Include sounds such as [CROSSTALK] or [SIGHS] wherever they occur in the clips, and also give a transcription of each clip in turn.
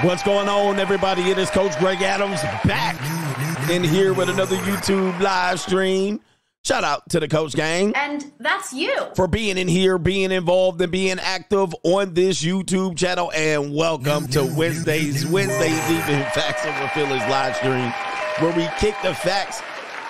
What's going on, everybody? It is Coach Greg Adams back in here with another YouTube live stream. Shout out to the Coach Gang. And that's you. For being in here, being involved, and being active on this YouTube channel. And welcome to Wednesdays, Wednesdays Even Facts Over Feelings live stream, where we kick the facts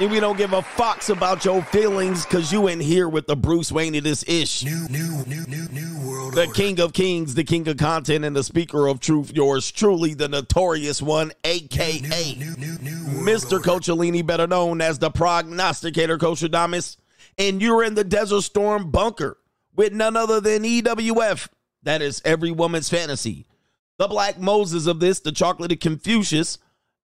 and we don't give a fox about your feelings because you in here with the Bruce Wayne of this ish. New, new, new, new, new world. The order. king of kings, the king of content, and the speaker of truth. Yours truly, the notorious one, aka new, new, Mr. Coachellini, better known as the prognosticator Coach Adamus. And you're in the Desert Storm bunker with none other than EWF. That is every woman's fantasy. The Black Moses of this, the chocolate Confucius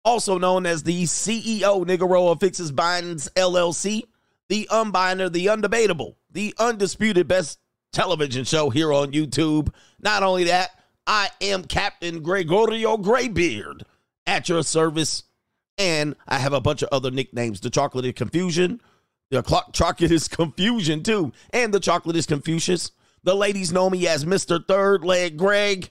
also known as the CEO Niggeroa Fixes Binds LLC, the unbinder, the undebatable, the undisputed best television show here on YouTube. Not only that, I am Captain Gregorio Graybeard at your service. And I have a bunch of other nicknames. The Chocolate Confusion. The Chocolate is Confusion, too. And the Chocolate is Confucius. The ladies know me as Mr. Third Leg Greg.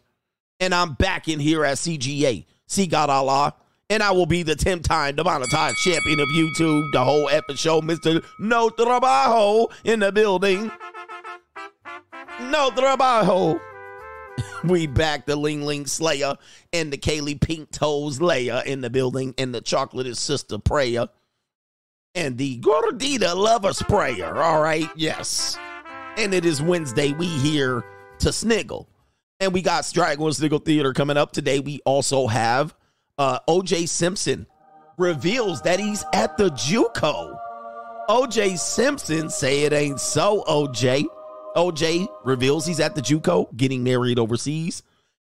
And I'm back in here at CGA. See God Allah and I will be the 10 time demonetized champion of YouTube, the whole epic show, Mr. No Trabajo in the building. No Trabajo. [LAUGHS] we back the Ling Ling Slayer and the Kaylee Pink Toes Leia in the building, and the Chocolate is Sister Prayer, and the Gordita Lover Sprayer. All right, yes. And it is Wednesday. We here to sniggle. And we got Straggle Sniggle Theater coming up today. We also have uh, OJ Simpson reveals that he's at the JUCO. OJ Simpson say it ain't so, OJ. OJ reveals he's at the JUCO getting married overseas.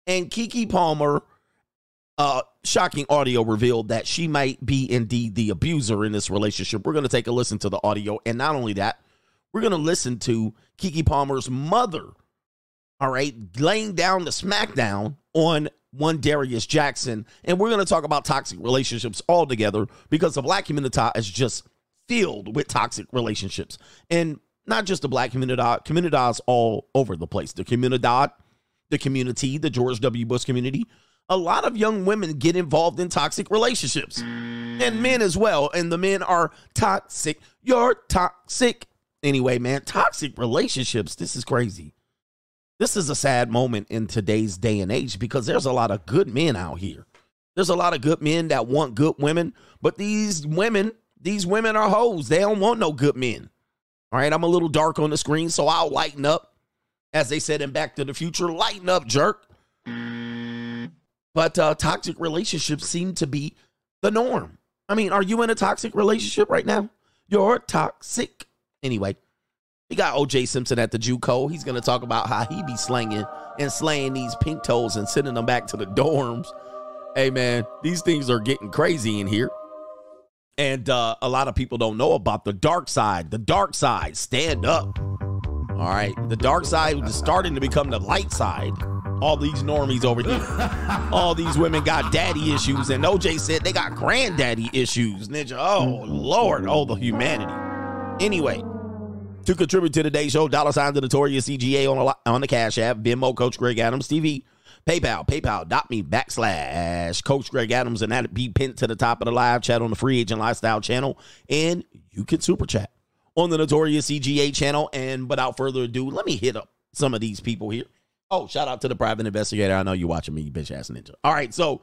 And Keke Palmer, uh, shocking audio revealed that she might be indeed the abuser in this relationship. We're going to take a listen to the audio. And not only that, we're going to listen to Keke Palmer's mother, all right, laying down the smackdown on one Darius Jackson. And we're going to talk about toxic relationships altogether because the black community is just filled with toxic relationships. And not just the black uh, community, communities all over the place. The community, the community, the George W. Bush community. A lot of young women get involved in toxic relationships and men as well. And the men are toxic. You're toxic. Anyway, man, toxic relationships. This is crazy this is a sad moment in today's day and age because there's a lot of good men out here. There's a lot of good men that want good women, but these women, these women are hoes. They don't want no good men. All right, I'm a little dark on the screen, so I'll lighten up. As they said in Back to the Future, lighten up, jerk. But uh, toxic relationships seem to be the norm. I mean, are you in a toxic relationship right now? You're toxic. Anyway, we got OJ Simpson at the JUCO. He's to talk about how he be slanging and slaying these pink toes and sending them back to the dorms. Hey, man, these things are getting crazy in here. And uh, a lot of people don't know about the dark side. The dark side, stand up. All right. The dark side is starting to become the light side. All these normies over here. All these women got daddy issues. And OJ said they got granddaddy issues. Ninja, oh, Lord. Oh, the humanity. Anyway, to contribute to today's show, dollar sign the notorious CGA on, a, on the Cash App, Venmo, Coach Greg Adams TV, PayPal, PayPal.me backslash Coach Greg Adams, and that'd be pinned to the top of the live chat on the Free Agent Lifestyle channel. And you can super chat on the Notorious CGA channel. And without further ado, let me hit up some of these people here. Oh, shout out to the private investigator. I know you're watching me, bitch ass ninja. All right, so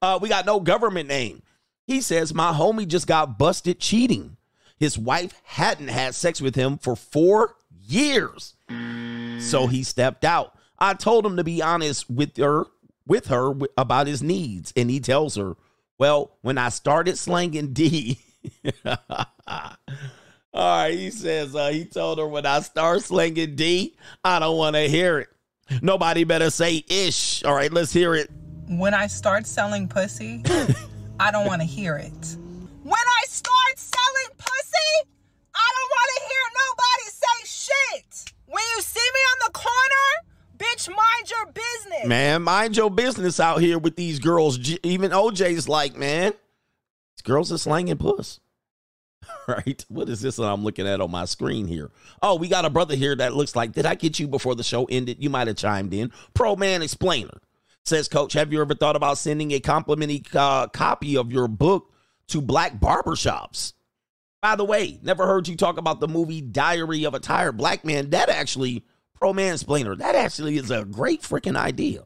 uh, we got no government name. He says, My homie just got busted cheating. His wife hadn't had sex with him for four years. So he stepped out. I told him to be honest with her with her about his needs and he tells her, "Well, when I started slanging D, [LAUGHS] all right, he says uh, he told her when I start slinging D, I don't want to hear it. Nobody better say ish. All right, let's hear it. When I start selling pussy, [LAUGHS] I don't want to hear it. When I start selling pussy, I don't want to hear nobody say shit. When you see me on the corner, bitch, mind your business. Man, mind your business out here with these girls. Even OJ's like, man, these girls are slanging puss. [LAUGHS] Right? What is this that I'm looking at on my screen here? Oh, we got a brother here that looks like, did I get you before the show ended? You might have chimed in. Pro Man Explainer Says Coach, have you ever thought about sending a complimentary uh, copy of your book to black barbershops? By the way, never heard you talk about the movie Diary of a Tired Black Man. That actually, pro mansplainer, that actually is a great freaking idea.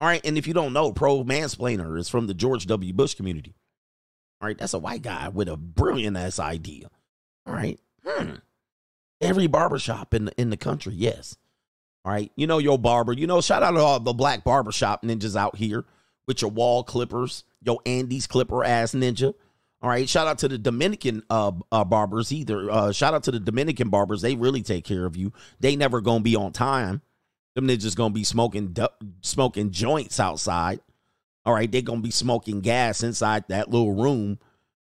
All right. And if you don't know, pro mansplainer is from the George W. Bush community. All right. That's a white guy with a brilliant ass idea. All right. Hmm. Every barbershop in the, in the country, yes. All right. You know your barber. You know, shout out to all the black barbershop ninjas out here with your Wahl clippers, your Andis clipper ass ninja. All right. Shout out to the Dominican uh, uh barbers either. Uh shout out to the Dominican barbers. They really take care of you. They never gonna be on time. Them ninjas gonna be smoking smoking joints outside. All right, they gonna be smoking gas inside that little room.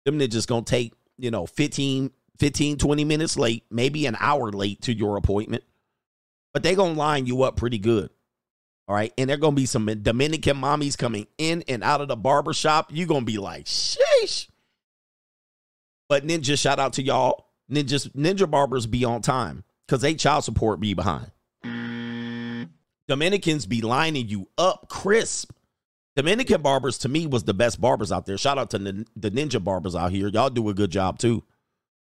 Them ninjas gonna take, you know, 15, 15, 20 minutes late, maybe an hour late to your appointment. But they gonna line you up pretty good. All right. And there are gonna be some Dominican mommies coming in and out of the barber shop. you gonna be like, sheesh. But ninja, shout out to y'all. Ninjas, ninja barbers be on time because they child support be behind. Dominicans be lining you up crisp. Dominican barbers to me was the best barbers out there. Shout out to the, the ninja barbers out here. Y'all do a good job too.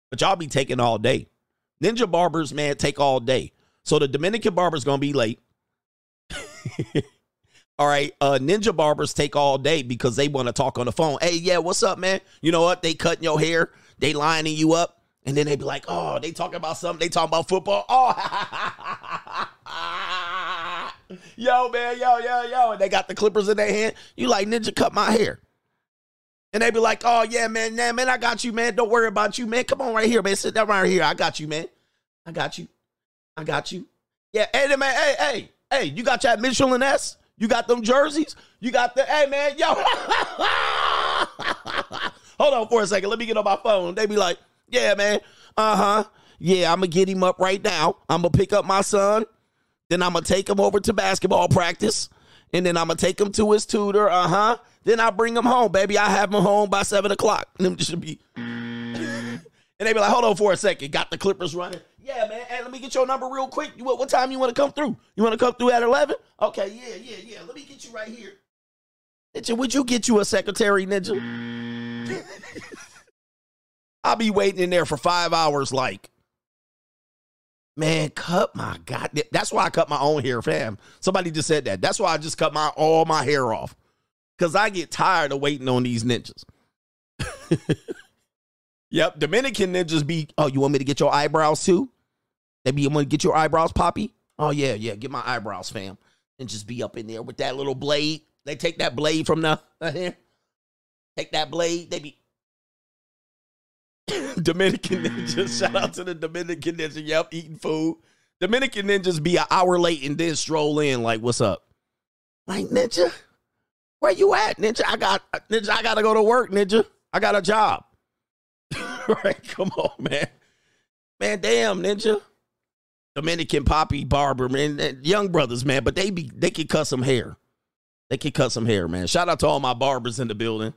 But y'all be taking all day. Ninja barbers, man, take all day. So the Dominican barber's gonna be late. [LAUGHS] all right, uh, ninja barbers take all day because they want to talk on the phone. Hey, yeah, what's up, man? You know what? They cutting your hair, they lining you up, and then they be like, oh, they talking about something. They talking about football. [LAUGHS] Oh, [LAUGHS] yo, man, yo, yo, yo. And they got the clippers in their hand. You like, Ninja, cut my hair. And they be like, oh, yeah, man, nah, man, I got you, man. Don't worry about you, man. Come on right here, man. Sit down right here. I got you, man. I got you. I got you. Yeah, hey, man, hey, hey, hey, you got that Mitchell and S? You got them jerseys? You got the, hey, man, yo. [LAUGHS] Hold on for a second. Let me get on my phone. They be like, yeah, man. Uh huh. Yeah, I'm going to get him up right now. I'm going to pick up my son. Then I'm gonna take him over to basketball practice. And then I'm gonna take him to his tutor. Uh-huh. Then I bring him home, baby. I have him home by seven o'clock. And them should be [LAUGHS] and they be like, hold on for a second. Got the Clippers running. Yeah, man. Hey, let me get your number real quick. You, What, what time you want to come through? You want to come through at 11? Okay, yeah, yeah, yeah. Let me get you right here. Ninja, would you get you a secretary, Ninja? [LAUGHS] I'll be waiting in there for five hours like, Man, cut my god. That's why I cut my own hair, fam. Somebody just said that. That's why I just cut my all my hair off. Cause I get tired of waiting on these ninjas. [LAUGHS] yep, Dominican ninjas be. Oh, you want me to get your eyebrows too? They be. Want to get your eyebrows, Poppy? Oh yeah, yeah. Get my eyebrows, fam, and just be up in there with that little blade. They take that blade from the [LAUGHS] here. Take that blade. They be [COUGHS] Dominican ninjas. Shout out to the Dominican ninja. Yep, eating food. Dominican ninjas be an hour late and then stroll in like, "What's up?" Like ninja, where you at, ninja? I got uh, ninja. I gotta go to work, ninja. I got a job. [LAUGHS] right? Come on, man. Man, damn, ninja. Dominican Poppy Barber, man, eh, young brothers, man, but they be they can cut some hair. They can cut some hair, man. Shout out to all my barbers in the building.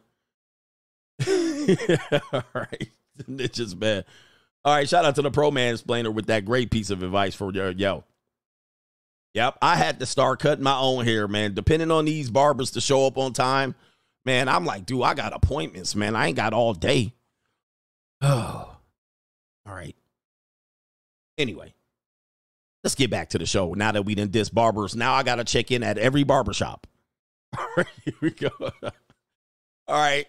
[LAUGHS] all right. [LAUGHS] Ninja's bad. All right, shout out to the pro man explainer with that great piece of advice for your yo. Yep, I had to start cutting my own hair, man. Depending on these barbers to show up on time, man, I'm like, dude, I got appointments, man. I ain't got all day. Oh, [SIGHS] all right. Anyway, let's get back to the show. Now that we done diss barbers, now I got to check in at every barbershop. [LAUGHS] All right, here we go. [LAUGHS] All right.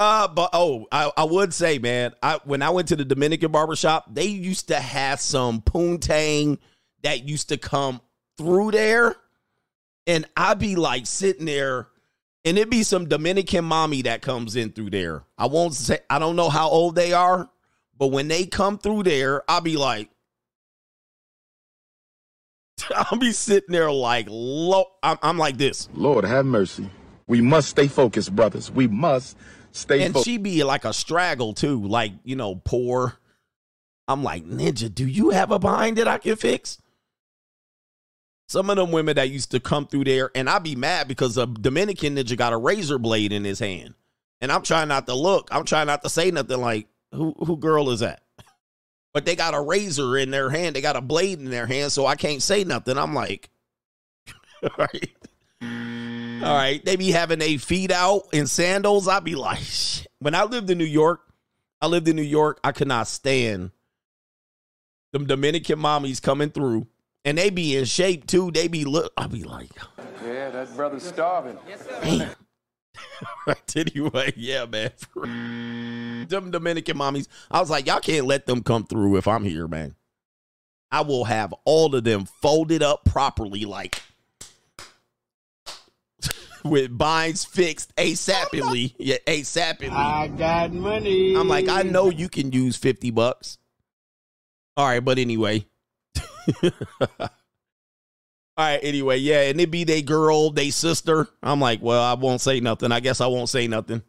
Uh, but oh, I, I would say, man, I when I went to the Dominican barbershop, they used to have some poontang that used to come through there. And I'd be like sitting there, and it'd be some Dominican mommy that comes in through there. I won't say I don't know how old they are, but when they come through there, I'll be like, [LAUGHS] I'll be sitting there like, lo- I'm, I'm like this. Lord have mercy. We must stay focused, brothers. We must Stay focused. and fo- she be like a straggle too, like you know, poor. I'm like, Ninja, do you have a behind that I can fix? Some of them women that used to come through there, and I'd be mad because a Dominican ninja got a razor blade in his hand. And I'm trying not to look. I'm trying not to say nothing like, who who girl is that? But they got a razor in their hand. They got a blade in their hand, so I can't say nothing. I'm like, [LAUGHS] right. Mm. All right. They be having a feet out in sandals. I'd be like, Shit. when I lived in New York, I lived in New York, I could not stand them Dominican mommies coming through. And they be in shape too. They be look. I'd be like, Yeah, that brother's starving. man. [LAUGHS] anyway, yeah, man. them Dominican mommies. I was like, y'all can't let them come through if I'm here, man. I will have all of them folded up properly, like [LAUGHS] with binds fixed ASAPidly. [LAUGHS] Yeah, ASAPidly. I got money. I'm like, I know you can use 50 bucks. All right, but anyway. Right, anyway, yeah, and it be they girl, they sister. I'm like, well, I won't say nothing. I guess I won't say nothing.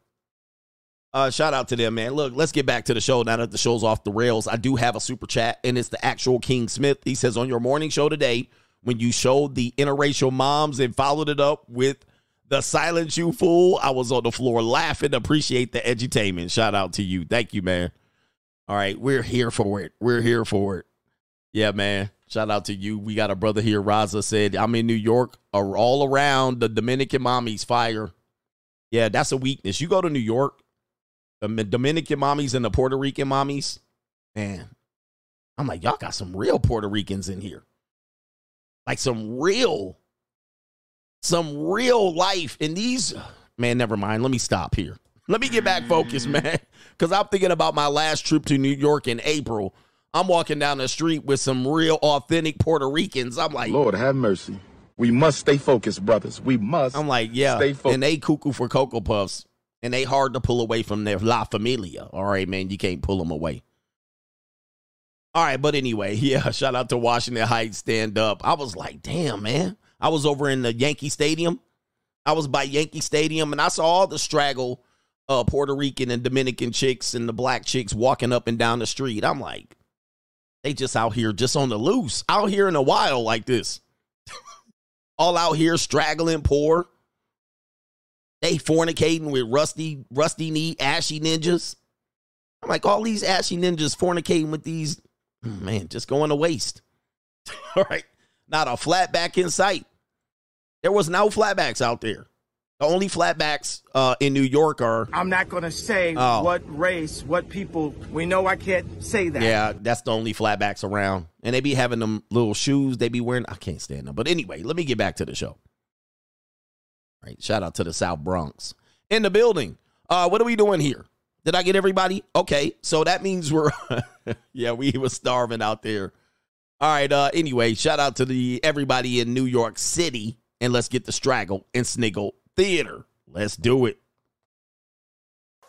Uh, shout out to them, man. Look, let's get back to the show now that the show's off the rails. I do have a super chat, and it's the actual King Smith. He says on your morning show today, when you showed the interracial moms and followed it up with the silence you fool, I was on the floor laughing. Appreciate the edutainment. Shout out to you. Thank you, man. All right, we're here for it. We're here for it. Yeah, man. Shout out to you. We got a brother here. Raza said, I'm in New York, all around the Dominican mommies fire. Yeah, that's a weakness. You go to New York, the Dominican mommies and the Puerto Rican mommies, man, I'm like, y'all got some real Puerto Ricans in here. Like some real, some real life. And these, man, never mind. Let me stop here. Let me get back focused, mm. man. Because I'm thinking about my last trip to New York in April. I'm walking down the street with some real authentic Puerto Ricans. I'm like, Lord have mercy. We must stay focused, brothers. We must. I'm like, yeah. Stay focused. And they cuckoo for Cocoa Puffs. And they hard to pull away from their La Familia. All right, man. You can't pull them away. All right, but anyway, [LAUGHS] yeah, shout out to Washington Heights stand up. I was like, damn, man. I was over in the Yankee Stadium. I was by Yankee Stadium and I saw all the straggle uh, Puerto Rican and Dominican chicks and the black chicks walking up and down the street. I'm like, they just out here just on the loose, out here in the wild like this. [LAUGHS] all out here straggling poor. They fornicating with rusty, rusty knee, ashy ninjas. I'm like, all these ashy ninjas fornicating with these, mm, man, just going to waste. [LAUGHS] all right. Not a flatback in sight. There was no flatbacks out there. The only flatbacks uh, in New York are. I'm not going to say Oh. what race, what people. We know I can't say that. Yeah, that's the only flatbacks around. And they be having them little shoes they be wearing. I can't stand them. But anyway, let me get back to the show. All right. Shout out to the South Bronx. In the building. Uh, what are we doing here? Did I get everybody? Okay. So that means we're [LAUGHS] yeah, we was starving out there. All right. Uh anyway, shout out to the everybody in New York City. And let's get the straggle and sniggle theater. Let's do it.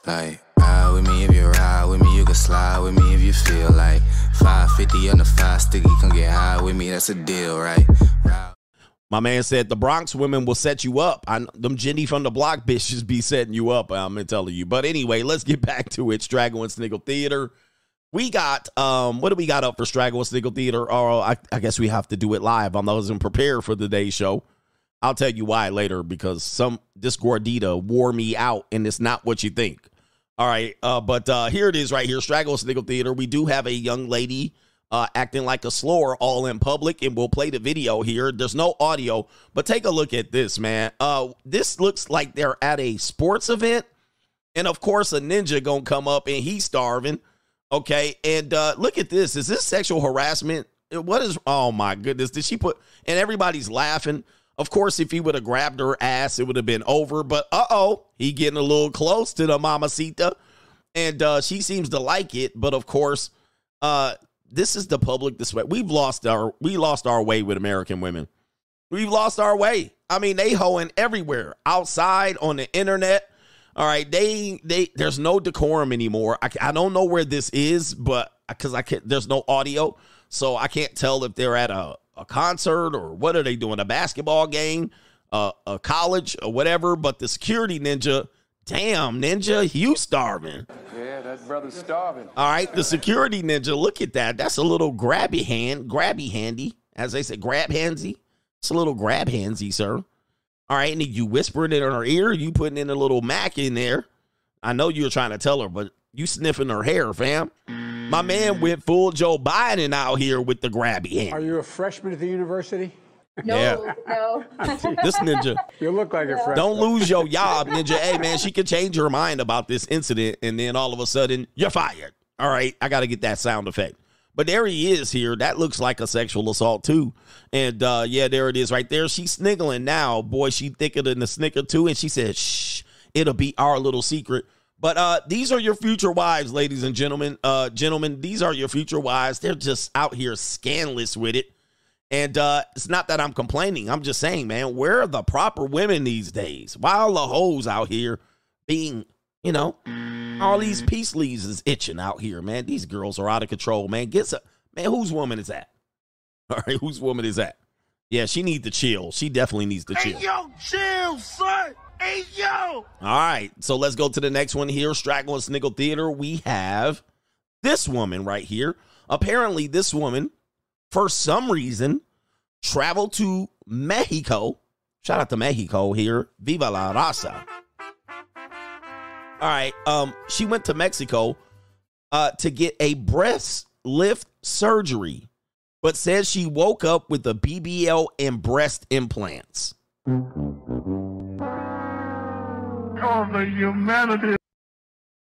Like, ride with me if you ride with me, you can slide with me if you feel like 550 on the five sticky, come get high with me, that's a deal, right? Ride My man said the Bronx women will set you up. I, them Jenny from the block [LAUGHS] bitches be setting you up. I'm gonna you. But anyway, let's get back to it. Straggle and Sniggle Theater. We got um, what do we got up for Straggle and Sniggle Theater? Oh, I, I guess we have to do it live. I wasn't prepared for the day's show. I'll tell you why later because some this gordita wore me out, and it's not what you think. All right, uh, but uh, here it is right here, Straggles Sniggle Theater. We do have a young lady uh, acting like a slore all in public, and we'll play the video here. There's no audio, but take a look at this, man. Uh, this looks like they're at a sports event, and of course, a ninja gonna come up and he's starving. Okay, and uh, look at this. Is this sexual harassment? What is? Oh my goodness! Did she put? And everybody's laughing. Of course, if he would have grabbed her ass, it would have been over. But uh oh, he getting a little close to the mamacita, and uh, she seems to like it. But of course, uh, this is the public display. We've lost our we lost our way with American women. We've lost our way. I mean, they hoeing everywhere, outside, on the internet. All right, they they there's no decorum anymore. I, I don't know where this is, but because I can't, there's no audio, so I can't tell if they're at a, a concert or what are they doing, a basketball game, uh, a college or whatever. But the security ninja, damn ninja, you starving. Yeah, that brother's starving. All right, the security ninja, look at that. That's a little grabby hand, grabby handy, as they say, grab handsy. It's a little grab handsy, sir. All right, and you whispering it in her ear, you putting in a little mac in there. I know you were trying to tell her, but you sniffing her hair, fam. My man went full Joe Biden out here with the grabby hand. Are you a freshman at the university? No, Yeah. no. [LAUGHS] This ninja. You look like a friend. Don't lose your job, ninja. Hey, man, she could change her mind about this incident, and then all of a sudden, you're fired. All right, I got to get that sound effect. But there he is here. That looks like a sexual assault too. And uh, yeah, there it is right there. She's sniggling now. Boy, she thicker than the snicker too. And she said, "Shh, it'll be our little secret." But uh, these are your future wives, ladies and gentlemen. Uh, gentlemen, these are your future wives. They're just out here scandalous with it. And uh, it's not that I'm complaining. I'm just saying, man, where are the proper women these days? Why are the hoes out here being, you know, all these peace leaves is itching out here, man. These girls are out of control, man. Get some, man, whose woman is that? [LAUGHS] All right, whose woman is that? Yeah, she needs to chill. She definitely needs to chill. yo, chill, son. Hey, yo. All right, so let's go to the next one here. Straggle and Sniggle Theater. We have this woman right here. Apparently, this woman, for some reason, traveled to Mexico. Shout out to Mexico here. Viva la raza. All right, um, she went to Mexico uh, to get a breast lift surgery, but says she woke up with a BBL and breast implants.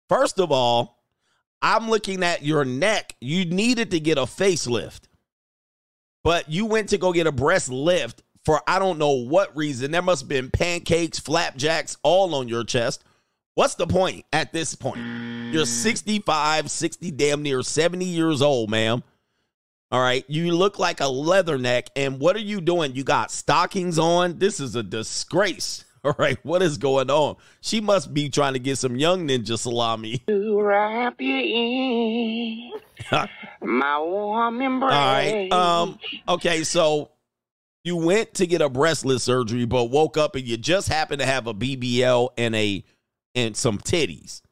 First of all, I'm looking at your neck. You needed to get a facelift, but you went to go get a breast lift for I don't know what reason. There must have been pancakes, flapjacks all on your chest. What's the point at this point? You're 65, 60, damn near 70 years old, ma'am. All right. You look like a leatherneck. And what are you doing? You got stockings on? This is a disgrace. [LAUGHS] All right. What is going on? She must be trying to get some young ninja salami. [LAUGHS] wrap you in my warm embrace. All right. Um. Okay. So you went to get a breast lift surgery, but woke up and you just happened to have a BBL and a and some titties.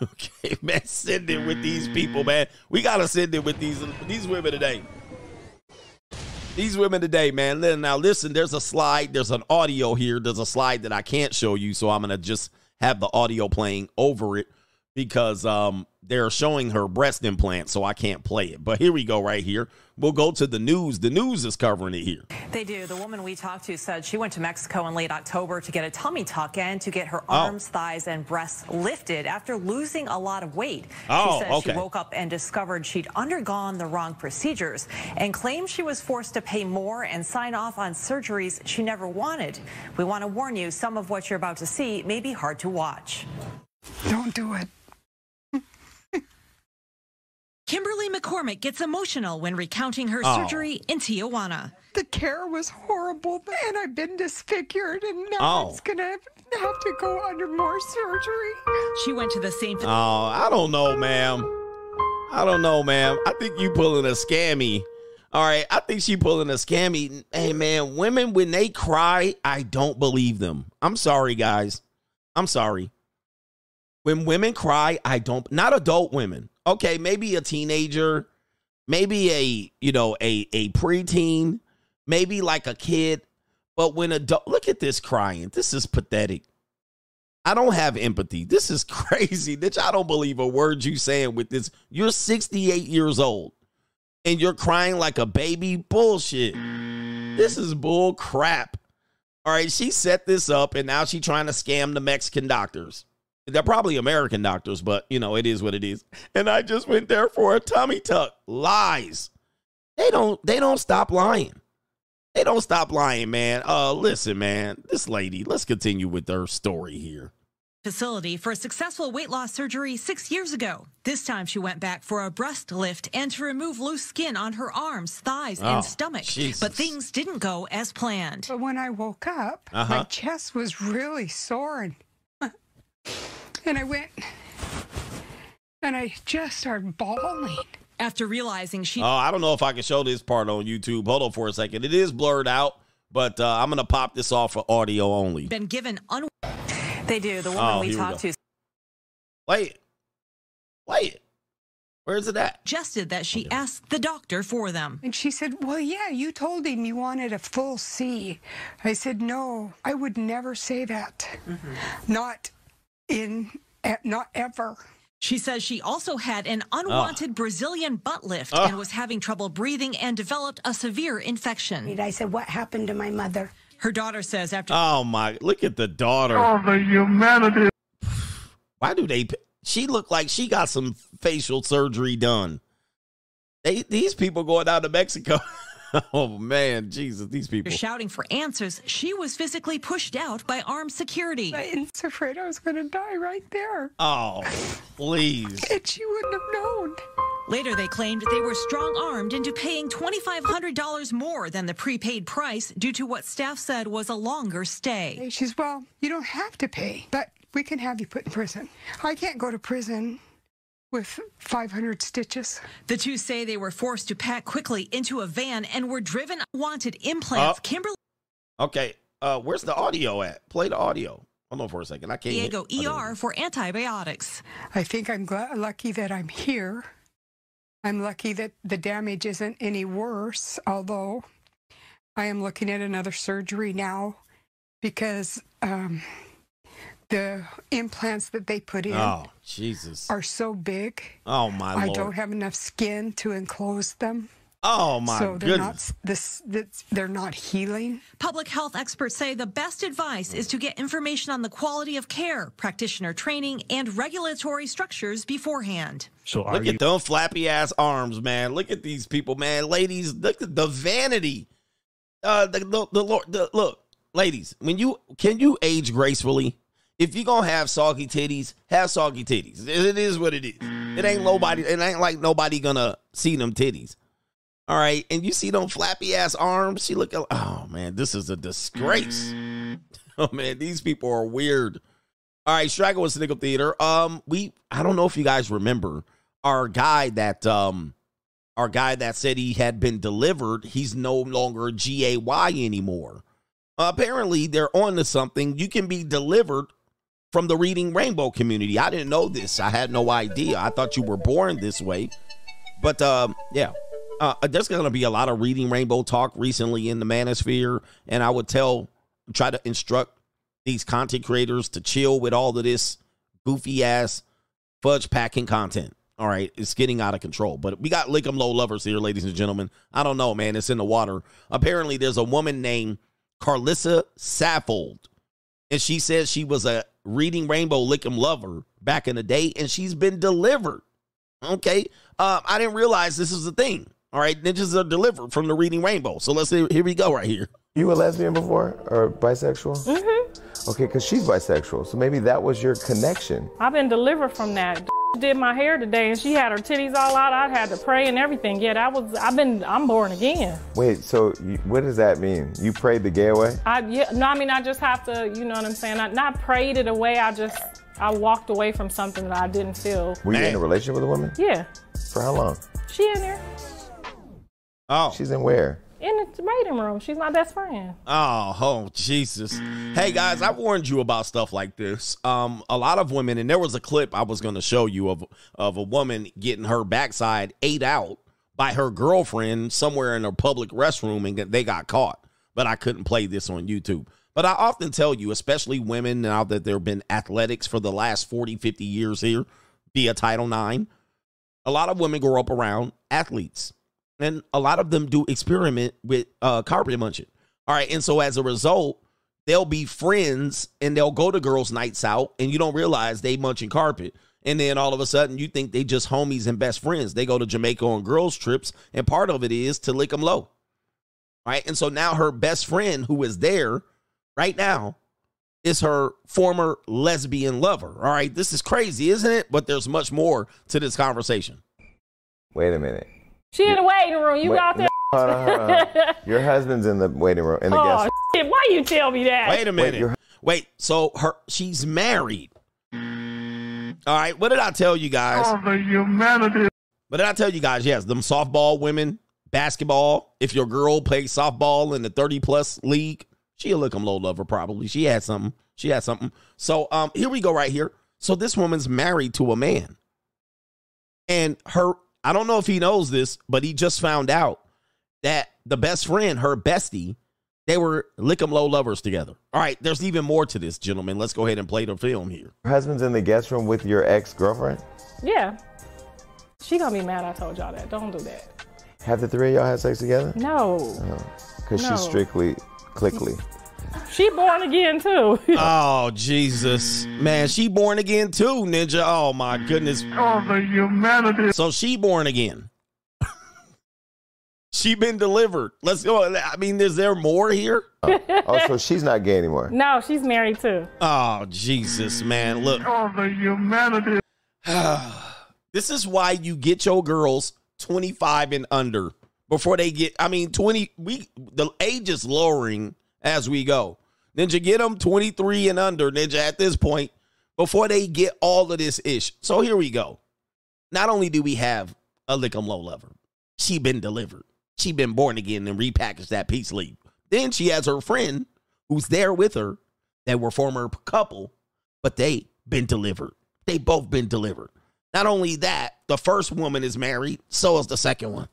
[LAUGHS] Okay, man. Send it with these people, man. We gotta send it with these these women today. These women today, man. Now listen, there's a slide. There's an audio here. There's a slide that I can't show you, so I'm gonna just have the audio playing over it because um they're showing her breast implant, so I can't play it. But here we go, right here. We'll go to the news. The news is covering it here. They do. The woman we talked to said she went to Mexico in late October to get a tummy tuck and to get her Oh. arms, thighs, and breasts lifted after losing a lot of weight. Oh, she said okay. she woke up and discovered she'd undergone the wrong procedures and claimed she was forced to pay more and sign off on surgeries she never wanted. We want to warn you, some of what you're about to see may be hard to watch. Don't do it. Kimberly McCormick gets emotional when recounting her Oh. surgery in Tijuana. The care was horrible, and I've been disfigured, and now Oh. it's gonna have have to go under more surgery. She went to the same Oh, I don't know, ma'am. I don't know, ma'am. I think you pulling a scammy. All right, I think she pulling a scammy. Hey, man, women when they cry, I don't believe them. I'm sorry, guys. I'm sorry. When women cry, I don't. Not adult women. Okay, maybe a teenager, maybe a you know a a preteen, maybe like a kid. But when adult, look at this crying. This is pathetic. I don't have empathy. This is [LAUGHS] crazy. Bitch, I don't believe a word you saying with this. You're 68 years old and you're crying like a baby. Bullshit. This is bull crap. All right, she set this up and now she trying to scam the Mexican doctors. They're probably American doctors, but you know, it is what it is. And I just went there for a tummy tuck. Lies. They don't they don't stop lying. They don't stop lying, man. Uh listen, man. This lady, let's continue with her story here. facility for a successful weight loss surgery six years ago. This time she went back for a breast lift and to remove loose skin on her arms, thighs, Oh, and stomach. Jesus. But things didn't go as planned. But when I woke up, Uh-huh. my chest was really sore, and, and I went and I just started bawling. After realizing she Oh, I don't know if I can show this part on YouTube. Hold on for a second. It is blurred out, but uh, I'm gonna pop this off for audio only. been given un- They do. The woman Oh, we here we talked to Wait. Wait. Where's it at? suggested that she asked the doctor for them. And she said, Well, yeah, you told him you wanted a full C. I said, No, I would never say that. Mm-hmm. Not in, eh, not ever. She says she also had an unwanted Brazilian butt lift Oh. and was having trouble breathing and developed a severe infection. I said, What happened to my mother? Her daughter says after Oh my! Look at the daughter. the humanity. Why do they? She looked like she got some facial surgery done. They these people going down to Mexico. [LAUGHS] [LAUGHS] oh man, Jesus, these people. shouting for answers, she was physically pushed out by armed security. I was afraid I was going to die right there. Oh, please. [LAUGHS] And she wouldn't have known. Later, they claimed they were strong armed into paying $2,500 more than the prepaid price due to what staff said was a longer stay. She says, Well, you don't have to pay, but we can have you put in prison. I can't go to prison with 500 stitches. The two say they were forced to pack quickly into a van and were driven wanted implants. Oh. Kimberly Okay, uh, where's the audio at? Play the audio. Hold on for a second. I can't. Diego hear- ER for antibiotics. I think I'm gla- lucky that I'm here. I'm lucky that the damage isn't any worse, although I am looking at another surgery now because um, the implants that they put in Oh, Jesus. are so big. Oh my lord. I lord. don't have enough skin to enclose them. Oh my so they're not this, this they're not healing. Public health experts say the best advice is to get information on the quality of care, practitioner training, and regulatory structures beforehand. So are Look you at them flappy ass arms, man. Look at these people, man. Ladies, look at the vanity. Uh, the, the, the Lord, the, look, ladies, when you can you age gracefully? If you gonna have soggy titties, have soggy titties. It is what it is. It ain't nobody. It ain't like nobody gonna see them titties. All right, and you see them flappy ass arms. She look. Oh man, this is a disgrace. [LAUGHS] Oh man, these people are weird. All right, Straggle was Snickle Theater. Um, we I don't know if you guys remember our guy that um our guy that said he had been delivered, he's no longer GAY anymore. apparently they're on to something. You can be delivered from the reading rainbow community. I didn't know this. I had no idea. I thought you were born this way. But um yeah. Uh, there's going to be a lot of reading rainbow talk recently in the manosphere and I would tell try to instruct these content creators to chill with all of this goofy ass fudge packing content. All right, it's getting out of control. But we got Lick'em Low lovers here, ladies and gentlemen. I don't know, man. It's in the water. Apparently, there's a woman named Carlissa Saffold, and she says she was a reading Rainbow Lick'em lover back in the day, and she's been delivered. Okay, uh, I didn't realize this is a thing. All right, ninjas are delivered from the reading Rainbow. So let's see. Here we go, right here. You a lesbian before or bisexual? Mm-hmm. Okay, because she's bisexual, so maybe that was your connection. I've been delivered from that. [LAUGHS] Did my hair today, and she had her titties all out. I had to pray and everything. Yeah, that was. I've been. I'm born again. Wait, so you, what does that mean? You prayed the gay away? I yeah. No, I mean I just have to. You know what I'm saying? I not prayed it away. I just. I walked away from something that I didn't feel. Were you in a relationship with a woman? Yeah. For how long? She in there Oh, She's in where? In the waiting room. She's my best friend. Oh, oh, Jesus. Hey guys, I warned you about stuff like this. Um, a lot of women, and there was a clip I was gonna show you of of a woman getting her backside ate out by her girlfriend somewhere in a public restroom and they got caught. But I couldn't play this on YouTube. But I often tell you, especially women, now that there have been athletics for the last 40, 50 years here via Title IX, a lot of women grow up around athletes and a lot of them do experiment with uh carpet munching. All right, and so as a result, they'll be friends and they'll go to girls' nights out, and you don't realize they munching carpet. And then all of a sudden, you think they just homies and best friends. They go to Jamaica on girls' trips, and part of it is to lick them low. Right, and so now her best friend, who is there right now, is her former lesbian lover. All right, this is crazy, isn't it? But there's much more to this conversation. Wait a minute. She in the waiting room. You Wait, out there? no, hold on, hold on. Your husband's in the waiting room, in the oh guest shit! Why you tell me that? Wait a minute. your- Wait, so her she's married. All right, what did I tell you guys? the humanity. What did I tell you guys? Yes, them softball women, basketball. If your girl plays softball in the 30 plus league, she'll look them low lover probably. She had something. She had something. So um here we go right here. So this woman's married to a man. And her I don't know if he knows this, but he just found out that the best friend, her bestie, They were lick 'em low lovers together. All right, there's even more to this, gentlemen. Let's go ahead and play the film here. Your husband's in the guest room with your ex girlfriend? Yeah. She gonna be mad I told y'all that. Don't do that. Have the three of y'all had sex together? No. Oh, because No. she's strictly clickly. She born again too. [LAUGHS] Oh, Jesus. Man, she born again too, Ninja. Oh, my goodness. Oh, the humanity. So she born again. [LAUGHS] she been delivered. Let's go. I mean, is there more here? Oh, oh, so she's not gay anymore. no, she's married too. Oh, Jesus, man. Look. Oh, the humanity. [SIGHS] this is why you get your girls 25 and under before they get I mean 20 we the age is lowering as we go. Ninja get them 23 and under ninja at this point before they get all of this ish. So here we go. Not only do we have a Lickum low lover, she been delivered. She been born again and repackaged that peace leaf. Then she has her friend who's there with her that were former couple, but they been delivered. They both been delivered. Not only that, the first woman is married, so is the second one.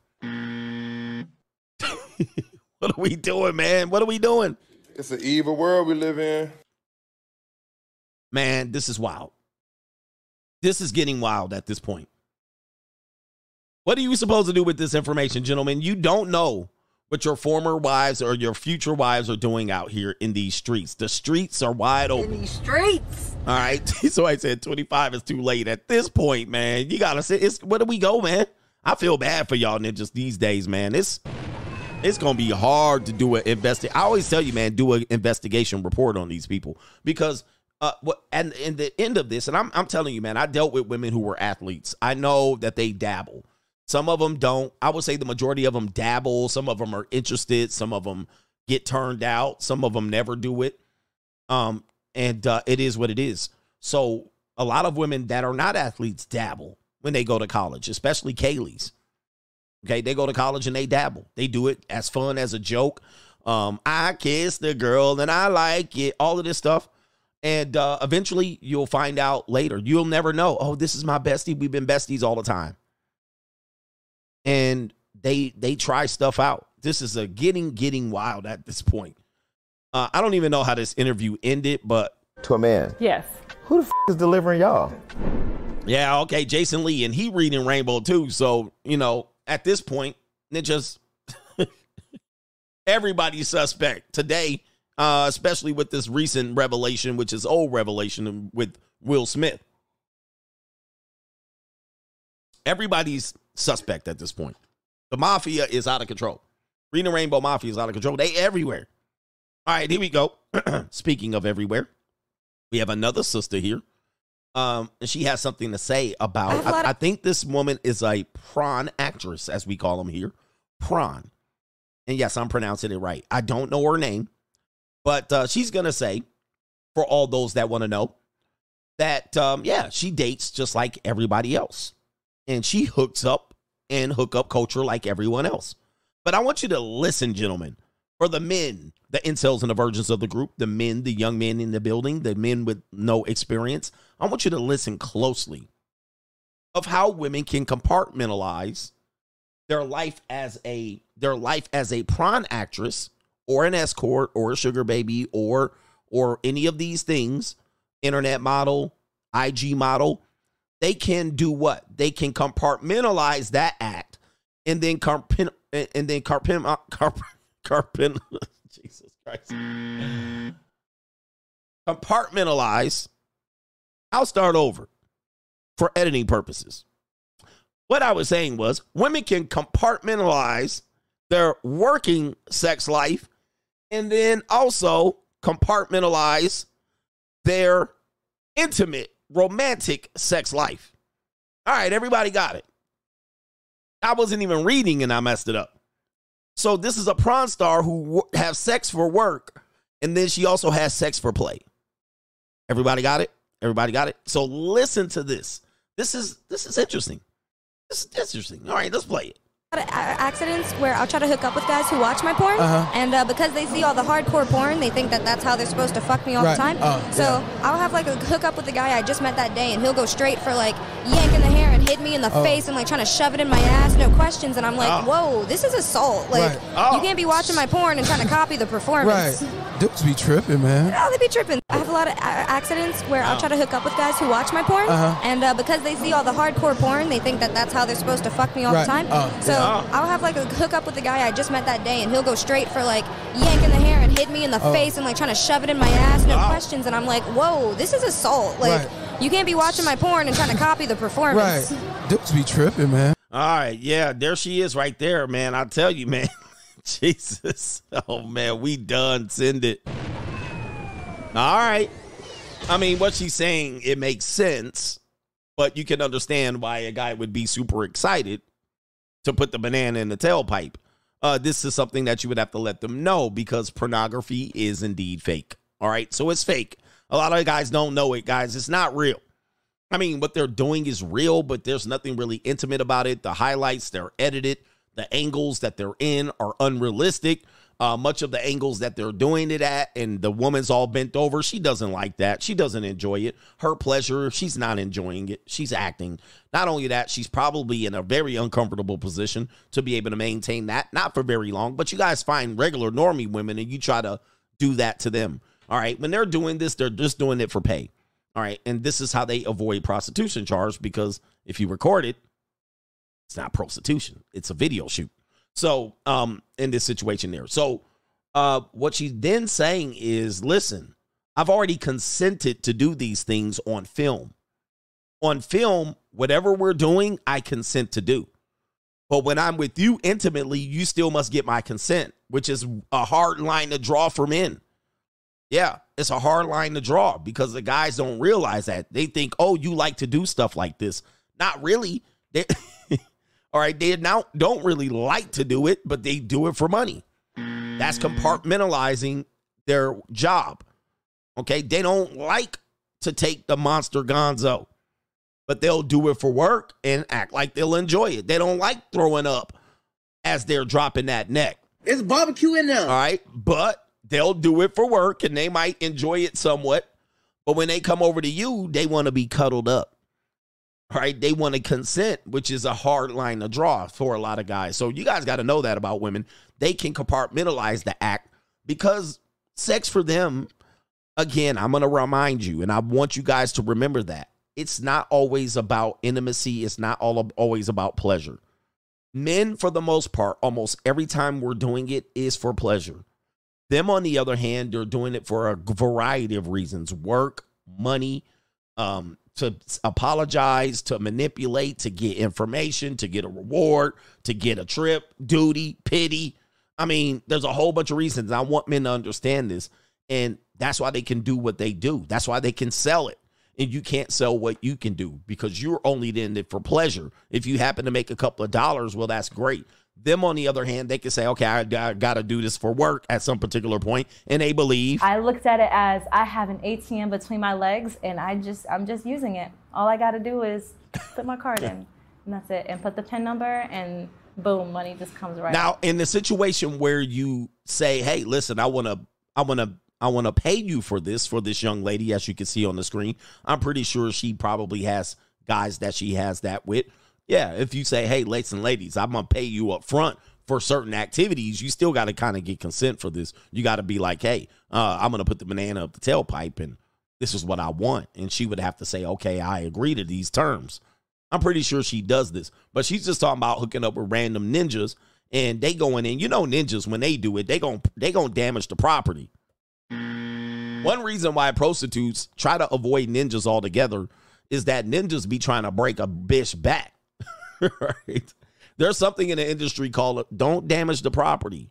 [LAUGHS] [LAUGHS] what are we doing, man? What are we doing? It's an evil world we live in. Man, this is wild. This is getting wild at this point. What are you supposed to do with this information, gentlemen? You don't know what your former wives or your future wives are doing out here in these streets. The streets are wide open. In these streets. All right. [LAUGHS] So I said 25 is too late at this point, man. You gotta say it's where do we go, man? I feel bad for y'all ninjas these days, man. It's it's gonna be hard to do an investigation. I always tell you, man, do an investigation report on these people because uh what and in the end of this, and I'm I'm telling you, man, I dealt with women who were athletes. I know that they dabble. Some of them don't. I would say the majority of them dabble. Some of them are interested. Some of them get turned out. Some of them never do it. Um, and uh, it is what it is. So a lot of women that are not athletes dabble when they go to college, especially Kaylee's. Okay, they go to college and they dabble. They do it as fun as a joke. Um, I kiss the girl and I like it. All of this stuff. And uh, eventually you'll find out later. You'll never know. Oh, this is my bestie. We've been besties all the time. And they they try stuff out. This is a getting getting wild at this point. Uh, I don't even know how this interview ended, but To a man. Yes. Who the f- is delivering y'all? Yeah, okay, Jason Lee, and he reading Rainbow too. So you know, at this point, ninjas, [LAUGHS] everybody's suspect today, uh, especially with this recent revelation, which is old revelation with Will Smith. Everybody's suspect at this point. The mafia is out of control. Reading Rainbow Mafia is out of control. They everywhere. All right, here we go. [CLEARS THROAT] Speaking of everywhere, we have another sister here. Um, and she has something to say about. I, I think this woman is a prawn actress, as we call them here, prawn. And yes, I'm pronouncing it right. I don't know her name, but uh, she's gonna say, for all those that want to know, that um, yeah, she dates just like everybody else, and she hooks up and hookup culture like everyone else. But I want you to listen, gentlemen, for the men, the incels and the virgins of the group, the men, the young men in the building, the men with no experience. I want you to listen closely of how women can compartmentalize their life as a their life as a prawn actress or an escort or a sugar baby or or any of these things, internet model, IG model, they can do what? They can compartmentalize that act and then carpent and then carpent uh, carp [LAUGHS] carpent [LAUGHS] Jesus Christ. Compartmentalize. I'll start over for editing purposes. What I was saying was women can compartmentalize their working sex life and then also compartmentalize their intimate, romantic sex life. All right, everybody got it. I wasn't even reading and I messed it up. So this is a prawn star who have sex for work and then she also has sex for play. Everybody got it? Everybody got it? So listen to this. This is this is interesting. This is interesting. All right, let's play it. Lot of a- accidents where I'll try to hook up with guys who watch my porn, Uh-huh. and uh, because they see all the hardcore porn, they think that that's how they're supposed to fuck me all Right. the time. Oh, so I'll have like a hook up with the guy I just met that day, and he'll go straight for like yanking the hair and hit me in the Oh. face and like trying to shove it in my ass, no questions. And I'm like, Oh. whoa, this is assault. Like Right. Oh. you can't be watching my porn and trying to copy the performance. Right. Dudes be tripping, man. Oh, they be tripping. I have a lot of accidents where I'll Oh. try to hook up with guys who watch my porn, Uh-huh. and uh, because they see all the hardcore porn, they think that that's how they're supposed to fuck me all Right. the time. So yeah. I'll have like a hook up with the guy I just met that day, and he'll go straight for like yanking the hair and hit me in the Oh. face and like trying to shove it in my ass, no questions. And I'm like, whoa, this is assault. Like Right. you can't be watching my porn and trying to copy the performance. Right. Dudes be tripping, man. All right, yeah, there she is right there, man. I tell you, man. [LAUGHS] Jesus. Oh man, we done. Send it. All right. I mean, what she's saying, it makes sense, but you can understand why a guy would be super excited to put the banana in the tailpipe. Uh, this is something that you would have to let them know because pornography is indeed fake. All right, so it's fake. A lot of guys don't know it, guys. It's not real. I mean, what they're doing is real, but there's nothing really intimate about it. The highlights, they're edited. The angles that they're in are unrealistic. Uh, much of the angles that they're doing it at, and the woman's all bent over. She doesn't like that. She doesn't enjoy it. Her pleasure, she's not enjoying it. She's acting. Not only that, she's probably in a very uncomfortable position to be able to maintain that. Not for very long, but you guys find regular normie women and you try to do that to them. All right. When they're doing this, they're just doing it for pay. All right. And this is how they avoid prostitution charge because if you record it, it's not prostitution, it's a video shoot. So, um, in this situation there. So, uh, what she's then saying is listen, I've already consented to do these things on film. On film, whatever we're doing, I consent to do. But when I'm with you intimately, you still must get my consent, which is a hard line to draw for men. Yeah, it's a hard line to draw because the guys don't realize that. They think, oh, you like to do stuff like this. Not really. They, [LAUGHS] all right, they now don't really like to do it, but they do it for money. That's compartmentalizing their job. Okay, they don't like to take the monster gonzo, but they'll do it for work and act like they'll enjoy it. They don't like throwing up as they're dropping that neck. It's barbecue in there. All right. But they'll do it for work and they might enjoy it somewhat. But when they come over to you, they want to be cuddled up. Right. They want to consent, which is a hard line to draw for a lot of guys. So you guys got to know that about women. They can compartmentalize the act because sex for them, again, I'm going to remind you, and I want you guys to remember that it's not always about intimacy, it's not all always about pleasure. Men, for the most part, almost every time we're doing it is for pleasure. Them, on the other hand, they're doing it for a variety of reasons work, money, um, to apologize, to manipulate, to get information, to get a reward, to get a trip, duty, pity. I mean, there's a whole bunch of reasons. I want men to understand this. And that's why they can do what they do. That's why they can sell it. And you can't sell what you can do because you're only in it for pleasure. If you happen to make a couple of dollars, well, that's great. Them, on the other hand, they can say, okay, I, I got to do this for work at some particular point, and they believe. I looked at it as I have an ATM between my legs and I just I'm just using it. All I got to do is put my card in and that's it and put the PIN number and boom, money just comes right. Now, in the situation where you say, "Hey, listen, I want to, I want to, I want to pay you for this for this young lady," as you can see on the screen, I'm pretty sure she probably has guys that she has that with. Yeah, if you say, "Hey, ladies and ladies, I'm gonna pay you up front for certain activities," you still got to kind of get consent for this. You got to be like, "Hey, uh, I'm gonna put the banana up the tailpipe, and this is what I want," and she would have to say, "Okay, I agree to these terms." I'm pretty sure she does this, but she's just talking about hooking up with random ninjas and they going in. You know, ninjas when they do it, they gon' they gonna damage the property. One reason why prostitutes try to avoid ninjas altogether is that ninjas be trying to break a bitch back. [LAUGHS] right? There's something in the industry called "don't damage the property,"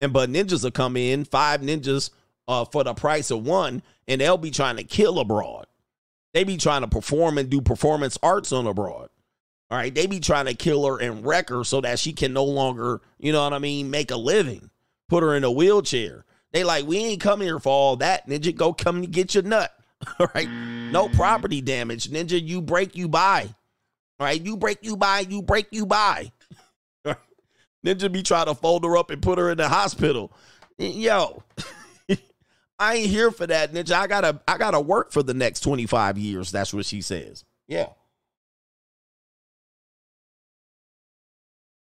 and but ninjas will come in five ninjas uh, for the price of one, and they'll be trying to kill a broad. They be trying to perform and do performance arts on a broad. All right. They be trying to kill her and wreck her so that she can no longer, you know what I mean, make a living, put her in a wheelchair. They like, we ain't come here for all that. Ninja, go come and get your nut. [LAUGHS] All right. No property damage. Ninja, you break, you buy. All right. You break, you buy, you break, you buy. [LAUGHS] Ninja be trying to fold her up and put her in the hospital. Yo, [LAUGHS] I ain't here for that, Ninja. I gotta I gotta work for the next 25 years. That's what she says. Yeah.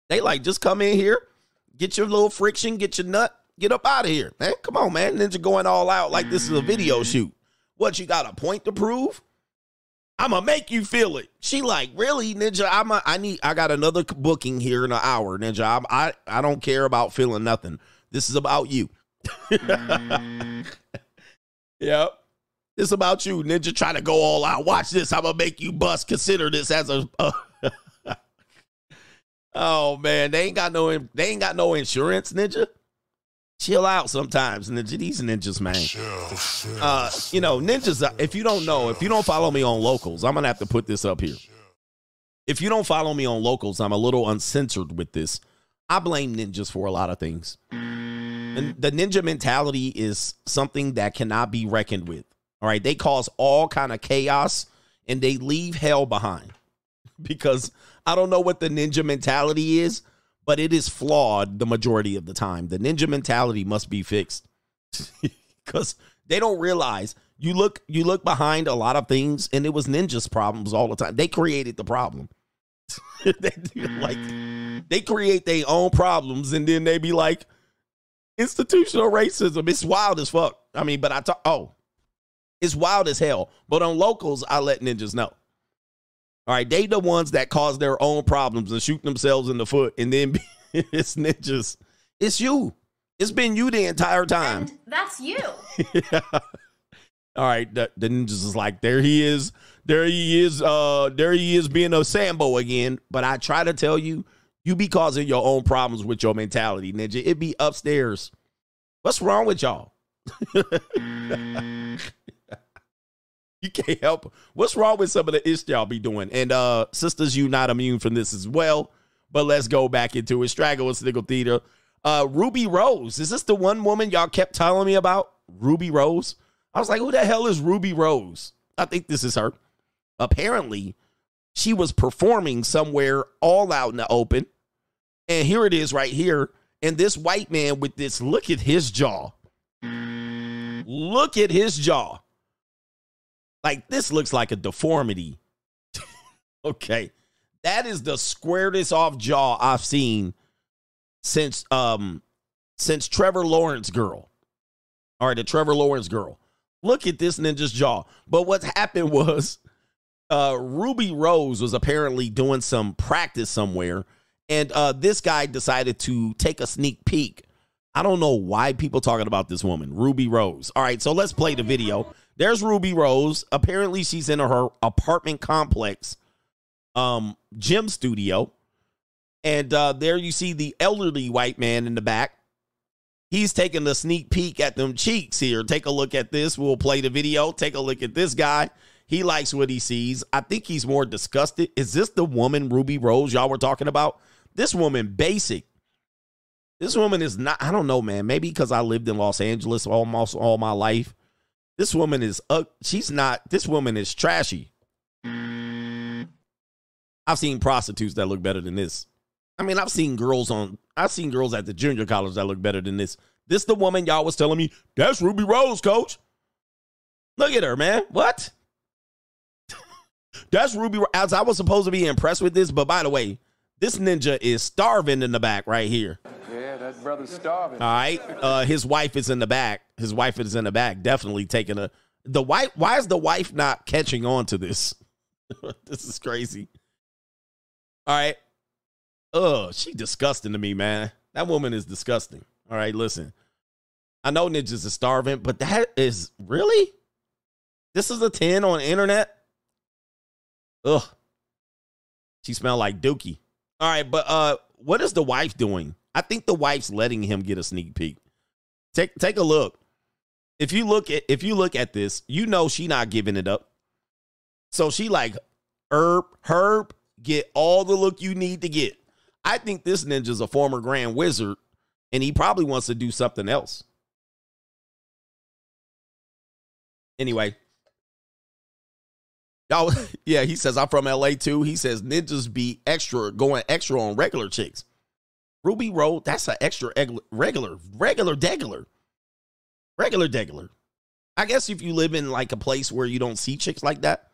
They like just come in here, get your little friction, get your nut, get up out of here. Man, come on, man. Ninja going all out like this is a video mm. shoot. What you got a point to prove? I'm gonna make you feel it. She like, really, Ninja? I'm a, I need I got another booking here in an hour, Ninja. I'm, I I don't care about feeling nothing. This is about you. Mm. [LAUGHS] yep. It's about you, Ninja. Trying to go all out. Watch this. I'm gonna make you bust. Consider this as a. a [LAUGHS] oh man, they ain't got no they ain't got no insurance, Ninja. Chill out sometimes, ninja. These ninjas, man. Uh, you know, ninjas. uh, If you don't know, if you don't follow me on locals, I'm gonna have to put this up here. If you don't follow me on locals, I'm a little uncensored with this. I blame ninjas for a lot of things. And the ninja mentality is something that cannot be reckoned with. All right, they cause all kind of chaos and they leave hell behind. [LAUGHS] Because I don't know what the ninja mentality is, but it is flawed the majority of the time. The ninja mentality must be fixed. [LAUGHS] Cuz they don't realize you look you look behind a lot of things and it was ninjas problems all the time. They created the problem. [LAUGHS] they like they create their own problems and then they be like institutional racism. It's wild as fuck. I mean, but I talk oh, it's wild as hell. But on locals, I let ninjas know. All right, they the ones that cause their own problems and shoot themselves in the foot, and then [LAUGHS] it's ninjas. It's you. It's been you the entire time. That's you. [LAUGHS] All right, the, the ninjas is like, there he is, there he is, uh, there he is being a Sambo again. But I try to tell you, you be causing your own problems with your mentality, ninja. It be upstairs. What's wrong with y'all? [LAUGHS] you can't help. What's wrong with some of the ish y'all be doing? And uh sisters, you not immune from this as well. But let's go back into it. Straggle and Sniggle Theater. Uh Ruby Rose. Is this the one woman y'all kept telling me about? Ruby Rose? I was like, who the hell is Ruby Rose? I think this is her. Apparently, she was performing somewhere all out in the open. And here it is right here. And this white man with this, look at his jaw. Look at his jaw. Like this looks like a deformity. [LAUGHS] okay. That is the squaredest off jaw I've seen since um since Trevor Lawrence girl. All right, the Trevor Lawrence girl. Look at this ninja's jaw. But what happened was uh Ruby Rose was apparently doing some practice somewhere and uh this guy decided to take a sneak peek. I don't know why people talking about this woman, Ruby Rose. All right, so let's play the video. There's Ruby Rose. Apparently she's in her apartment complex um gym studio. And uh there you see the elderly white man in the back. He's taking a sneak peek at them cheeks here. Take a look at this. We'll play the video. Take a look at this guy. He likes what he sees. I think he's more disgusted. Is this the woman, Ruby Rose, y'all were talking about? This woman, basic. This woman is not, I don't know, man. Maybe because I lived in Los Angeles almost all my life. This woman is, uh, she's not, this woman is trashy. I've seen prostitutes that look better than this. I mean, I've seen girls on, I've seen girls at the junior college that look better than this. This the woman y'all was telling me, that's Ruby Rose, coach. Look at her, man. What? [LAUGHS] that's Ruby. As I was supposed to be impressed with this, but by the way, this ninja is starving in the back right here. Yeah, that brother's starving. All right. Uh, his wife is in the back. His wife is in the back, definitely taking a the wife. Why is the wife not catching on to this? [LAUGHS] this is crazy. All right. Ugh, she disgusting to me, man. That woman is disgusting. All right, listen. I know ninjas are starving, but that is really? This is a 10 on internet? Ugh. She smelled like dookie. All right, but uh what is the wife doing? I think the wife's letting him get a sneak peek. Take take a look. If you look at if you look at this, you know she not giving it up. So she like, Herb, Herb, get all the look you need to get. I think this ninja's a former grand wizard, and he probably wants to do something else. Anyway. Y'all, [LAUGHS] yeah, he says I'm from LA too. He says ninjas be extra going extra on regular chicks. Ruby Road, that's an extra regular, regular degular. Regular degular. I guess if you live in like a place where you don't see chicks like that,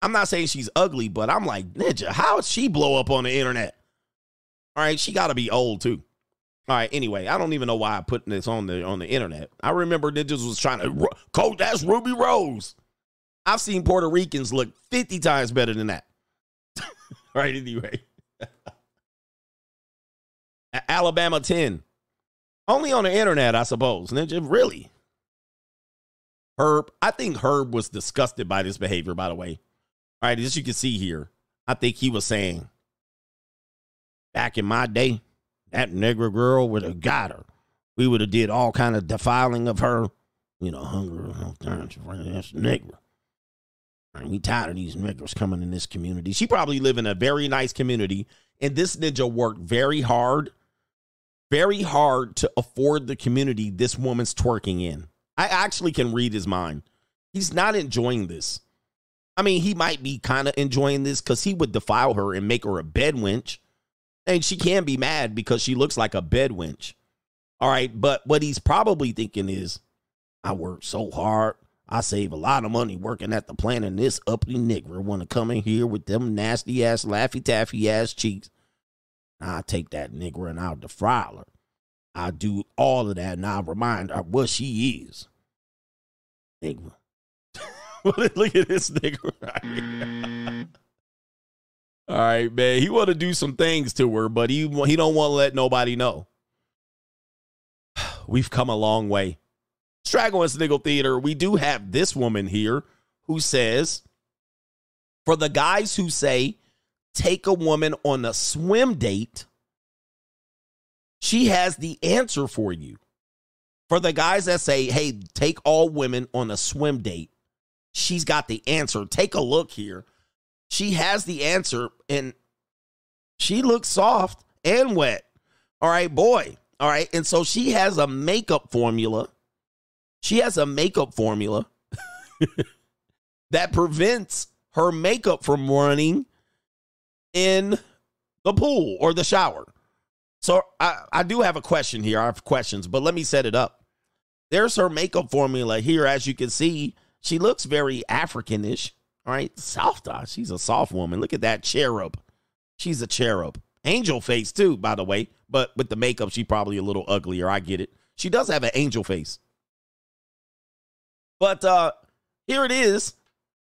I'm not saying she's ugly, but I'm like, Ninja, how'd she blow up on the internet? All right, she got to be old too. All right, anyway, I don't even know why I put this on the on the internet. I remember Ninjas was trying to coach that's Ruby Rose. I've seen Puerto Ricans look 50 times better than that. [LAUGHS] right, anyway. [LAUGHS] Alabama 10. Only on the internet, I suppose. Ninja, really? Herb, I think Herb was disgusted by this behavior, by the way. All right, as you can see here, I think he was saying, back in my day, that nigger girl would have got her. We would have did all kind of defiling of her. You know, hunger, oh, that's nigger. Right, we tired of these niggers coming in this community. She probably live in a very nice community, and this ninja worked very hard, very hard to afford the community this woman's twerking in. I actually can read his mind. He's not enjoying this. I mean, he might be kind of enjoying this because he would defile her and make her a bed wench. And she can be mad because she looks like a bed wench. All right. But what he's probably thinking is, I work so hard. I save a lot of money working at the plant, and this uppity nigger want to come in here with them nasty ass, laffy taffy ass cheeks. I take that nigger and I'll defile her. I do all of that and I'll remind her what she is. Nigger. [LAUGHS] Look at this nigga right [LAUGHS] All right, man. He want to do some things to her, but he he don't want to let nobody know. [SIGHS] We've come a long way. Straggle and Sniggle Theater, we do have this woman here who says, for the guys who say, take a woman on a swim date, she has the answer for you. For the guys that say, hey, take all women on a swim date, she's got the answer. Take a look here. She has the answer, and she looks soft and wet. All right, boy. All right. And so she has a makeup formula. She has a makeup formula [LAUGHS] that prevents her makeup from running in the pool or the shower. So I, I do have a question here. I have questions, but let me set it up. There's her makeup formula here. As you can see, she looks very Africanish. All right. Soft. She's a soft woman. Look at that cherub. She's a cherub. Angel face, too, by the way. But with the makeup, she probably a little uglier. I get it. She does have an angel face. But uh here it is.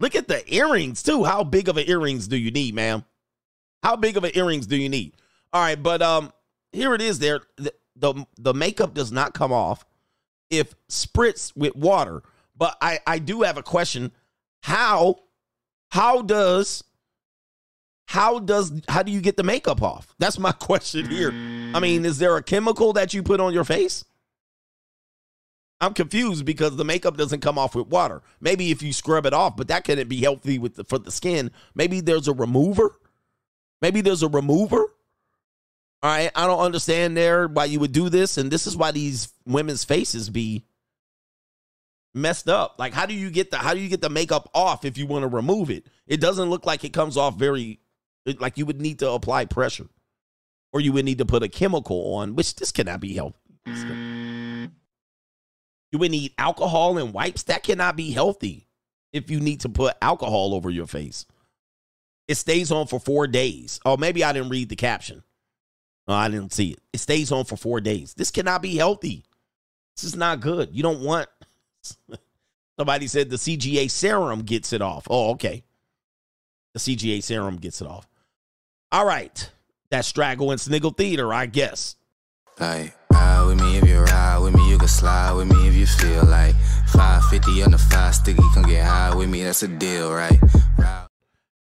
Look at the earrings, too. How big of an earrings do you need, ma'am? How big of an earrings do you need? All right, but um, here it is. There, the, the the makeup does not come off if spritzed with water. But I I do have a question. How how does how does how do you get the makeup off? That's my [LAUGHS] question here. I mean, is there a chemical that you put on your face? I'm confused because the makeup doesn't come off with water. Maybe if you scrub it off, but that couldn't be healthy with the, for the skin. Maybe there's a remover. Maybe there's a remover. All right, I don't understand there why you would do this, and this is why these women's faces be messed up. Like, how do you get the how do you get the makeup off if you want to remove it? It doesn't look like it comes off very like you would need to apply pressure, or you would need to put a chemical on, which this cannot be healthy. You would need alcohol and wipes. That cannot be healthy if you need to put alcohol over your face. It stays on for four days. Oh, maybe I didn't read the caption. Oh, I didn't see it. It stays on for four days. This cannot be healthy. This is not good. You don't want. [LAUGHS] Somebody said the CGA serum gets it off. Oh, okay. The CGA serum gets it off. All right. That's Straggle and Sniggle Theater, I guess. Like, ride with me if you ride with me, you can slide with me if you feel like 550 on the five sticky, come get high with me, that's a deal, right? Ride.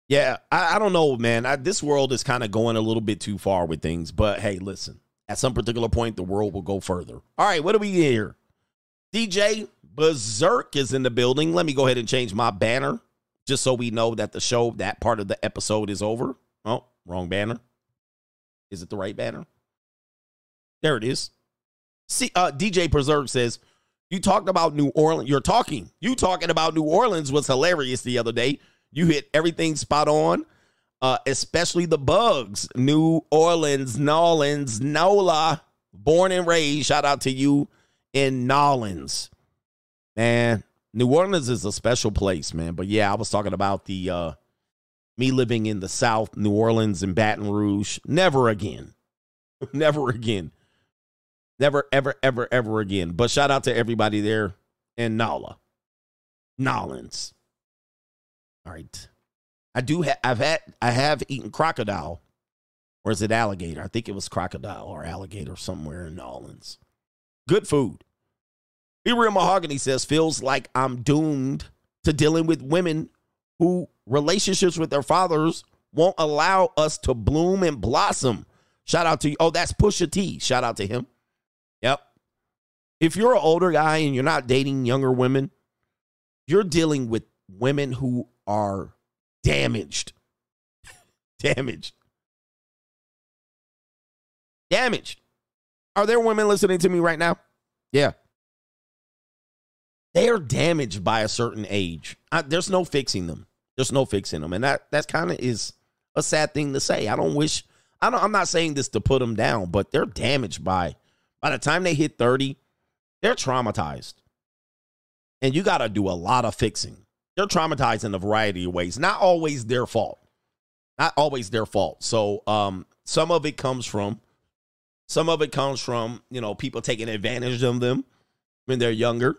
Yeah, I, I, don't know, man. I, this world is kind of going a little bit too far with things, but hey, listen. At some particular point, the world will go further. All right, what do we here? DJ Berserk is in the building. Let me go ahead and change my banner just so we know that the show, that part of the episode is over. Oh, wrong banner. Is it the right banner? There it is. See, uh, DJ Berserk says, You talked about New Orleans. You're talking. You talking about New Orleans was hilarious the other day. You hit everything spot on. uh, especially the Bugs, New Orleans, Nolans, NOLA, born and raised. Shout out to you in Nolans. Man, New Orleans is a special place, man. But yeah, I was talking about the uh me living in the South, New Orleans and Baton Rouge. Never again. [LAUGHS] Never again. Never, ever, ever, ever again. But shout out to everybody there in Nala. Nolans. All right. I do have I've had I have eaten crocodile. Or is it alligator? I think it was crocodile or alligator somewhere in Nolans. Good food. Be real mahogany says feels like I'm doomed to dealing with women who relationships with their fathers won't allow us to bloom and blossom. Shout out to you. Oh, that's Pusha T. Shout out to him. Yep. If you're an older guy and you're not dating younger women, you're dealing with women who are damaged. [LAUGHS] damaged. Damaged. Are there women listening to me right now? Yeah. They are damaged by a certain age. I, there's no fixing them. There's no fixing them, and that that's kind of is a sad thing to say. I don't wish. I don't. I'm not saying this to put them down, but they're damaged by. By the time they hit 30, they're traumatized, and you got to do a lot of fixing. They're traumatized in a variety of ways. Not always their fault. Not always their fault. So, um, some of it comes from, some of it comes from you know people taking advantage of them when they're younger.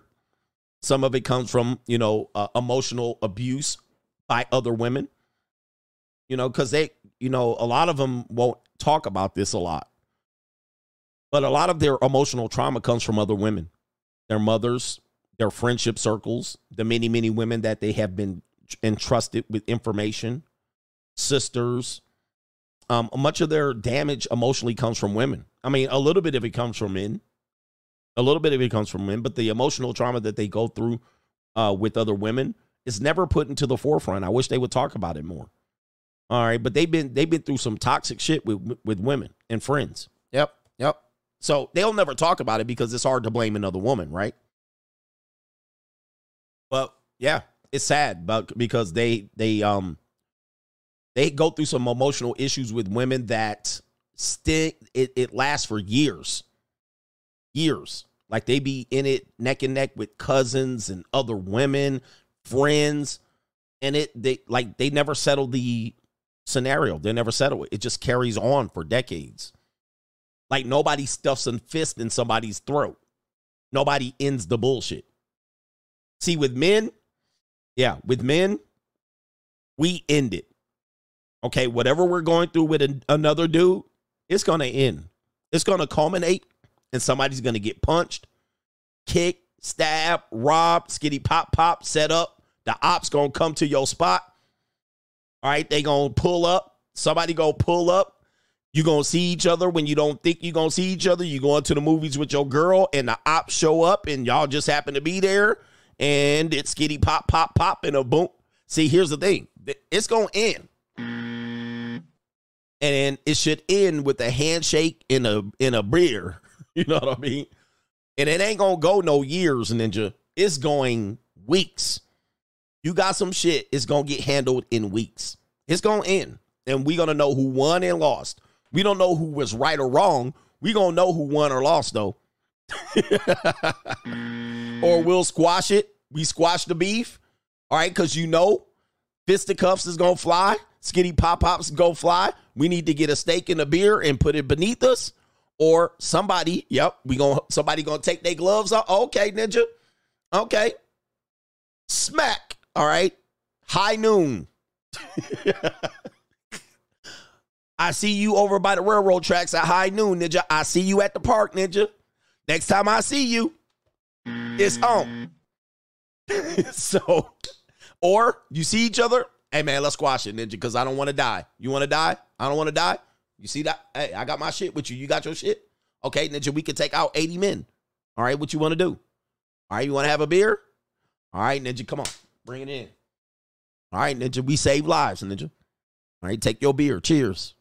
Some of it comes from you know uh, emotional abuse by other women. You know, because they, you know, a lot of them won't talk about this a lot. But a lot of their emotional trauma comes from other women, their mothers, their friendship circles, the many, many women that they have been entrusted with information, sisters. Um, much of their damage emotionally comes from women. I mean, a little bit of it comes from men. A little bit of it comes from men, but the emotional trauma that they go through uh, with other women is never put into the forefront. I wish they would talk about it more. All right, but they've been they've been through some toxic shit with with women and friends. Yep, yep. So they'll never talk about it because it's hard to blame another woman, right? But yeah, it's sad, but because they they um they go through some emotional issues with women that stick it, it lasts for years. Years. Like they be in it neck and neck with cousins and other women, friends, and it they like they never settle the scenario. They never settle it. It just carries on for decades. Like nobody stuffs a fist in somebody's throat. Nobody ends the bullshit. See, with men, yeah, with men, we end it. Okay, whatever we're going through with an, another dude, it's going to end. It's going to culminate, and somebody's going to get punched, kicked, stabbed, robbed, skitty pop pop, set up, the ops gonna come to your spot. All right, they gonna pull up. Somebody gonna pull up. You gonna see each other when you don't think you gonna see each other. You going to the movies with your girl, and the ops show up, and y'all just happen to be there, and it's skitty pop pop pop, and a boom. See, here's the thing: it's gonna end, and it should end with a handshake in a in a beer. [LAUGHS] You know what I mean? And it ain't gonna go no years, ninja. It's going weeks. You got some shit, it's going to get handled in weeks. It's going to end. And going to know who won and lost. We don't know who was right or wrong. we going to know who won or lost, though. [LAUGHS] or mm. we'll squash it. We squash the beef. All right, because you know fisticuffs is going to fly. Skinny pop pops go fly. We need to get a steak and a beer and put it beneath us. Or somebody, yep, we gonna somebody gonna take their gloves off. Okay, ninja. Okay. Smack. All right. High noon. [LAUGHS] I see you over by the railroad tracks at high noon, ninja. I see you at the park, ninja. Next time I see you, it's on. [LAUGHS] so, or you see each other, hey man, let's squash it, ninja, because I don't want to die. You want to die? I don't want to die. You see that? Hey, I got my shit with you. You got your shit? Okay, ninja, we can take out 80 men. All right, what you want to do? All right, you want to have a beer? All right, ninja, come on. Bring it in. All right, Ninja. We save lives, Ninja. All right, take your beer. Cheers.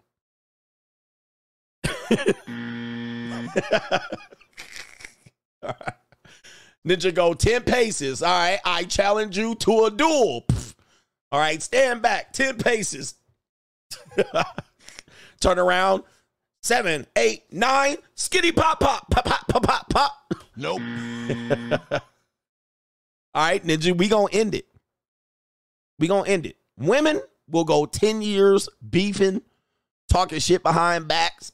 [LAUGHS] Ninja go 10 paces. All right, I challenge you to a duel. All right, stand back 10 paces. [LAUGHS] Turn around. Seven, eight, nine. Skitty pop, pop, pop, pop, pop, pop, pop. Nope. [LAUGHS] All right, Ninja, we gonna end it. We gonna end it. Women will go 10 years beefing, talking shit behind backs.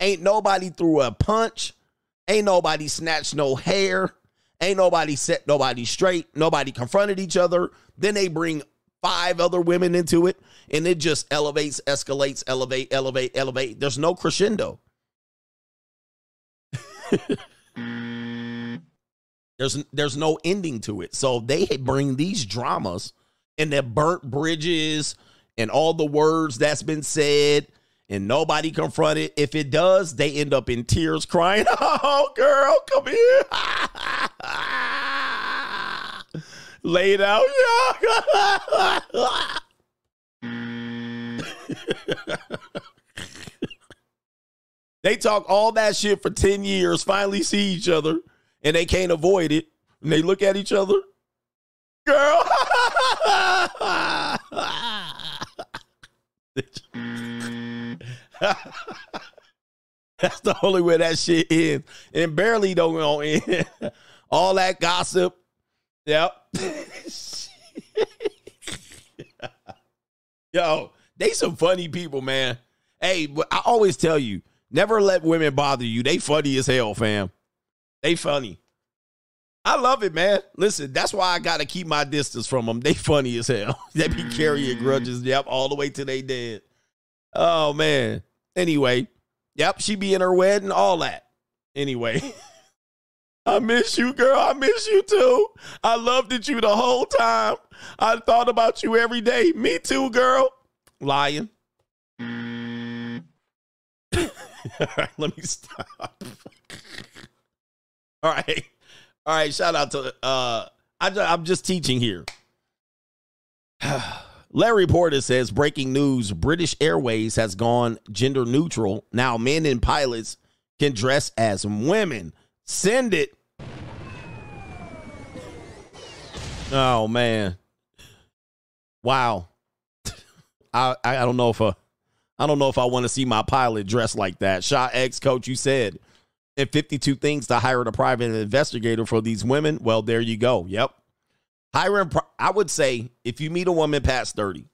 Ain't nobody threw a punch. Ain't nobody snatched no hair. Ain't nobody set nobody straight. Nobody confronted each other. Then they bring five other women into it, and it just elevates, escalates, elevate, elevate, elevate. There's no crescendo. [LAUGHS] there's there's no ending to it. So they bring these dramas and the burnt bridges and all the words that's been said and nobody confronted. If it does, they end up in tears crying, [LAUGHS] Oh, girl, come here. [LAUGHS] Lay it out. [LAUGHS] they talk all that shit for 10 years, finally see each other, and they can't avoid it. And they look at each other. Girl. [LAUGHS] That's the only way that shit ends. And barely don't go in. [LAUGHS] All that gossip. Yep. [LAUGHS] Yo, they some funny people, man. Hey, I always tell you, never let women bother you. They funny as hell, fam. They funny. I love it, man. Listen, that's why I gotta keep my distance from them. They funny as hell. they be carrying grudges, yep, all the way to they dead. Oh man. Anyway, yep, she be in her wedding, all that. Anyway. [LAUGHS] I miss you, girl. I miss you too. I loved it you the whole time. I thought about you every day. Me too, girl. Lying. All right, [LAUGHS] let me stop. [LAUGHS] All right. All right, shout out to uh I, I'm just teaching here. [SIGHS] [SIGHS] Larry Porter says breaking news British Airways has gone gender neutral. Now men and pilots can dress as women. Send it. Oh man. Wow. [LAUGHS] I I don't know if a, I don't know if I want to see my pilot dressed like that. Shot X coach, you said and 52 things to hire a private investigator for these women. Well, there you go. Yep. Hiring, I would say if you meet a woman past 30,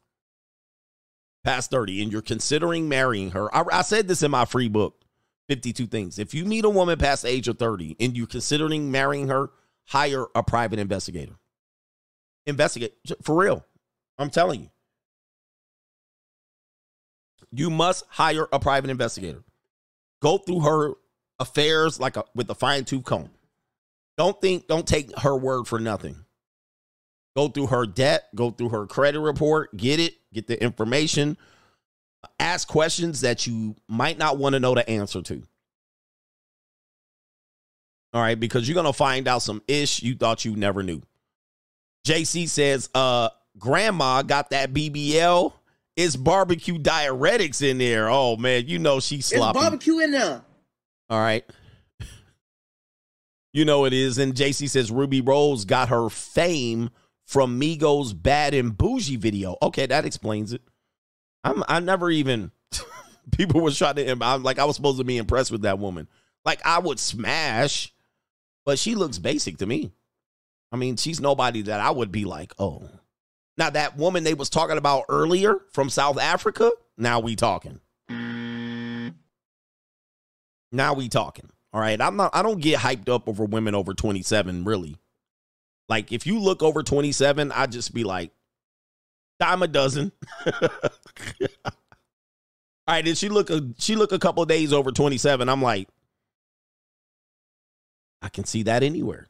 past 30, and you're considering marrying her, I, I said this in my free book, 52 Things. If you meet a woman past the age of 30 and you're considering marrying her, hire a private investigator. Investigate for real. I'm telling you. You must hire a private investigator. Go through her affairs like a with a fine tooth comb. Don't think, don't take her word for nothing. Go through her debt, go through her credit report, get it, get the information, ask questions that you might not want to know the answer to. All right, because you're gonna find out some ish you thought you never knew. JC says, uh, grandma got that BBL. It's barbecue diuretics in there. Oh man, you know she's sloppy. It's barbecue in there. All right. You know it is. And JC says Ruby Rose got her fame from Migos Bad and Boujee video. Okay, that explains it. I'm I never even [LAUGHS] people were trying to I'm like I was supposed to be impressed with that woman. Like I would smash, but she looks basic to me. I mean, she's nobody that I would be like, oh. Now that woman they was talking about earlier from South Africa, now we talking. Now we talking. All right. I'm not I don't get hyped up over women over 27, really. Like if you look over 27, I just be like, dime a dozen. [LAUGHS] All right, did she look a she look a couple days over 27? I'm like, I can see that anywhere.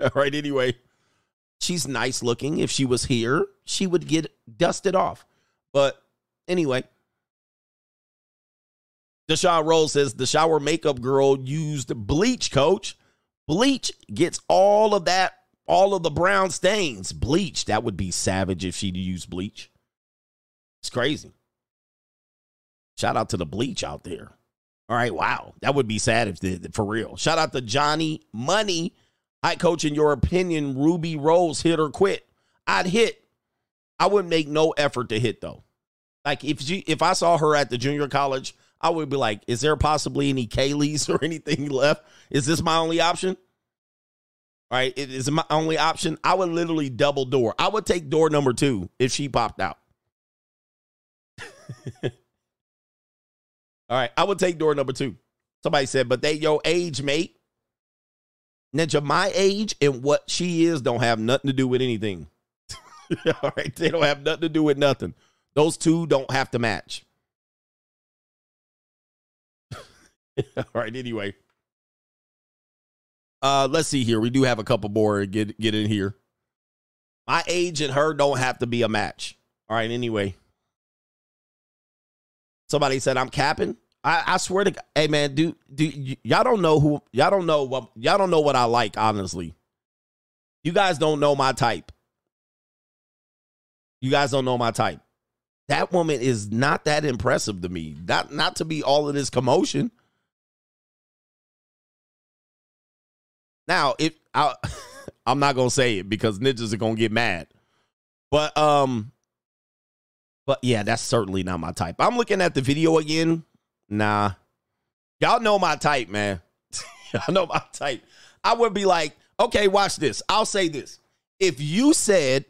All right, anyway. She's nice looking. If she was here, she would get dusted off. But anyway, Deshaun Rose says the shower makeup girl used bleach, coach. Bleach gets all of that, all of the brown stains. Bleach. That would be savage if she'd use bleach. It's crazy. Shout out to the bleach out there. All right, wow. That would be sad if the, for real. Shout out to Johnny Money. Hi, coach. In your opinion, Ruby Rose hit or quit? I'd hit. I wouldn't make no effort to hit though. Like if she if I saw her at the junior college, I would be like, is there possibly any Kaylee's [LAUGHS] or anything left? Is this my only option? All right, it is my only option. I would literally double door. I would take door number two if she popped out. [LAUGHS] All right, I would take door number two. Somebody said, but they your age, mate. Ninja, my age and what she is don't have nothing to do with anything. [LAUGHS] All right, they don't have nothing to do with nothing. Those two don't have to match. [LAUGHS] All right, anyway. Uh, let's see here. We do have a couple more get get in here. My age and her don't have to be a match. All right, anyway. Somebody said I'm capping. I, I swear to God, hey man, do do y- y'all don't know who y'all don't know what y'all don't know what I like, honestly. You guys don't know my type. You guys don't know my type. That woman is not that impressive to me. Not not to be all of this commotion. Now, if I, [LAUGHS] I'm not gonna say it because ninjas are gonna get mad, but um, but yeah, that's certainly not my type. I'm looking at the video again. Nah, y'all know my type, man. [LAUGHS] y'all know my type. I would be like, okay, watch this. I'll say this: if you said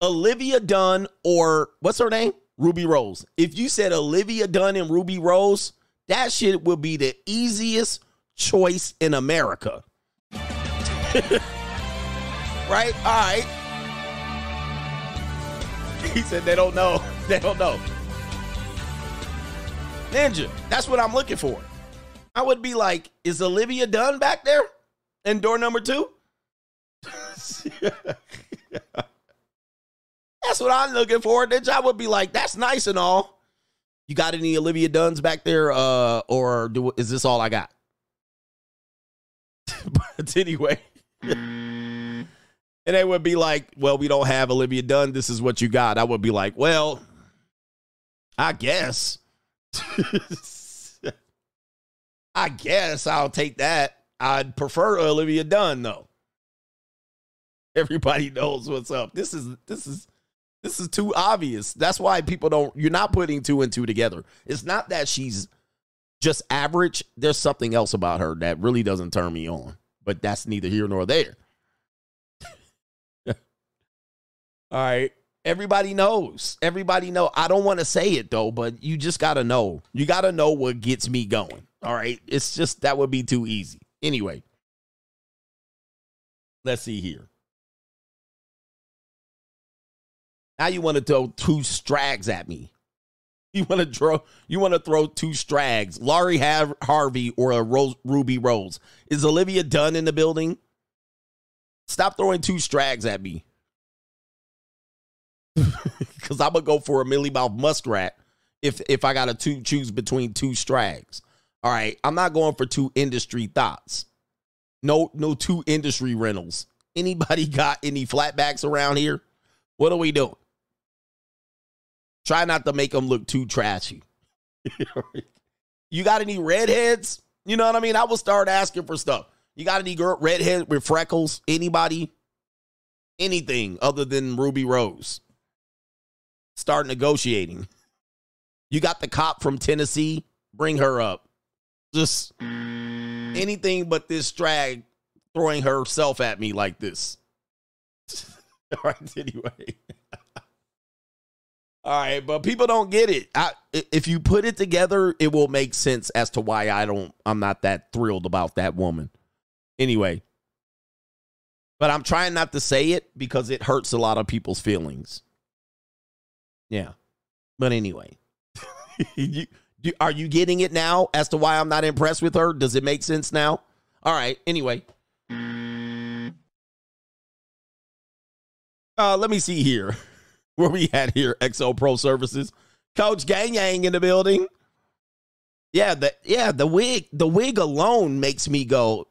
Olivia Dunne or what's her name, Ruby Rose, if you said Olivia Dunne and Ruby Rose, that shit would be the easiest choice in America. [LAUGHS] right? All right. He said they don't know. [LAUGHS] They don't know. Ninja, that's what I'm looking for. I would be like, is Olivia Dunne back there in door number two? [LAUGHS] that's what I'm looking for. Ninja, I would be like, that's nice and all. You got any Olivia Dunnes back there? Uh, or do is this all I got? but anyway. Mm. and they would be like, Well, we don't have Olivia Dunne. This is what you got. I would be like, Well, I guess. [LAUGHS] I guess I'll take that. I'd prefer Olivia Dunne though. Everybody knows what's up. This is this is this is too obvious. That's why people don't you're not putting two and two together. It's not that she's just average. There's something else about her that really doesn't turn me on. But that's neither here nor there. [LAUGHS] All right. Everybody knows. Everybody know. I don't want to say it though, but you just got to know. You got to know what gets me going. All right? It's just that would be too easy. Anyway. Let's see here. Now you want to throw two strags at me. [LAUGHS] You want to throw you want to throw two strags, Laurie Har- Harvey or a Rose, Ruby Rose. Is Olivia Dunne in the building? Stop throwing two strags at me. Cuz I'm to go for a Millie Mouth Muskrat if if I got to two, choose between two strags. All right, I'm not going for two industry thoughts. No no two industry rentals. Anybody [LAUGHS] got any flatbacks around here? What are we doing? Try not to make them look too trashy. you got any redheads? You know what I mean? I will start asking for stuff. You got any girl redhead with freckles? Anybody? Anything other than Ruby Rose? Start negotiating. You got the cop from Tennessee? Bring her up. Just anything but this drag throwing herself at me like this. [LAUGHS] All right, anyway. All right, but people don't get it. I, if you put it together, it will make sense as to why I don't. I'm not that thrilled about that woman. Anyway, but I'm trying not to say it because it hurts a lot of people's feelings. Yeah, but anyway, [LAUGHS] you, do, are you getting it now as to why I'm not impressed with her? Does it make sense now? All right. Anyway, uh, let me see here. [LAUGHS] [LAUGHS] where we had here XO Pro Services. Coach Gang Yang in the building. Yeah, the yeah, the wig, the wig alone makes me go.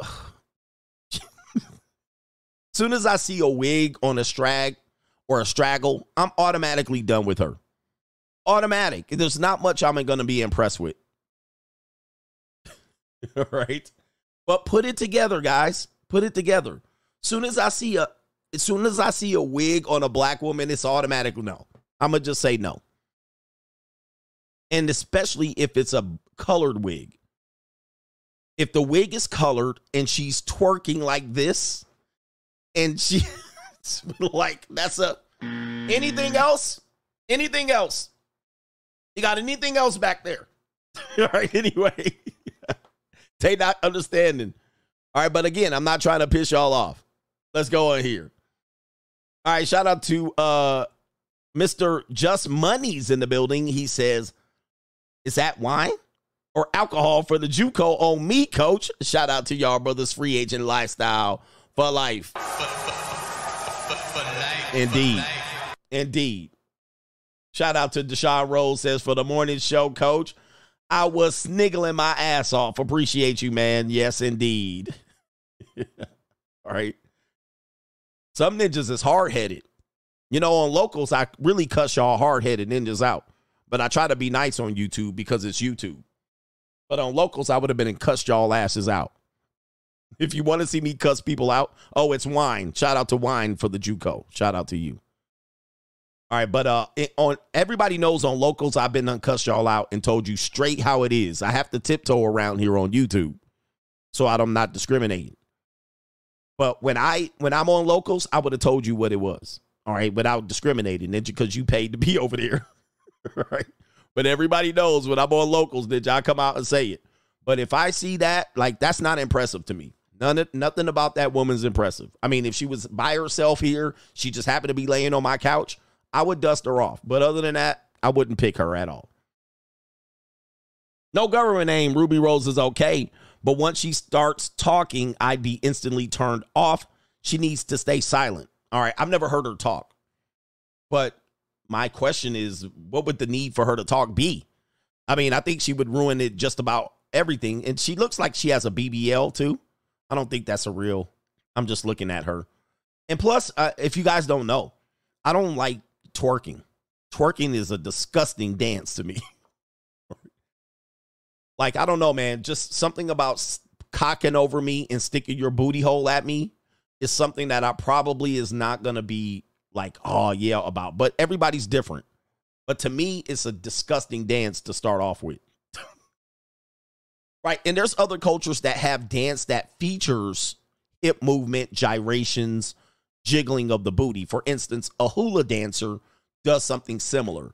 [SIGHS] Soon as I see a wig on a strag or a straggle, I'm automatically done with her. Automatic. There's not much I'm gonna be impressed with. All [LAUGHS] right. But put it together, guys. Put it together. Soon as I see a as soon as I see a wig on a black woman, it's automatic no. I'm gonna just say no. And especially if it's a colored wig. If the wig is colored and she's twerking like this, and she [LAUGHS] like that's a anything else? Anything else? You got anything else back there? [LAUGHS] All right, anyway. [LAUGHS] they not understanding. All right, but again, I'm not trying to piss y'all off. Let's go on here. All right, shout out to uh Mr. Just Money's in the building. He says, Is that wine or alcohol for the Juco on me, coach? Shout out to y'all brothers, free agent lifestyle for life. [LAUGHS] Indeed. Indeed. Shout out to Deshaun Rose says for the morning show, coach. I was sniggling my ass off. Appreciate you, man. Yes, indeed. [LAUGHS] All right. Some ninjas is hard headed. You know, on locals, I really cuss y'all hard headed ninjas out. But I try to be nice on YouTube because it's YouTube. But on locals, I would have been and cussed y'all asses out. If you want to see me cuss people out, oh, it's wine. Shout out to wine for the Juco. Shout out to you. All right, but uh, it, on everybody knows on locals, I've been uncussed y'all out and told you straight how it is. I have to tiptoe around here on YouTube, so I'm not discriminating. But when I when I'm on locals, I would have told you what it was. All right, without discriminating, because you paid to be [LAUGHS] over there. right? But everybody knows when I'm on locals, did y'all come out and say it? But if I see that, like that's not impressive to me. None nothing about that woman's impressive. I mean, if she was by herself here, she just happened to be laying on my couch, I would dust her off. But other than that, I wouldn't pick her at all. No government name, Ruby Rose is okay. But once she starts talking, I'd be instantly turned off. She needs to stay silent. All right. I've never heard her talk. But my question is what would the need for her to talk be? I mean, I think she would ruin it just about everything. And she looks like she has a BBL too. I don't think that's a real. I'm just looking at her. And plus, uh, if you guys don't know, I don't like twerking. Twerking is a disgusting dance to me. [LAUGHS] like, I don't know, man. Just something about cocking over me and sticking your booty hole at me is something that I probably is not going to be like, oh, yeah, about. But everybody's different. But to me, it's a disgusting dance to start off with. [LAUGHS] Right. And there's other cultures that have dance that features hip movement, gyrations, jiggling of the booty. For instance, a hula dancer does something similar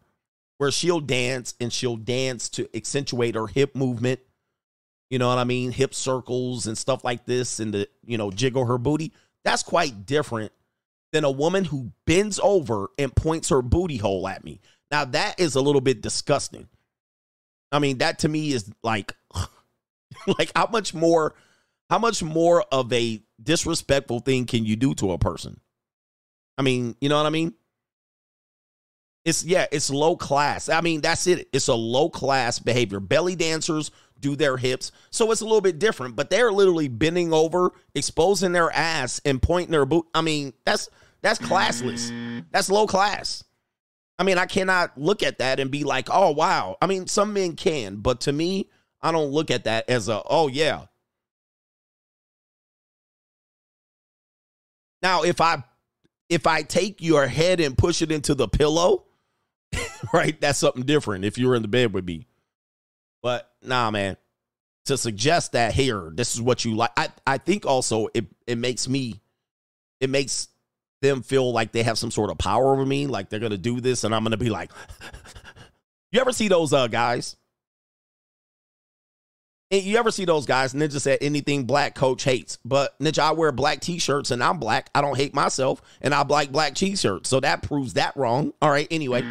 where she'll dance and she'll dance to accentuate her hip movement. You know what I mean? Hip circles and stuff like this and the, you know, jiggle her booty. That's quite different than a woman who bends over and points her booty hole at me. Now that is a little bit disgusting. I mean, that to me is like [LAUGHS] like how much more how much more of a disrespectful thing can you do to a person? I mean, you know what I mean? It's yeah, it's low class. I mean, that's it. It's a low class behavior. Belly dancers do their hips, so it's a little bit different. But they're literally bending over, exposing their ass, and pointing their boot. I mean, that's that's classless. That's low class. I mean, I cannot look at that and be like, oh wow. I mean, some men can, but to me, I don't look at that as a, oh, yeah. Now, if I if I take your head and push it into the pillow, [LAUGHS] right, that's something different if you're in the bed with me. But nah, man, to suggest that here, this is what you like. I, I think also it, it makes me, it makes them feel like they have some sort of power over me, like they're gonna do this, and I'm gonna be like, [LAUGHS] you ever see those uh guys? And you ever see those guys? Ninja said anything black coach hates. But Ninja, I wear black t-shirts and I'm black. I don't hate myself and I like black t-shirts. So that proves that wrong. All right. Anyway.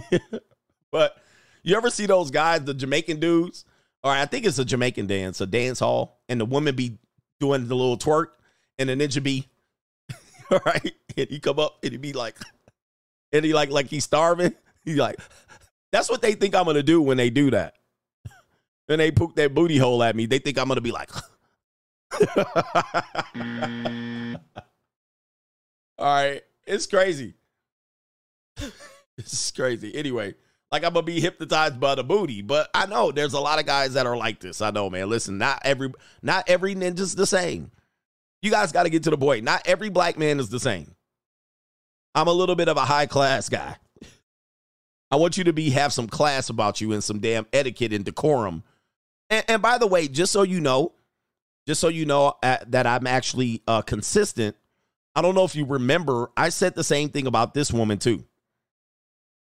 [LAUGHS] but you ever see those guys, the Jamaican dudes? All right, I think it's a Jamaican dance, a dance hall, and the woman be doing the little twerk, and the ninja be, [LAUGHS] all right, and he come up and he be like, and he like like he's starving. He like, that's what they think I'm gonna do when they do that and they poke that booty hole at me, they think I'm gonna be like, [LAUGHS] all right, it's crazy. [LAUGHS] it's crazy. Anyway, like I'm gonna be hypnotized by the booty, but I know there's a lot of guys that are like this. I know, man. Listen, not every not every ninja's the same. You guys got to get to the point. Not every black man is the same. I'm a little bit of a high class guy. I want you to be have some class about you and some damn etiquette and decorum. And, and by the way, just so you know, just so you know uh, that I'm actually uh, consistent. I don't know if you remember, I said the same thing about this woman too.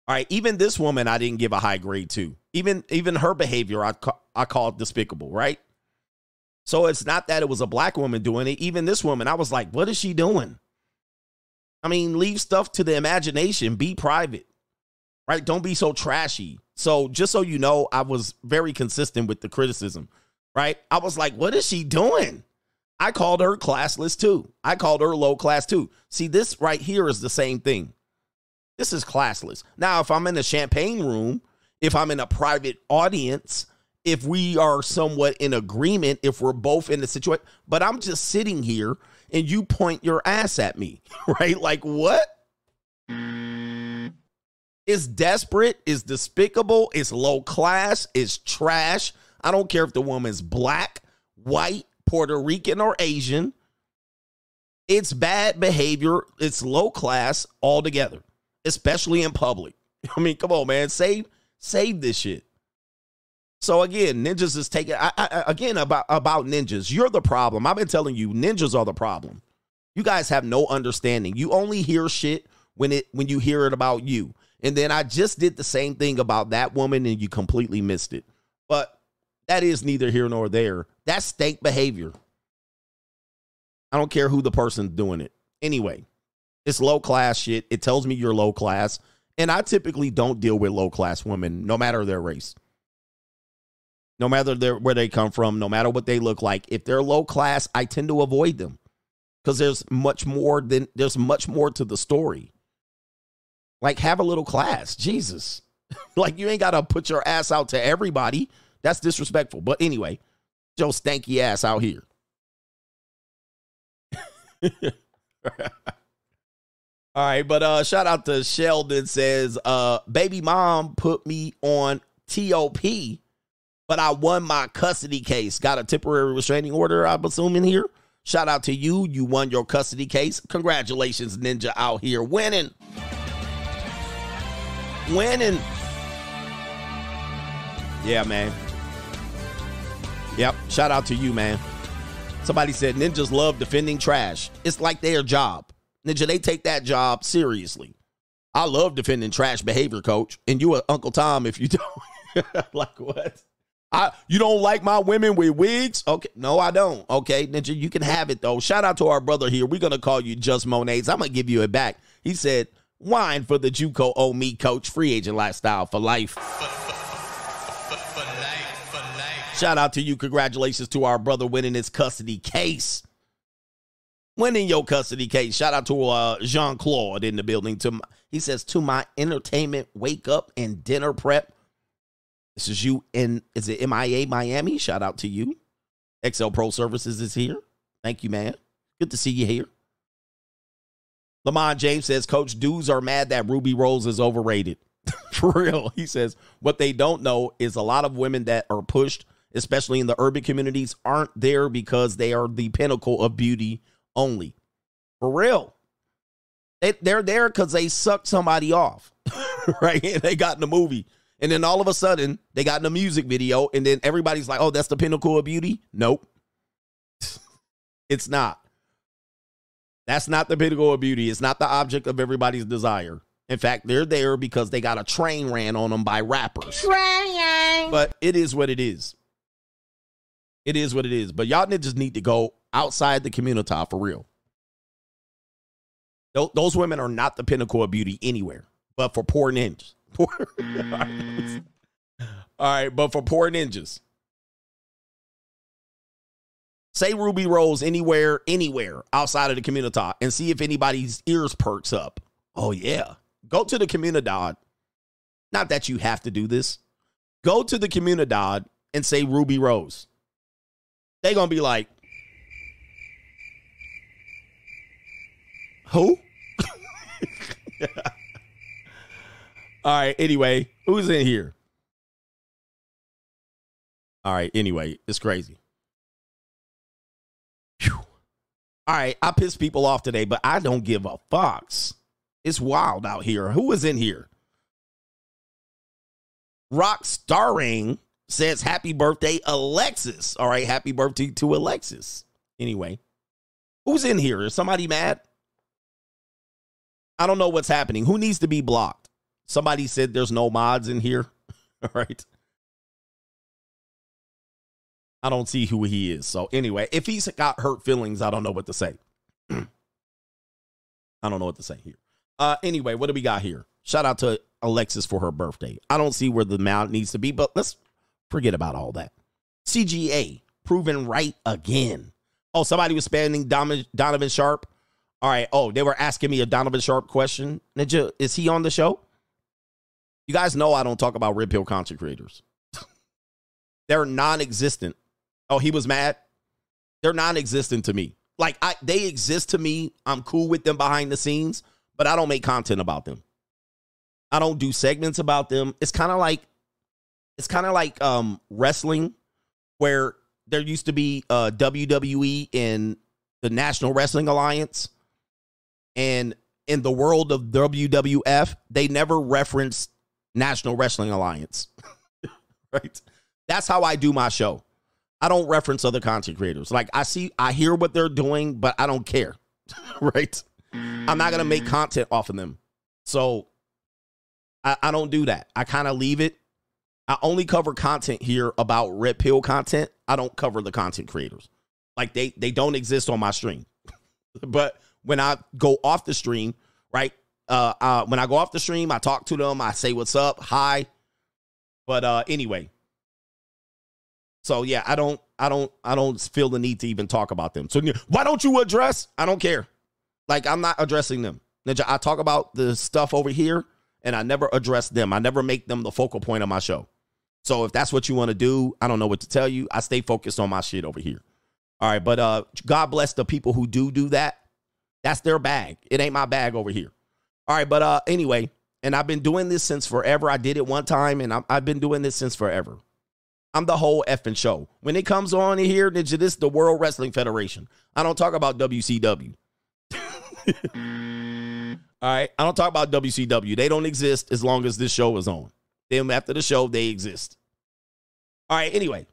All right, even this woman I didn't give a high grade to. Even even her behavior I ca- I called despicable, right? So it's not that it was a black woman doing it. Even this woman, I was like, what is she doing? I mean, leave stuff to the imagination. Be private, right? Don't be so trashy. So just so you know, I was very consistent with the criticism, right? I was like, what is she doing? I called her classless too. I called her low class too. See, this right here is the same thing. This is classless. Now, if I'm in a champagne room, if I'm in a private audience, if we are somewhat in agreement, if we're both in the situation, but I'm just sitting here and you point your ass at me, [LAUGHS] right? Like, what? It's desperate, it's despicable, it's low class, it's trash. I don't care if the woman's black, white, Puerto Rican, or Asian. It's bad behavior, it's low class altogether, especially in public. [LAUGHS] I mean, come on, man. Save save this shit. So again, ninjas is taking I, I, again about about ninjas. You're the problem. I've been telling you, ninjas are the problem. You guys have no understanding. You only hear shit when it when you hear it about you. And then I just did the same thing about that woman, and you completely missed it. But that is neither here nor there. That's stank behavior. I don't care who the person's doing it. Anyway, it's low class shit. It tells me you're low class. And I typically don't deal with low class women, no matter their race no matter their, where they come from, no matter what they look like. If they're low class, I tend to avoid them because there's much more than there's much more to the story. Like have a little class, Jesus. [LAUGHS] like you ain't got to put your ass out to everybody. That's disrespectful. But anyway, Joe stanky ass out here. [LAUGHS] All right, but uh shout out to Sheldon says uh baby mom put me on TOP but I won my custody case. Got a temporary restraining order, I'm assuming here. Shout out to you. You won your custody case. Congratulations, Ninja, out here winning. Winning. Yeah, man. Yep. Shout out to you, man. Somebody said ninjas love defending trash. It's like their job. Ninja, they take that job seriously. I love defending trash behavior, coach. And you are Uncle Tom if you [LAUGHS] don't. like what? I you don't like my women with wigs? Okay, no, I don't. Okay, Ninja, you can have it though. Shout out to our brother here. We're gonna call you Just Monets. I'm gonna give you it back. He said, "Wine for the JUCO oh me coach, free agent lifestyle for life." Shout out to you. Congratulations to our brother winning his custody case. Winning your custody case. Shout out to uh, Jean Claude in the building. To my, he says to my entertainment wake up and dinner prep this is you in is it MIA Miami? Shout out to you. XL Pro Services is here. Thank you, man. Good to see you here. Lamont James says, Coach, dudes are mad that Ruby Rose is overrated. [LAUGHS] For real. He says, what they don't know is a lot of women that are pushed, especially in the urban communities, aren't there because they are the pinnacle of beauty only. For real. They, they're there because they sucked somebody off, [LAUGHS] right? And they got in the movie. And then all of a sudden, they got in a music video, and then everybody's like, oh, that's the pinnacle of beauty? Nope. [LAUGHS] it's not. That's not the pinnacle of beauty. It's not the object of everybody's desire. In fact, they're there because they got a train ran on them by rappers. Train. But it is what it is. It is what it is. But y'all just need to go outside the community for real. Those women are not the pinnacle of beauty anywhere, but for poor ninjas. [LAUGHS] All right, but for poor ninjas, say Ruby Rose anywhere, anywhere outside of the community and see if anybody's ears perks up. Oh, yeah. Go to the community. Not that you have to do this. Go to the community and say Ruby Rose. They're going to be like, who? [LAUGHS] All right. Anyway, who's in here? All right. Anyway, it's crazy. All right. I piss people off today, but I don't give a fox. It's wild out here. Who is in here? Rock Starring says happy birthday, Alexis. All right, happy birthday to Alexis. Anyway, who's in here? Is somebody mad? I don't know what's happening. Who needs to be blocked? Somebody said there's no mods in here. [LAUGHS] All right. I don't see who he is. So anyway, if he's got hurt feelings, I don't know what to say. [CLEARS THROAT] I don't know what to say here. Uh anyway, what do we got here? Shout out to Alexis for her birthday. I don't see where the mount needs to be, but let's forget about all that. CGA proven right again. Oh, somebody was spamming Donovan Sharpe. All right. Oh, they were asking me a Donovan Sharpe question. Ninja, is he on the show? You guys know I don't talk about red pill content creators. [LAUGHS] They're non-existent. Oh, he was mad. They're non-existent to me. Like I, they exist to me. I'm cool with them behind the scenes, but I don't make content about them. I don't do segments about them. It's kind of like it's kind of like um wrestling where there used to be uh WWE in the National Wrestling Alliance and in the world of WWF, they never referenced National Wrestling Alliance. [LAUGHS] right? That's how I do my show. I don't reference other content creators. Like I see I hear what they're doing, but I don't care. [LAUGHS] right? I'm not gonna make content off of them. So I, I don't do that. I kind of leave it. I only cover content here about red pill content. I don't cover the content creators. Like they they don't exist on my stream. [LAUGHS] but when I go off the stream, right? Uh, uh, when I go off the stream, I talk to them. I say what's up, hi. But uh, anyway, so yeah, I don't, I don't, I don't feel the need to even talk about them. So why don't you address? I don't care. Like I'm not addressing them. Ninja, I talk about the stuff over here, and I never address them. I never make them the focal point of my show. So if that's what you want to do, I don't know what to tell you. I stay focused on my shit over here. All right, but uh, God bless the people who do do that. That's their bag. It ain't my bag over here. All right, but uh, anyway, and I've been doing this since forever. I did it one time, and i have been doing this since forever. I'm the whole effing show. When it comes on here, this is the World Wrestling Federation. I don't talk about WCW. [LAUGHS] All right, I don't talk about WCW. They don't exist as long as this show is on. Then after the show, they exist. All right, anyway.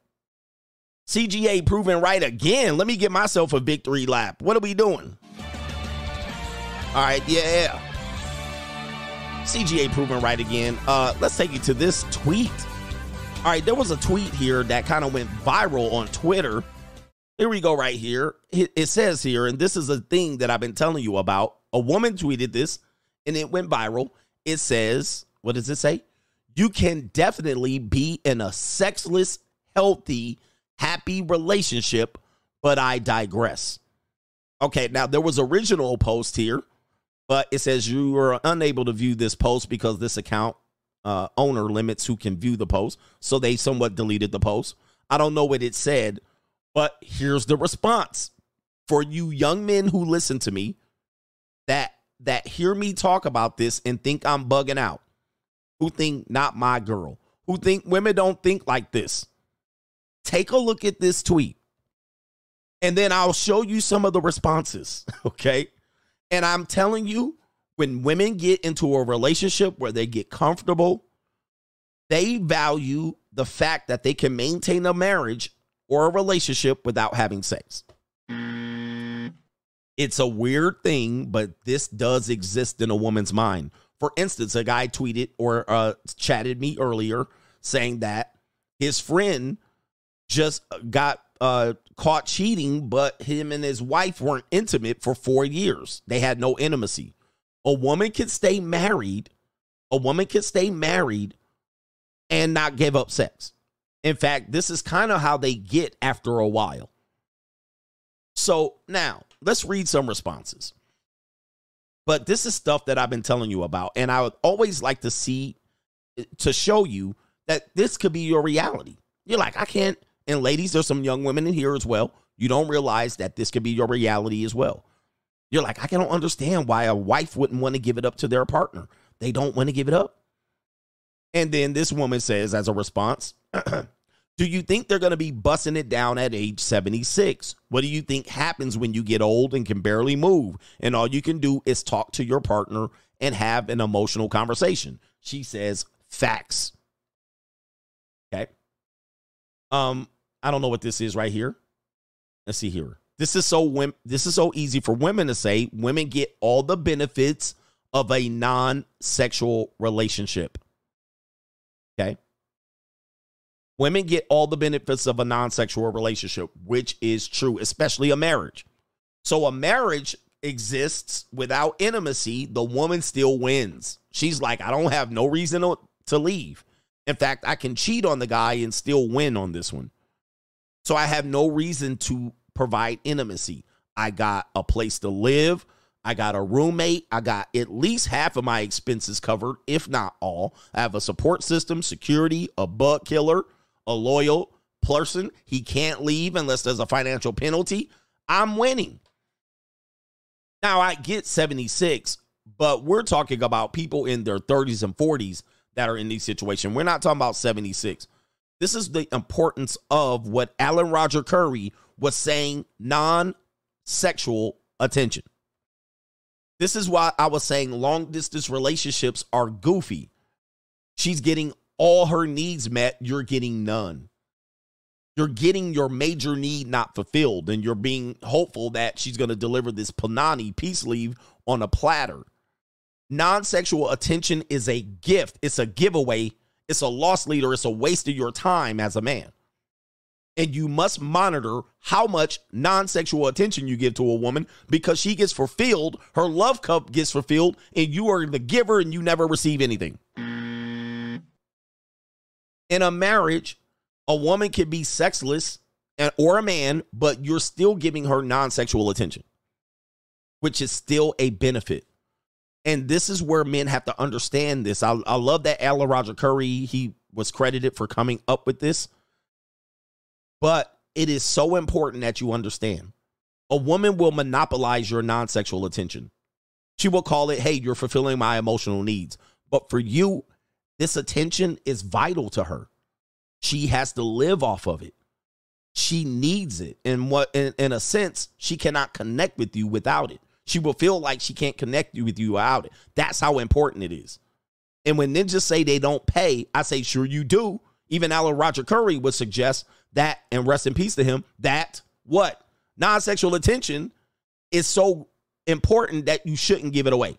CGA proven right again. Let me get myself a victory lap. What are we doing? All right, yeah. CGA proven right again. Uh, let's take you to this tweet. All right, there was a tweet here that kind of went viral on Twitter. Here we go, right here. It says here, and this is a thing that I've been telling you about. A woman tweeted this and it went viral. It says, what does it say? You can definitely be in a sexless, healthy, happy relationship, but I digress. Okay, now there was original post here, but it says you are unable to view this post because this account uh, owner limits who can view the post. So they somewhat deleted the post. I don't know what it said, but here's the response for you young men who listen to me that that hear me talk about this and think I'm bugging out. Who think not my girl. Who think women don't think like this. Take a look at this tweet. And then I'll show you some of the responses, [LAUGHS] okay? And I'm telling you, when women get into a relationship where they get comfortable, they value the fact that they can maintain a marriage or a relationship without having sex. It's a weird thing, but this does exist in a woman's mind. For instance, a guy tweeted or uh, chatted me earlier saying that his friend just got uh, caught cheating, but him and his wife weren't intimate for four years. They had no intimacy. A woman can stay married. A woman can stay married and not give up sex. In fact, this is kind of how they get after a while. So now let's read some responses. But this is stuff that I've been telling you about. And I would always like to see, to show you that this could be your reality. You're like, I can't. And ladies, there's some young women in here as well. You don't realize that this could be your reality as well. You're like, I don't understand why a wife wouldn't want to give it up to their partner. They don't want to give it up. And then this woman says, as a response, [CLEARS THROAT] Do you think they're going to be bussing it down at age 76? What do you think happens when you get old and can barely move? And all you can do is talk to your partner and have an emotional conversation. She says, Facts. Okay. Um, I don't know what this is right here. Let's see here. This is so this is so easy for women to say. Women get all the benefits of a non-sexual relationship. Okay. Women get all the benefits of a non-sexual relationship, which is true, especially a marriage. So a marriage exists without intimacy, the woman still wins. She's like, I don't have no reason to, to leave. In fact, I can cheat on the guy and still win on this one. So I have no reason to provide intimacy. I got a place to live. I got a roommate. I got at least half of my expenses covered, if not all. I have a support system, security, a bug killer, a loyal person. He can't leave unless there's a financial penalty. I'm winning. Now, I get 76, but we're talking about people in their 30s and 40s that are in these situations. We're not talking about 76. This is the importance of what Alan Roger Currie was saying non sexual attention. This is why I was saying long distance relationships are goofy. She's getting all her needs met, you're getting none. You're getting your major need not fulfilled, and you're being hopeful that she's going to deliver this Panani peace leave on a platter. Non sexual attention is a gift, it's a giveaway, it's a loss leader, it's a waste of your time as a man. And you must monitor how much non sexual attention you give to a woman because she gets fulfilled, her love cup gets fulfilled, and you are the giver and you never receive anything. In a marriage, a woman can be sexless and, or a man, but you're still giving her non sexual attention, which is still a benefit. And this is where men have to understand this. I, I love that Alan Roger Currie, he was credited for coming up with this. But it is so important that you understand. A woman will monopolize your non sexual attention. She will call it, hey, you're fulfilling my emotional needs. But for you, this attention is vital to her. She has to live off of it. She needs it. And what in, in a sense, she cannot connect with you without it. She will feel like she can't connect with you without it. That's how important it is. And when ninjas say they don't pay, I say, sure you do. Even Alan Roger Currie would suggest that, and rest in peace to him, that what? Non sexual attention is so important that you shouldn't give it away.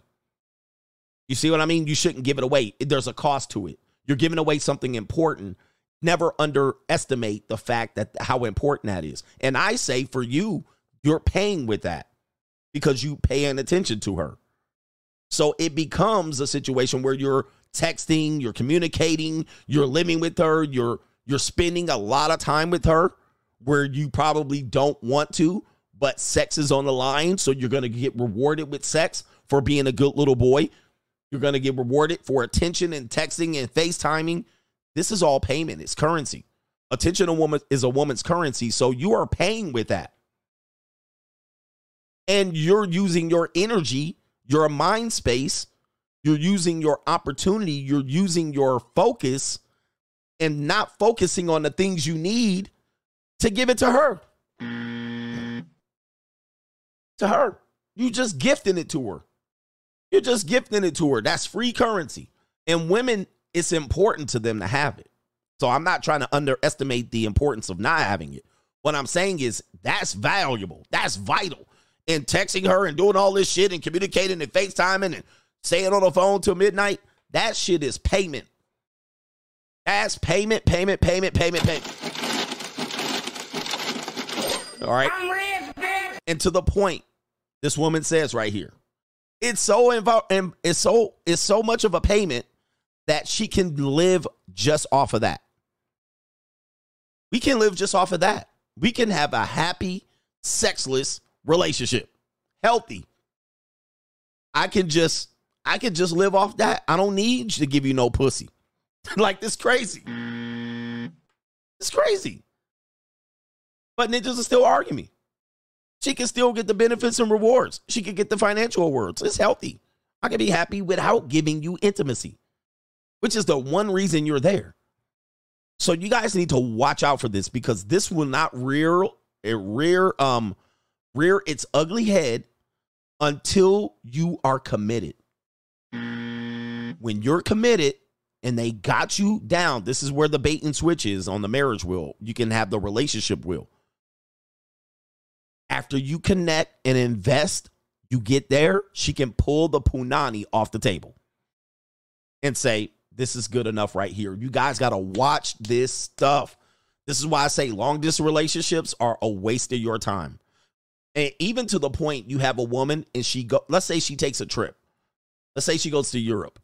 You see what I mean? You shouldn't give it away. There's a cost to it. You're giving away something important. Never underestimate the fact that how important that is. And I say for you, you're paying with that because you paying attention to her. So it becomes a situation where you're texting, you're communicating, you're living with her, you're you're spending a lot of time with her where you probably don't want to, but sex is on the line, so you're going to get rewarded with sex for being a good little boy. You're going to get rewarded for attention and texting and FaceTiming. This is all payment. It's currency. Attention a woman is a woman's currency, so you are paying with that. And you're using your energy, your mind space, you're using your opportunity, you're using your focus and not focusing on the things you need to give it to her. To her. You just gifting it to her. You're just gifting it to her. That's free currency. And women, it's important to them to have it. So I'm not trying to underestimate the importance of not having it. What I'm saying is that's valuable. That's vital. And texting her and doing all this shit and communicating and FaceTiming and staying on the phone till midnight, that shit is payment. That's payment, payment, payment, payment, payment. All right. And to the point, this woman says right here, it's so involved and it's so it's so much of a payment that she can live just off of that. We can live just off of that. We can have a happy, sexless relationship. Healthy. I can just I can just live off that. I don't need to give you no pussy. [LAUGHS] like this crazy. It's crazy. But ninjas will still argue me. She can still get the benefits and rewards. She can get the financial rewards. It's healthy. I can be happy without giving you intimacy, which is the one reason you're there. So you guys need to watch out for this because this will not rear it rear um rear its ugly head until you are committed. When you're committed, and they got you down. This is where the bait and switch is on the marriage wheel. You can have the relationship wheel. After you connect and invest, you get there, she can pull the punani off the table and say, This is good enough right here. You guys got to watch this stuff. This is why I say long distance relationships are a waste of your time. And even to the point you have a woman and she go, let's say she takes a trip. Let's say she goes to Europe.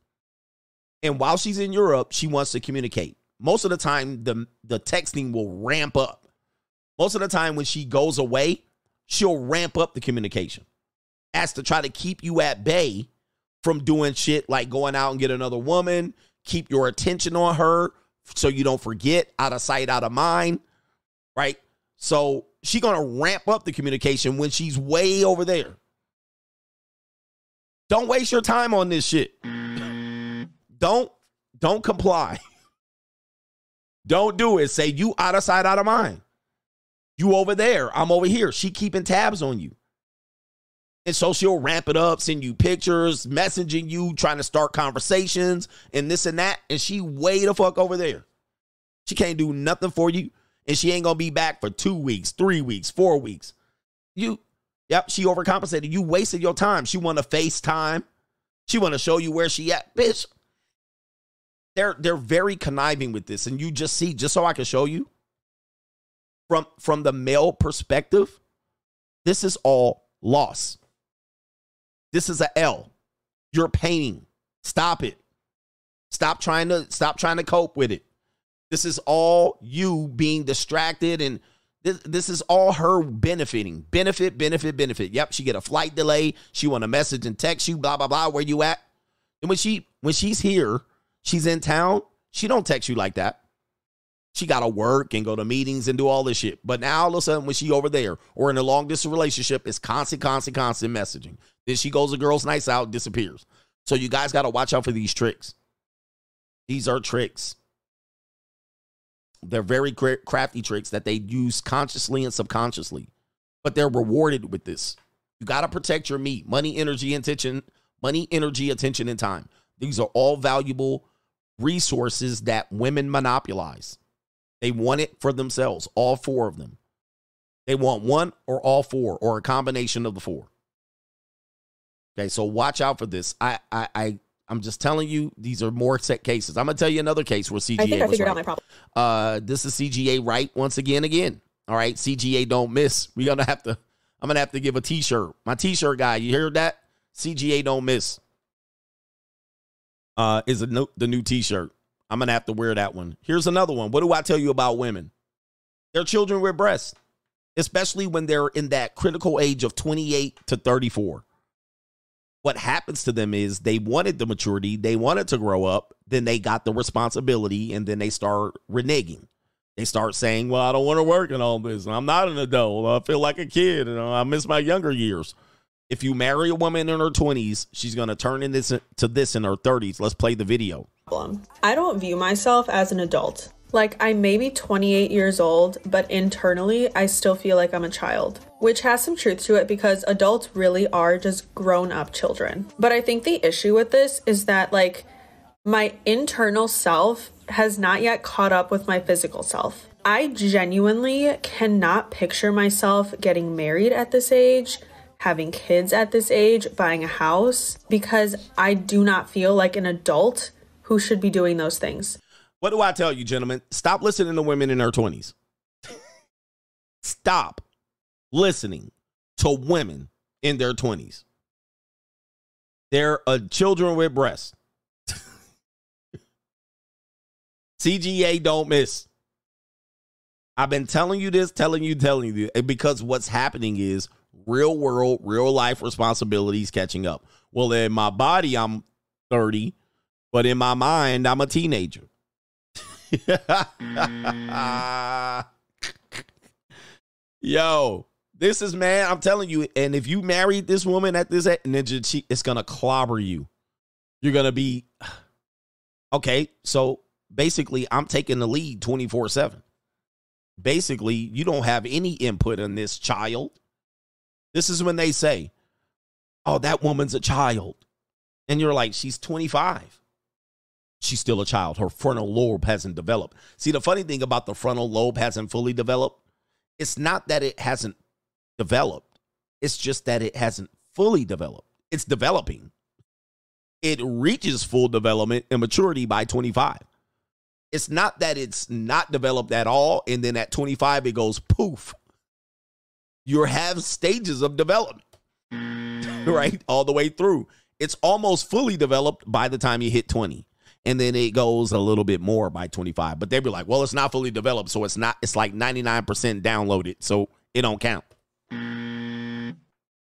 And while she's in Europe, she wants to communicate. Most of the time, the, the texting will ramp up. Most of the time, when she goes away, she'll ramp up the communication as to try to keep you at bay from doing shit like going out and get another woman, keep your attention on her so you don't forget, out of sight, out of mind, right? So she gonna ramp up the communication when she's way over there. Don't waste your time on this shit. Don't don't comply. [LAUGHS] Don't do it. Say you out of sight, out of mind. You over there, I'm over here. She keeping tabs on you. And so she'll ramp it up, send you pictures, messaging you, trying to start conversations and this and that. And she way the fuck over there. She can't do nothing for you. And she ain't gonna be back for two weeks, three weeks, four weeks. You, yep, she overcompensated. You wasted your time. She wanna FaceTime. She wanna show you where she at. Bitch. They're they're very conniving with this. And you just see, just so I can show you, from from the male perspective, this is all loss. This is a L. You're painting. Stop it. Stop trying to stop trying to cope with it. This is all you being distracted and this, this is all her benefiting. Benefit, benefit, benefit. Yep, she get a flight delay. She want a message and text you, blah, blah, blah. Where you at? And when she when she's here, she's in town, she don't text you like that. She gotta work and go to meetings and do all this shit. But now all of a sudden, when she over there or in a long distance relationship, it's constant, constant, constant messaging. Then she goes to girls' nights out, disappears. So you guys gotta watch out for these tricks. These are tricks. They're very crafty tricks that they use consciously and subconsciously, but they're rewarded with this. You got to protect your meat, money, energy, attention, money, energy, attention, and time. These are all valuable resources that women monopolize. They want it for themselves, all four of them. They want one or all four or a combination of the four. Okay, so watch out for this. I I I I'm just telling you, these are more set cases. I'm gonna tell you another case where CGA. I think I figured right. out my problem. Uh, this is CGA right once again, again. All right, CGA don't miss. We're gonna have to. I'm gonna have to give a T-shirt. My T-shirt guy, you hear that? CGA don't miss. Uh, is a new, the new T-shirt. I'm gonna have to wear that one. Here's another one. What do I tell you about women? They're children with breasts, especially when they're in that critical age of 28 to 34 what happens to them is they wanted the maturity, they wanted to grow up, then they got the responsibility, and then they start reneging. They start saying, Well, I don't want to work in all this. and I'm not an adult. I feel like a kid. and I miss my younger years. If you marry a woman in her 20s, she's going to turn in this to this in her 30s. Let's play the video. I don't view myself as an adult. Like, I may be 28 years old, but internally, I still feel like I'm a child. Which has some truth to it because adults really are just grown up children. But I think the issue with this is that, like, my internal self has not yet caught up with my physical self. I genuinely cannot picture myself getting married at this age, having kids at this age, buying a house, because I do not feel like an adult who should be doing those things. What do I tell you, gentlemen? Stop listening to women in their 20s. Stop listening to women in their 20s. They're uh, children with breasts. [LAUGHS] CGA don't miss. I've been telling you this, telling you, telling you, because what's happening is real world, real life responsibilities catching up. Well, in my body, I'm 30, but in my mind, I'm a teenager. [LAUGHS] Yo, this is man. I'm telling you. And if you married this woman at this ninja, it's gonna clobber you. You're gonna be [SIGHS] okay. So basically, I'm taking the lead 24 seven. Basically, you don't have any input in this child. This is when they say, "Oh, that woman's a child," and you're like, "She's 25." she's still a child. Her frontal lobe hasn't developed. See, the funny thing about the frontal lobe hasn't fully developed, it's not that it hasn't developed, it's just that it hasn't fully developed. It's developing. It reaches full development and maturity by 25. It's not that it's not developed at all, and then at 25 it goes poof. You have stages of development, [LAUGHS] right? All the way through. It's almost fully developed by the time you hit 20 and then it goes a little bit more by 25 but they'd be like well it's not fully developed so it's not it's like 99% downloaded so it don't count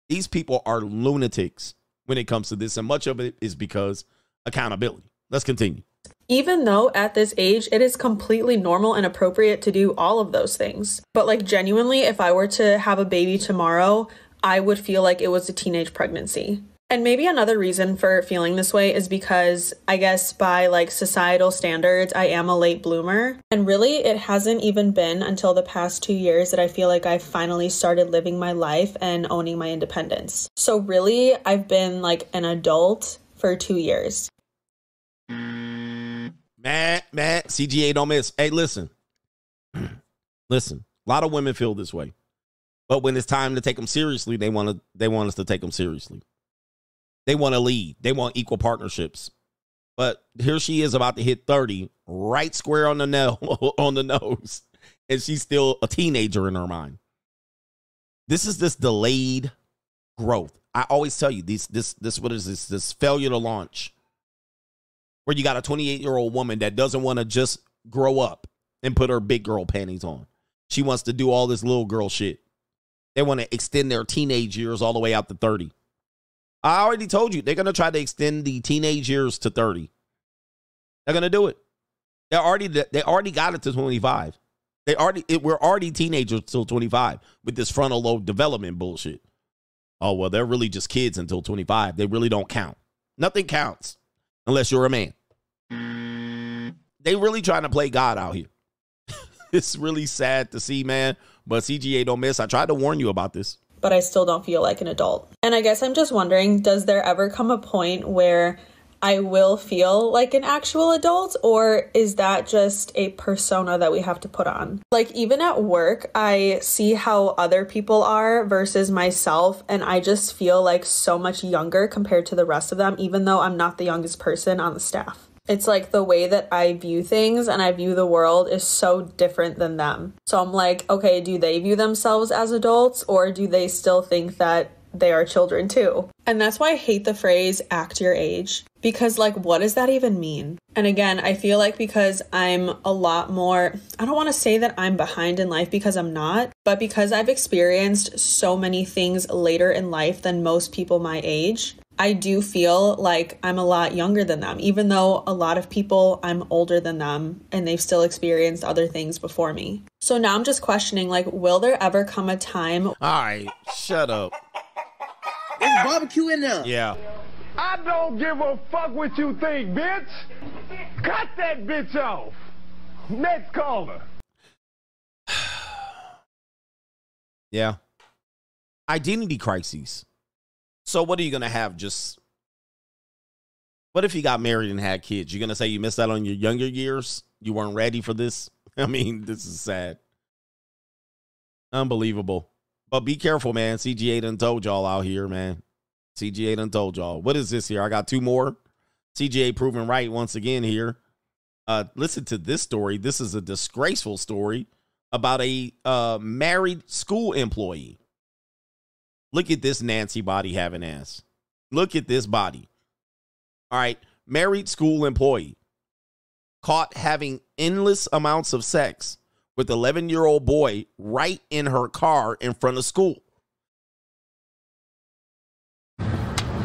these people are lunatics when it comes to this and much of it is because accountability let's continue Even though at this age it is completely normal and appropriate to do all of those things. But like genuinely, if I were to have a baby tomorrow, I would feel like it was a teenage pregnancy. And maybe another reason for feeling this way is because I guess by like societal standards, I am a late bloomer. And really, it hasn't even been until the past two years that I feel like I finally started living my life and owning my independence. So, really, I've been like an adult for two years. Man, man, CGA don't miss. Hey, listen. [CLEARS THROAT] listen. A lot of women feel this way. But when it's time to take them seriously, they want to they want us to take them seriously. They want to lead. They want equal partnerships. But here she is about to hit 30, right square on the nail [LAUGHS] on the nose. And she's still a teenager in her mind. This is this delayed growth. I always tell you these this this what is this this failure to launch where you got a 28 year old woman that doesn't want to just grow up and put her big girl panties on. She wants to do all this little girl shit. They want to extend their teenage years all the way out to 30. I already told you they're going to try to extend the teenage years to 30. They're going to do it. They already they already got it to 25. They already it, we're already teenagers till 25 with this frontal lobe development bullshit. Oh well, they're really just kids until 25. They really don't count. Nothing counts unless you're a man. They really trying to play God out here. [LAUGHS] it's really sad to see, man. But CGA don't miss. I tried to warn you about this. but I still don't feel like an adult. And I guess I'm just wondering does there ever come a point where I will feel like an actual adult, or is that just a persona that we have to put on? Like, even at work, I see how other people are versus myself, and I just feel like so much younger compared to the rest of them, even though I'm not the youngest person on the staff. It's like the way that I view things and I view the world is so different than them. So I'm like, okay, do they view themselves as adults or do they still think that they are children too? And that's why I hate the phrase act your age because, like, what does that even mean? And again, I feel like because I'm a lot more, I don't want to say that I'm behind in life because I'm not, but because I've experienced so many things later in life than most people my age, I do feel like I'm a lot younger than them, even though a lot of people I'm older than them and they've still experienced other things before me. So now I'm just questioning like, will there ever come a time? All right, shut up. There's barbecue in there. Yeah. I don't give a fuck what you think, bitch. Cut that bitch off. Next caller. [SIGHS] Yeah. Identity crises. So what are you gonna have? Just what if you got married and had kids? You're gonna say you missed out on your younger years? You weren't ready for this? [LAUGHS] I mean, this is sad. Unbelievable. But be careful, man. CGA done told y'all out here, man. CGA done told y'all. What is this here? I got two more. CGA proven right once again here. Uh, listen to this story. This is a disgraceful story about a uh, married school employee. Look at this Nancy body having ass. Look at this body. All right, married school employee caught having endless amounts of sex with 11 year old boy right in her car in front of school.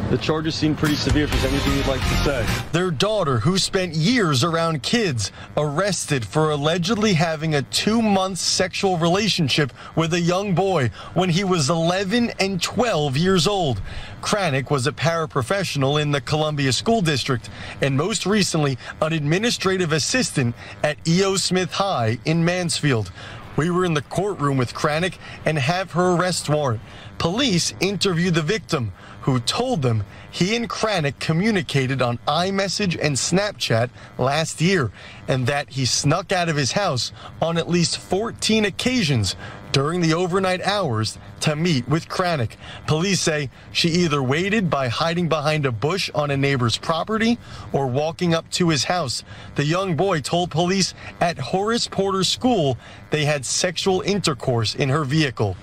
The charges seem pretty severe. If there's anything you'd like to say. Their daughter, who spent years around kids, arrested for allegedly having a two month sexual relationship with a young boy when he was 11 and 12 years old. Kranick was a paraprofessional in the Columbia School District and most recently an administrative assistant at E.O. Smith High in Mansfield. We were in the courtroom with Kranick and have her arrest warrant. Police interviewed the victim, who told them he and Kranick communicated on iMessage and Snapchat last year, and that he snuck out of his house on at least 14 occasions during the overnight hours to meet with Kranick. Police say she either waited by hiding behind a bush on a neighbor's property or walking up to his house. The young boy told police at Horace Porter School they had sexual intercourse in her vehicle.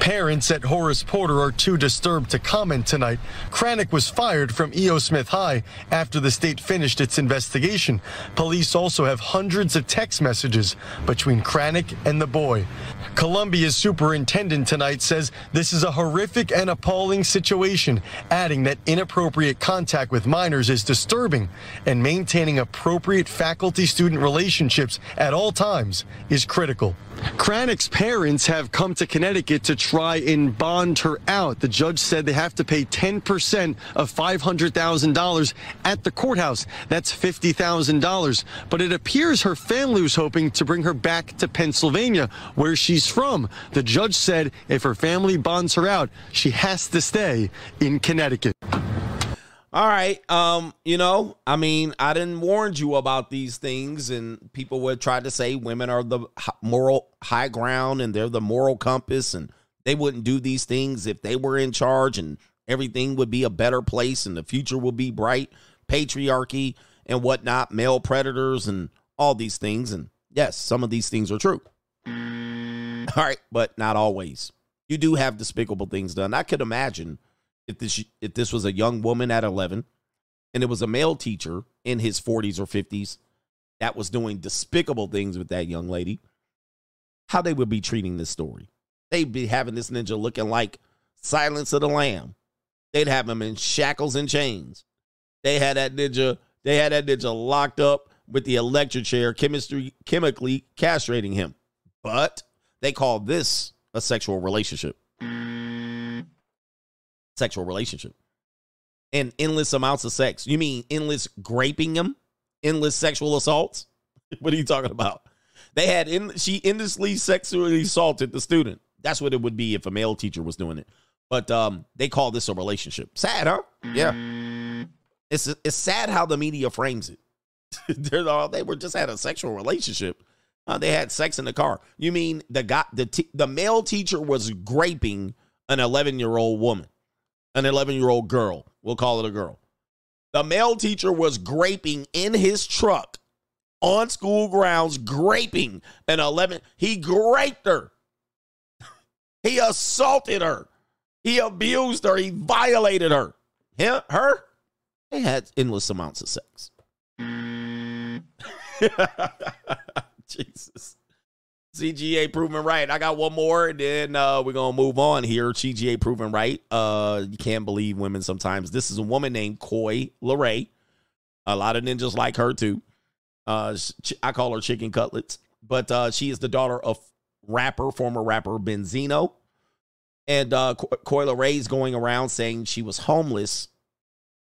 Parents at Horace Porter are too disturbed to comment tonight. Kranick was fired from E.O. Smith High after the state finished its investigation. Police also have hundreds of text messages between Kranick and the boy. Columbia's superintendent tonight says this is a horrific and appalling situation, adding that inappropriate contact with minors is disturbing and maintaining appropriate faculty student relationships at all times is critical. Kranick's parents have come to Connecticut to try and bond her out. The judge said they have to pay 10% of $500,000 at the courthouse. That's $50,000. But it appears her family was hoping to bring her back to Pennsylvania, where she's from. The judge said if her family bonds her out, she has to stay in Connecticut. All right. Um, you know, I mean, I didn't warn you about these things, and people would try to say women are the moral high ground and they're the moral compass, and they wouldn't do these things if they were in charge, and everything would be a better place, and the future would be bright. Patriarchy and whatnot, male predators, and all these things. And yes, some of these things are true. All right, but not always. You do have despicable things done. I could imagine if this if this was a young woman at 11 and it was a male teacher in his 40s or 50s that was doing despicable things with that young lady how they would be treating this story. They'd be having this ninja looking like silence of the lamb. They'd have him in shackles and chains. They had that ninja they had that ninja locked up with the electric chair chemistry chemically castrating him. But they call this a sexual relationship sexual relationship and endless amounts of sex. You mean endless graping them? Endless sexual assaults? [LAUGHS] what are you talking about? They had in she endlessly sexually assaulted the student. That's what it would be if a male teacher was doing it. But um, they call this a relationship. Sad, huh? Yeah. It's it's sad how the media frames it. [LAUGHS] They're all, they were just had a sexual relationship. Uh, they had sex in the car. You mean the guy the t- the male teacher was graping an 11 year old woman? An 11 year old girl. We'll call it a girl. The male teacher was graping in his truck on school grounds, graping an 11. He graped her. He assaulted her. He abused her. He violated her. Him, her, they had endless amounts of sex. [LAUGHS] Jesus. CGA proven right. I got one more, and then uh, we're gonna move on here. CGA proven right. Uh, you can't believe women sometimes. This is a woman named Coi Leray. A lot of ninjas like her too. Uh, I call her chicken cutlets, but uh, she is the daughter of rapper, former rapper Benzino, and uh, Leray is going around saying she was homeless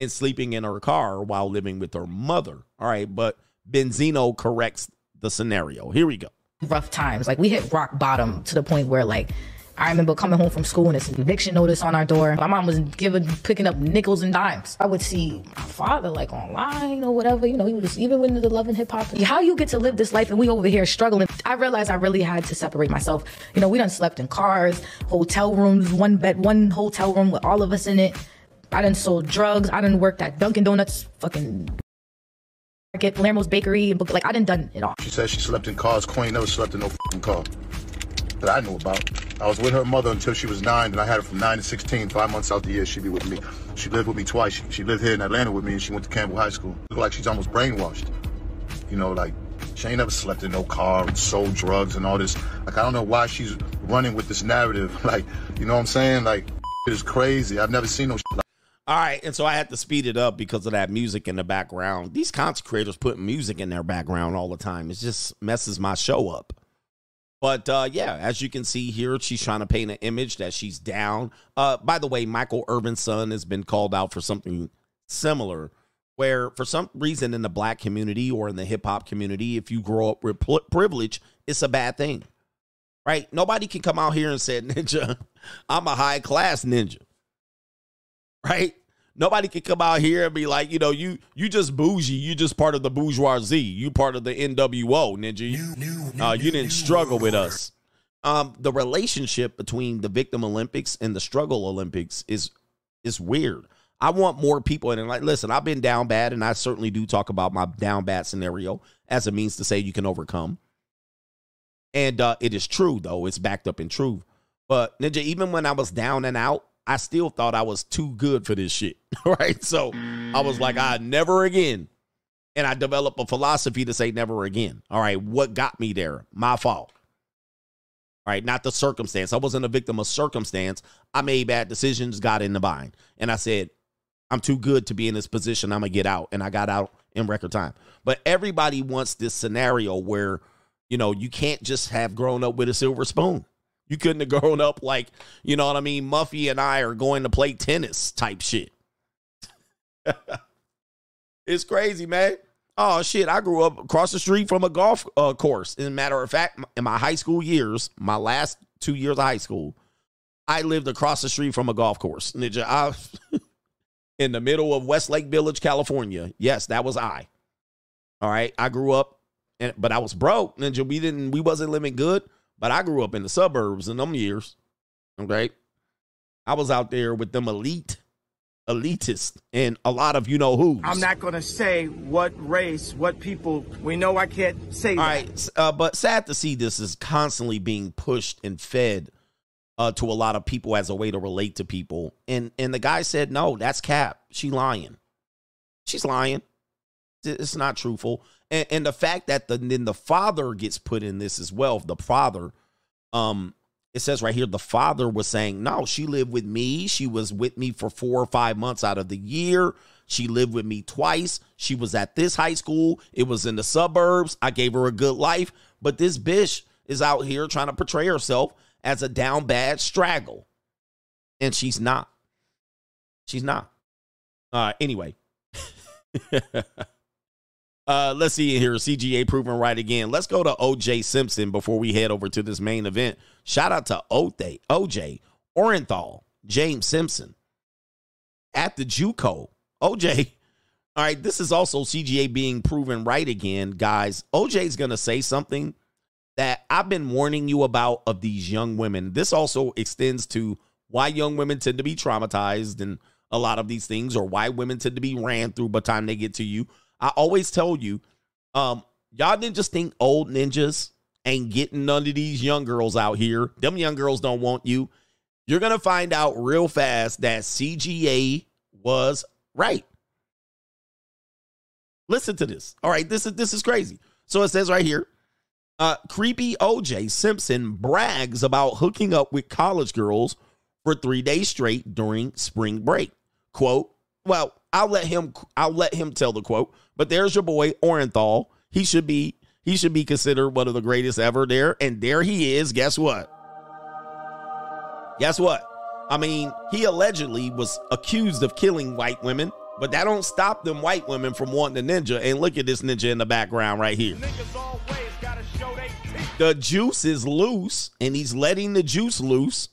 and sleeping in her car while living with her mother. All right, but Benzino corrects the scenario. Here we go rough times. Like we hit rock bottom to the point where like I remember coming home from school and it's an eviction notice on our door. My mom was giving picking up nickels and dimes. I would see my father like online or whatever, you know, he was even with the love and hip hop. How you get to live this life and we over here struggling. I realized I really had to separate myself. You know, we done slept in cars, hotel rooms, one bed, one hotel room with all of us in it. I done sold drugs. I done worked at Dunkin' Donuts, fucking Market, Palermo's Bakery, and like I didn't done it all. She said she slept in cars. Queen never slept in no car that I knew about. I was with her mother until she was nine, and I had her from nine to 16, five months out the year. She'd be with me. She lived with me twice. She, she lived here in Atlanta with me, and she went to Campbell High School. Looked like she's almost brainwashed. You know, like she ain't never slept in no car and sold drugs and all this. Like I don't know why she's running with this narrative. [LAUGHS] Like, you know what I'm saying? Like, [LAUGHS] it is crazy. I've never seen no like all right, and so I had to speed it up because of that music in the background. These content creators put music in their background all the time. It just messes my show up. But uh, yeah, as you can see here, she's trying to paint an image that she's down. Uh, by the way, Michael Irvin's son has been called out for something similar, where for some reason in the black community or in the hip hop community, if you grow up with privilege, it's a bad thing. right? Nobody can come out here and say, Ninja, I'm a high class ninja, right? Nobody can come out here and be like, you know, you you just bougie, you just part of the bourgeoisie, you part of the NWO, ninja. You, uh, you didn't struggle with us. Um, the relationship between the Victim Olympics and the Struggle Olympics is is weird. I want more people and like, listen, I've been down bad, and I certainly do talk about my down bad scenario as a means to say you can overcome. And uh, it is true, though. It's backed up in truth. But Ninja, even when I was down and out, I still thought I was too good for this shit. [LAUGHS] Right. So I was like, I mm. never again. And I developed a philosophy to say never again. All right. What got me there? My fault. All right. Not the circumstance. I wasn't a victim of circumstance. I made bad decisions, got in the bind. And I said, I'm too good to be in this position. I'm going to get out. And I got out in record time. But everybody wants this scenario where, you know, you can't just have grown up with a silver spoon. You couldn't have grown up like, you know what I mean? Muffy and I are going to play tennis type shit. [LAUGHS] it's crazy, man. Oh shit! I grew up across the street from a golf uh, course. As a matter of fact, in my high school years, my last two years of high school, I lived across the street from a golf course. Ninja, I, [LAUGHS] in the middle of Westlake Village, California. Yes, that was I. All right, I grew up, and but I was broke. Ninja, we didn't, we wasn't living good. But I grew up in the suburbs in them years. Okay, I was out there with them elite elitist and a lot of you know who. I'm not going to say what race, what people. We know I can't say All that. right, uh, but sad to see this is constantly being pushed and fed uh, to a lot of people as a way to relate to people. And and the guy said, no, that's Cap. She lying. She's lying. It's not truthful. And, and the fact that the then the father gets put in this as well. The father, um, it says right here, the father was saying, No, she lived with me. She was with me for four or five months out of the year. She lived with me twice. She was at this high school. It was in the suburbs. I gave her a good life. But this bitch is out here trying to portray herself as a down bad straggle. And she's not. She's not. Uh, anyway. [LAUGHS] Uh, let's see here. CGA proven right again. Let's go to OJ Simpson before we head over to this main event. Shout out to OJ, OJ Orenthal, James Simpson at the JUCO. OJ. All right, this is also CGA being proven right again, guys. OJ's gonna say something that I've been warning you about of these young women. This also extends to why young women tend to be traumatized and a lot of these things, or why women tend to be ran through by the time they get to you. I always tell you, um, y'all didn't just think old ninjas ain't getting none of these young girls out here. Them young girls don't want you. You're gonna find out real fast that CGA was right. Listen to this. All right, this is this is crazy. So it says right here, uh, creepy OJ Simpson brags about hooking up with college girls for three days straight during spring break. Quote, well, I'll let him I'll let him tell the quote. But there's your boy Orenthal. He should be he should be considered one of the greatest ever there. And there he is. Guess what? Guess what? I mean, he allegedly was accused of killing white women, but that don't stop them white women from wanting a ninja. And look at this ninja in the background right here. The juice is loose, and he's letting the juice loose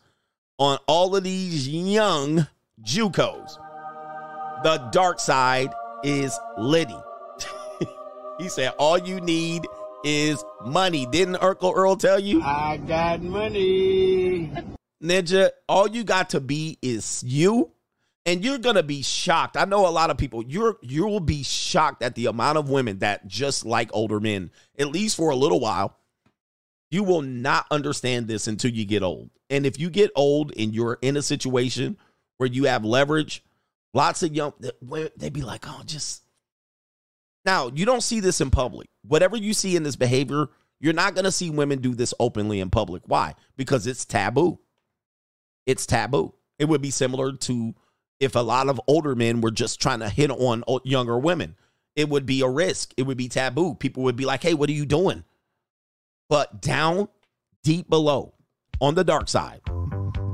on all of these young JUCOs. The dark side is Liddy. [LAUGHS] he said, All you need is money. Didn't Urkel Earl tell you? I got money. Ninja, all you got to be is you. And you're gonna be shocked. I know a lot of people, you're you will be shocked at the amount of women that just like older men, at least for a little while. You will not understand this until you get old. And if you get old and you're in a situation where you have leverage, lots of young they'd be like, oh, just now you don't see this in public. Whatever you see in this behavior, you're not gonna see women do this openly in public. Why? Because it's taboo. It's taboo. It would be similar to if a lot of older men were just trying to hit on younger women. It would be a risk. It would be taboo. People would be like, hey, what are you doing? But down deep below on the dark side,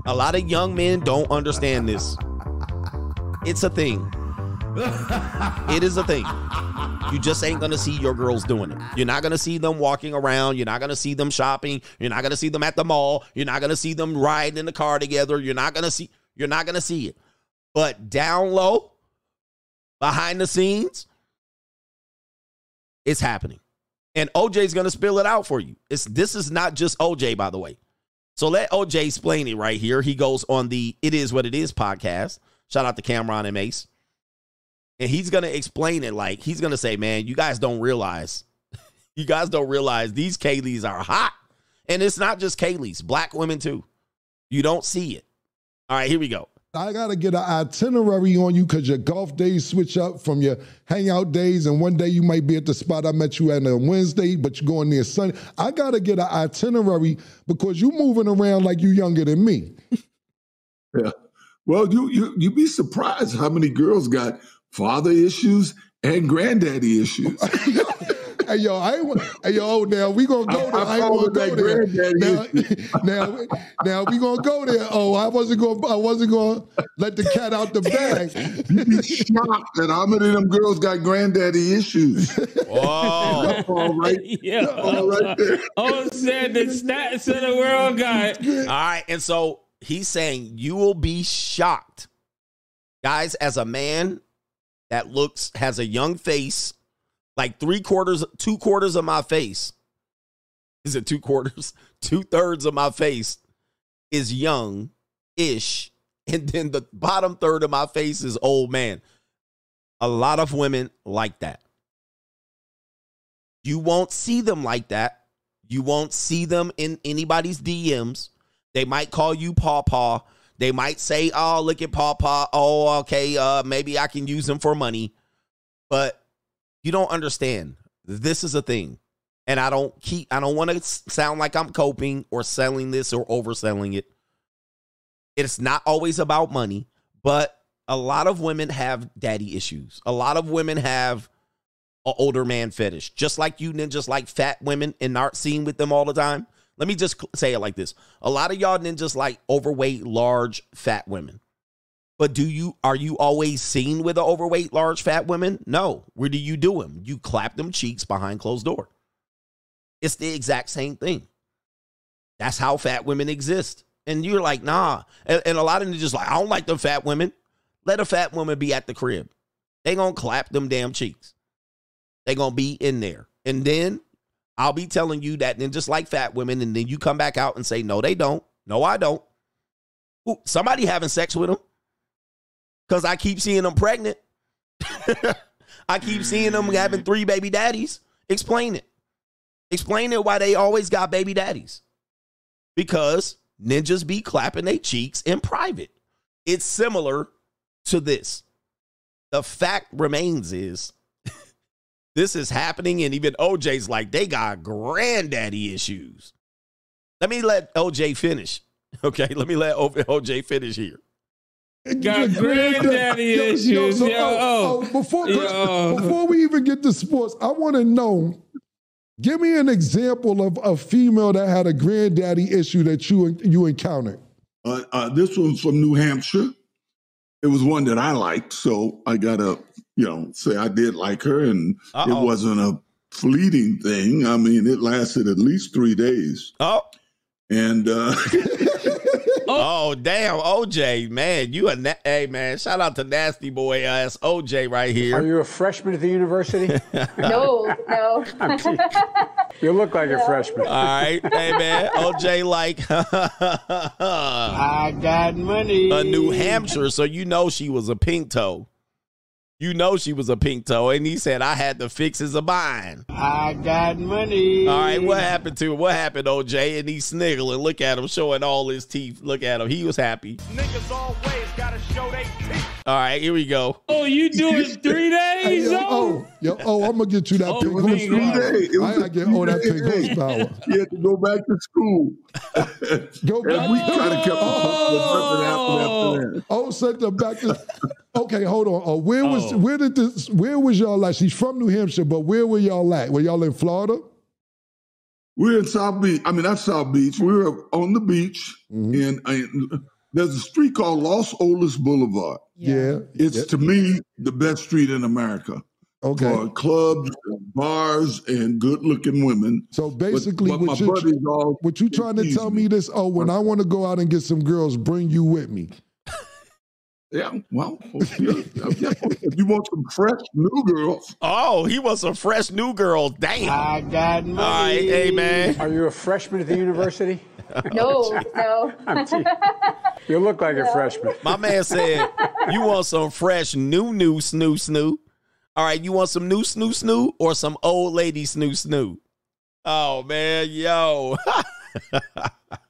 a lot of young men don't understand this. It's a thing. it is a thing. You just ain't gonna see your girls doing it. You're not gonna see them walking around. You're not gonna see them shopping. You're not gonna see them at the mall. You're not gonna see them riding in the car together. You're not gonna see. You're not gonna see it. But down low, behind the scenes, it's happening. And OJ's gonna spill it out for you. It's this is not just OJ, by the way. So let OJ explain it right here. He goes on the It Is What It Is podcast. Shout out to Cam'ron and Mase. And he's gonna explain it like he's gonna say, Man, you guys don't realize, [LAUGHS] you guys don't realize these Kayleys are hot. And it's not just Kayleys, black women too. You don't see it. All right, here we go. I gotta get an itinerary on you because your golf days switch up from your hangout days, and one day you might be at the spot I met you at on Wednesday, but you're going there Sunday. I gotta get an itinerary because you're moving around like you're younger than me. [LAUGHS] Yeah. Well, you you you'd be surprised how many girls got father issues and granddaddy issues. [LAUGHS] hey yo, I ain't, wa- hey yo, oh, now we gonna go there. I, ain't call gonna go there. Now, [LAUGHS] now, now we gonna go there. Oh, I wasn't gonna, I wasn't gonna let the cat out the [LAUGHS] bag. You be shocked that how many of them girls got granddaddy issues. Whoa. all right, Yeah. all right there. Oh, said the stats of the world got. All right. And so he's saying you will be shocked. Guys, as a man that looks, has a young face, like three quarters, two quarters of my face. Is it two quarters? [LAUGHS] Two thirds of my face is young ish. And then the bottom third of my face is old man. A lot of women like that. You won't see them like that. You won't see them in anybody's DMs. They might call you Paw Paw. They might say, "Oh, look at Paw Paw. Oh, okay, uh, maybe I can use him for money." But you don't understand. This is a thing, and I don't keep. I don't want to sound like I'm coping or selling this or overselling it. It's not always about money, but a lot of women have daddy issues. A lot of women have an older man fetish, just like you ninjas like fat women and aren't seen with them all the time. Let me just say it like this: a lot of y'all ninjas like overweight, large, fat women. But do you are you always seen with an overweight, large, fat women? No. Where do you do them? You clap them cheeks behind closed door. It's the exact same thing. That's how fat women exist. And you're like, nah. And, and a lot of them just like, I don't like the fat women. Let a fat woman be at the crib. They gonna clap them damn cheeks. They gonna be in there. And then I'll be telling you that then just like fat women, and then you come back out and say, no, they don't. No, I don't. Ooh, somebody having sex with them. Cause I keep seeing them pregnant. [LAUGHS] I keep seeing them having mm. three baby daddies. Explain it. Explain it why they always got baby daddies. Because ninjas be clapping their cheeks in private. It's similar to this. The fact remains is this is happening, and even OJ's like, they got granddaddy issues. Let me let OJ finish. [LAUGHS] Okay, let me let OJ finish here. Got granddaddy Yo, yo, issues. so, Yo, oh, oh, before, Yo. before we even get to sports, I want to know. Give me an example of a female that had a granddaddy issue that you you encountered. Uh, uh, this was from New Hampshire. It was one that I liked, so I gotta, you know, say I did like her, and Uh-oh. it wasn't a fleeting thing. I mean, it lasted at least three days. Oh, and uh, [LAUGHS] oh, damn, OJ, man, you a na- hey man, shout out to nasty boy ass OJ right here. Are you a freshman at the university? [LAUGHS] No, no. [LAUGHS] you look like a freshman. All right, hey man, OJ like I got money. A New Hampshire, so you know she was a pink toe. You know she was a pink toe, and he said I had to fix his bind. I got money. All right, what happened to him? What happened, OJ? And he's sniggling. Look at him, showing all his teeth. Look at him. He was happy. Niggas always gotta show they teeth. All right, here we go. Oh, you doing three days? yo, oh, oh, yo, oh, I'm gonna get you that Oh, pink it was a horsepower. three-day- it was I a gotta get all that pink three-day- horsepower. You had to go back to school. [LAUGHS] Go and back. we kind of kept up with nothing happened after that. Oh, sent them back to. Okay, hold on. Oh, where was Oh. where did this? Where was y'all at? She's from New Hampshire, but where were y'all at? Were y'all in Florida? We're in South Beach. I mean, that's South Beach. We were on the beach, Mm-hmm. and, and There's a street called Las Olas Boulevard. Yeah. It's Yeah. to me the best street in America. Okay. For clubs, and bars, and good-looking women. So basically, but, what, you, buddies all what you trying to tell me this? Oh, when I want to go out and get some girls, bring you with me. Yeah, well, oh, if you want some fresh new girls, Oh, he was a fresh new girl. Damn. I got money. All right, hey man. Are you a freshman at the university? [LAUGHS] No, [LAUGHS] no. You look like a freshman. My man said, "You want some fresh new new snoo snoo? All right, you want some new snoo snoo or some old lady snoo snoo? Oh man, yo, [LAUGHS]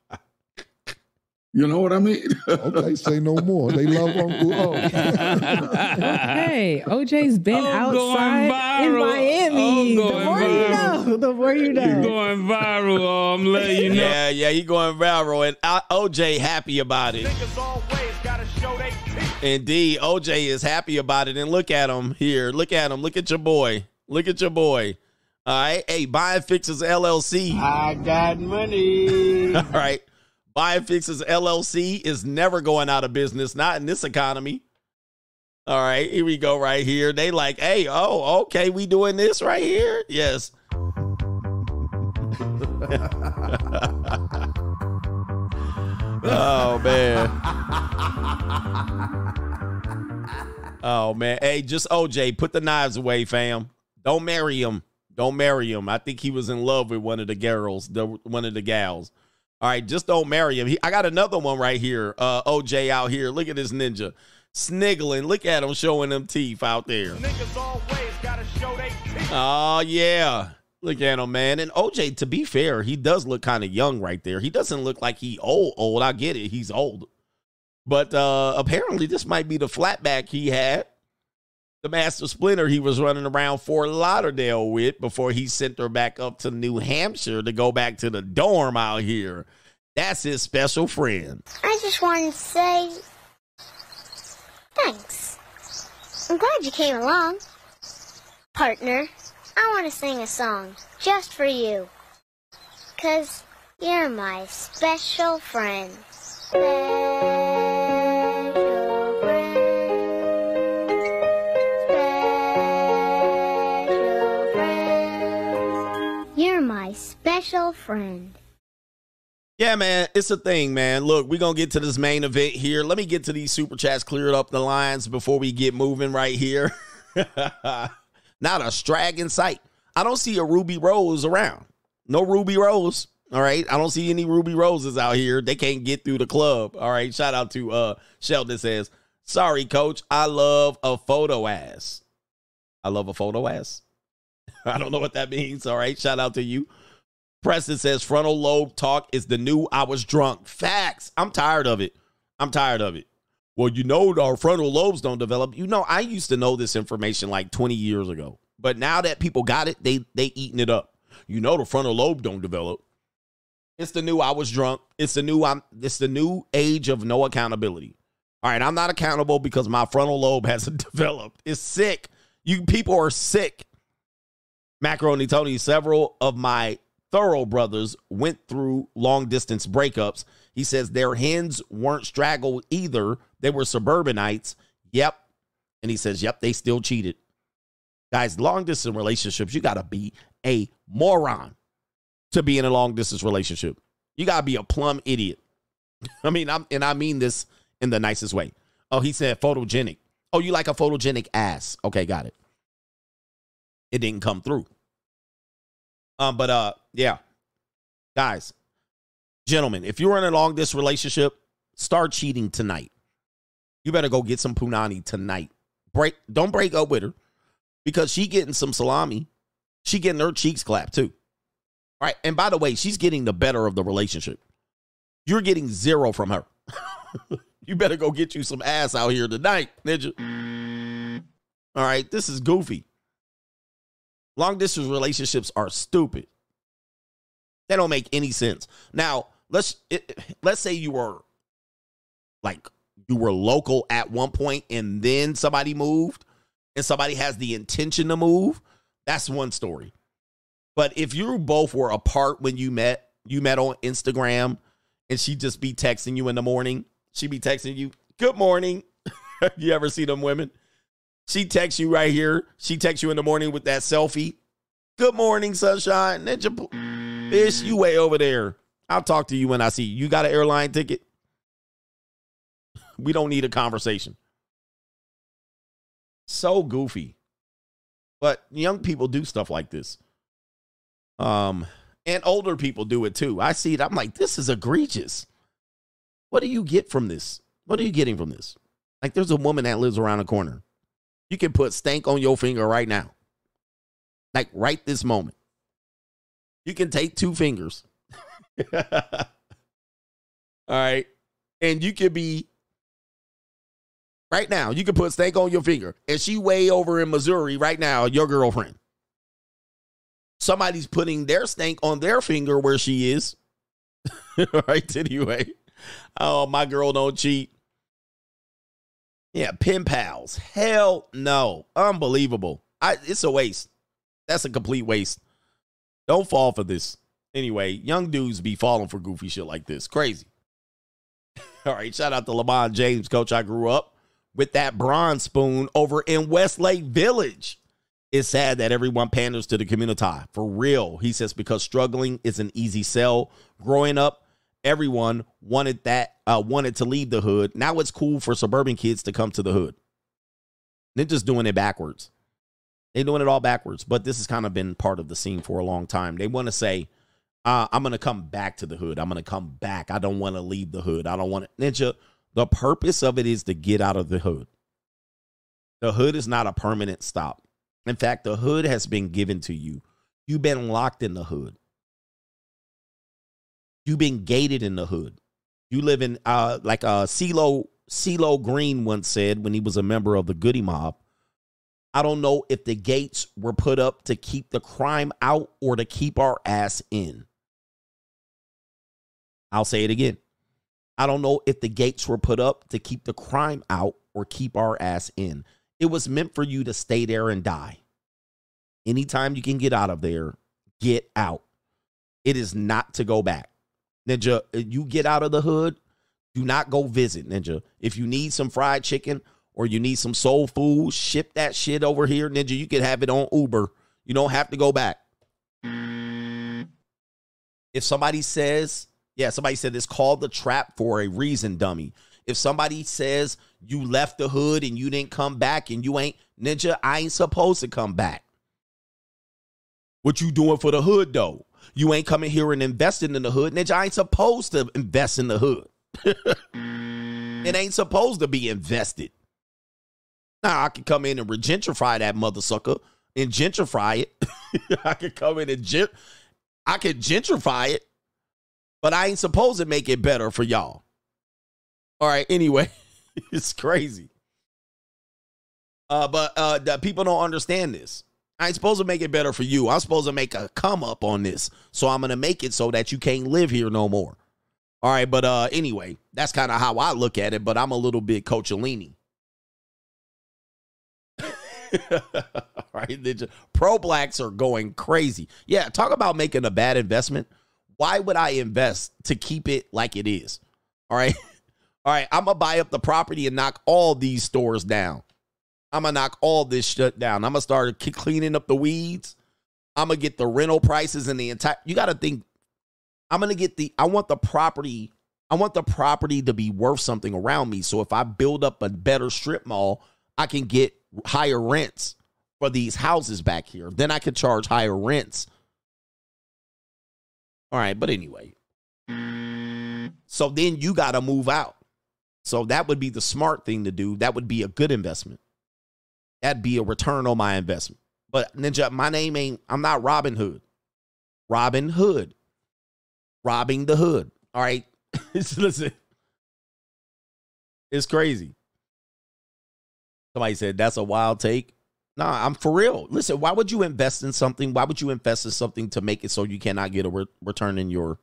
you know what I mean? okay, say no more. They love Uncle O. Hey, OJ's been I'm going outside in. Miami. I'm The going more you viral. know, the more you You know. going viral? Oh, I'm letting you know. yeah, yeah, he going viral, and I, OJ happy about it. Indeed, OJ is happy about it, and look at him here. Look at him. Look at your boy. Look at your boy. All right, hey, buying fixes LLC. I got money. [LAUGHS] All right. Buying Fixes LLC is never going out of business, not in this economy. All right, here we go right here. They like, hey, oh, okay, we doing this right here? Yes. [LAUGHS] oh man. Oh man. Hey, just OJ, put the knives away, fam. Don't marry him. Don't marry him. I think he was in love with one of the girls, the one of the gals. All right, just don't marry him. He, I got another one right here. Uh, OJ out here. Look at this ninja. Sniggling. Look at him showing them teeth out there. Oh, yeah. Look at him, man. And OJ, to be fair, he does look kind of young right there. He doesn't look like he old, old. I get it. He's old. But uh apparently this might be the flatback he had. The Master Splinter he was running around Fort Lauderdale with before he sent her back up to New Hampshire to go back to the dorm out here. That's his special friend. I just wanted to say thanks. I'm glad you came along. Partner, I want to sing a song just for you. Cause you're my special friend. Special friend. Yeah, man, it's a thing, man. Look, we're gonna get to this main event here. Let me get to these super chats cleared up the lines before we get moving right here. [LAUGHS] Not a strag in sight. I don't see a Ruby Rose around. No Ruby Rose. All right. I don't see any Ruby Roses out here. They can't get through the club. All right. Shout out to uh Sheldon says, sorry, coach. I love a photo ass. I love a photo ass. [LAUGHS] I don't know what that means. All right. Shout out to you. Preston says frontal lobe talk is the new I was drunk. Facts. I'm tired of it. I'm tired of it. Well, you know our frontal lobes don't develop. You know, I used to know this information like 20 years ago. But now that people got it, they they eating it up. You know the frontal lobe don't develop. It's the new I was drunk. It's the new I'm it's the new age of no accountability. All right, I'm not accountable because my frontal lobe [LAUGHS] hasn't developed. It's sick. You people are sick. Macaroni Tony, several of my thorough brothers went through long distance breakups. He says their hens weren't straggled either. They were suburbanites. Yep. And he says, yep, they still cheated. Guys, long distance relationships, you got to be a moron to be in a long distance relationship. You got to be a plumb idiot. [LAUGHS] I mean, I'm, and I mean this in the nicest way. Oh, he said photogenic. Oh, you like a photogenic ass. Okay, got it. It didn't come through. Um, but uh, yeah, guys, gentlemen, if you're in a long distance relationship, start cheating tonight. You better go get some punani tonight. Break, don't break up with her because she getting some salami. She getting her cheeks clapped too. All right, and by the way, she's getting the better of the relationship. You're getting zero from her. [LAUGHS] you better go get you some ass out here tonight, ninja. All right, this is goofy. Long distance relationships are stupid. They don't make any sense. Now, let's it, let's say you were like you were local at one point and then somebody moved and somebody has the intention to move. That's one story. But if you both were apart when you met, you met on Instagram and she just be texting you in the morning, She be texting you, good morning. [LAUGHS] you ever see them women? She texts you right here. She texts you in the morning with that selfie. Good morning, sunshine. Ninja, bitch, you way over there. I'll talk to you when I see you. You got an airline ticket? We don't need a conversation. So goofy. But young people do stuff like this. Um, and older people do it too. I see it. I'm like, this is egregious. What do you get from this? What are you getting from this? Like, there's a woman that lives around the corner. You can put stank on your finger right now. Like, right this moment. You can take two fingers. [LAUGHS] All right. And you could be right now, you can put stank on your finger. And she way over in Missouri right now, your girlfriend. Somebody's putting their stank on their finger where she is. [LAUGHS] right, anyway. Oh, my girl don't cheat. Yeah, pen pals. Hell no. Unbelievable. I it's a waste. That's a complete waste. Don't fall for this. Anyway, young dudes be falling for goofy shit like this. Crazy. [LAUGHS] All right, shout out to LeBron James, coach. I grew up with that bronze spoon over in Westlake Village. It's sad that everyone panders to the community. For real. He says because struggling is an easy sell. Growing up, everyone wanted that uh, wanted to leave the hood. Now it's cool for suburban kids to come to the hood. They're just doing it backwards. They're doing it all backwards. But this has kind of been part of the scene for a long time. They want to say, uh, I'm going to come back to the hood. I'm going to come back. I don't want to leave the hood. I don't want to. Ninja, the purpose of it is to get out of the hood. The hood is not a permanent stop. In fact, the hood has been given to you. You've been locked in the hood. You've been gated in the hood. You live in uh like uh CeeLo CeeLo Green once said when he was a member of the Goodie Mob. I don't know if the gates were put up to keep the crime out or to keep our ass in. I'll say it again. I don't know if the gates were put up to keep the crime out or keep our ass in. It was meant for you to stay there and die. Anytime you can get out of there, get out. It is not to go back. Ninja, you get out of the hood, do not go visit, Ninja. If you need some fried chicken or you need some soul food, ship that shit over here, Ninja. You can have it on Uber. You don't have to go back. If somebody says, yeah, somebody said it's called the trap for a reason, dummy. If somebody says you left the hood and you didn't come back and you ain't, Ninja, I ain't supposed to come back. What you doing for the hood though? You ain't coming here and investing in the hood. Ninja, I ain't supposed to invest in the hood. [LAUGHS] it ain't supposed to be invested. Now I can come in and regentrify that mother sucker and gentrify it. [LAUGHS] I could come in and gent I could gentrify it, but I ain't supposed to make it better for y'all. All right, anyway, [LAUGHS] it's crazy. Uh, but uh, people don't understand this. I ain't supposed to make it better for you. I'm supposed to make a come up on this. So I'm gonna make it so that you can't live here no more. All right, but uh anyway, that's kind of how I look at it, but I'm a little bit Coachellini. [LAUGHS] right? Pro blacks are going crazy. Yeah, talk about making a bad investment. Why would I invest to keep it like it is? All right. [LAUGHS] All right, I'm gonna buy up the property and knock all these stores down. I'm gonna knock all this shit down. I'm gonna start cleaning up the weeds. I'm gonna get the rental prices and the entire. You got to think. I'm gonna get the. I want the property. I want the property to be worth something around me. So if I build up a better strip mall, I can get higher rents for these houses back here. Then I could charge higher rents. All right, but anyway. So then you got to move out. So that would be the smart thing to do. That would be a good investment. That'd be a return on my investment. But Ninja, my name ain't, I'm not Robin Hood. Robin Hood. Robbing the hood. All right. [LAUGHS] Listen. It's crazy. Somebody said that's a wild take. Nah, I'm for real. Listen, why would you invest in something? Why would you invest in something to make it so you cannot get a re- return in your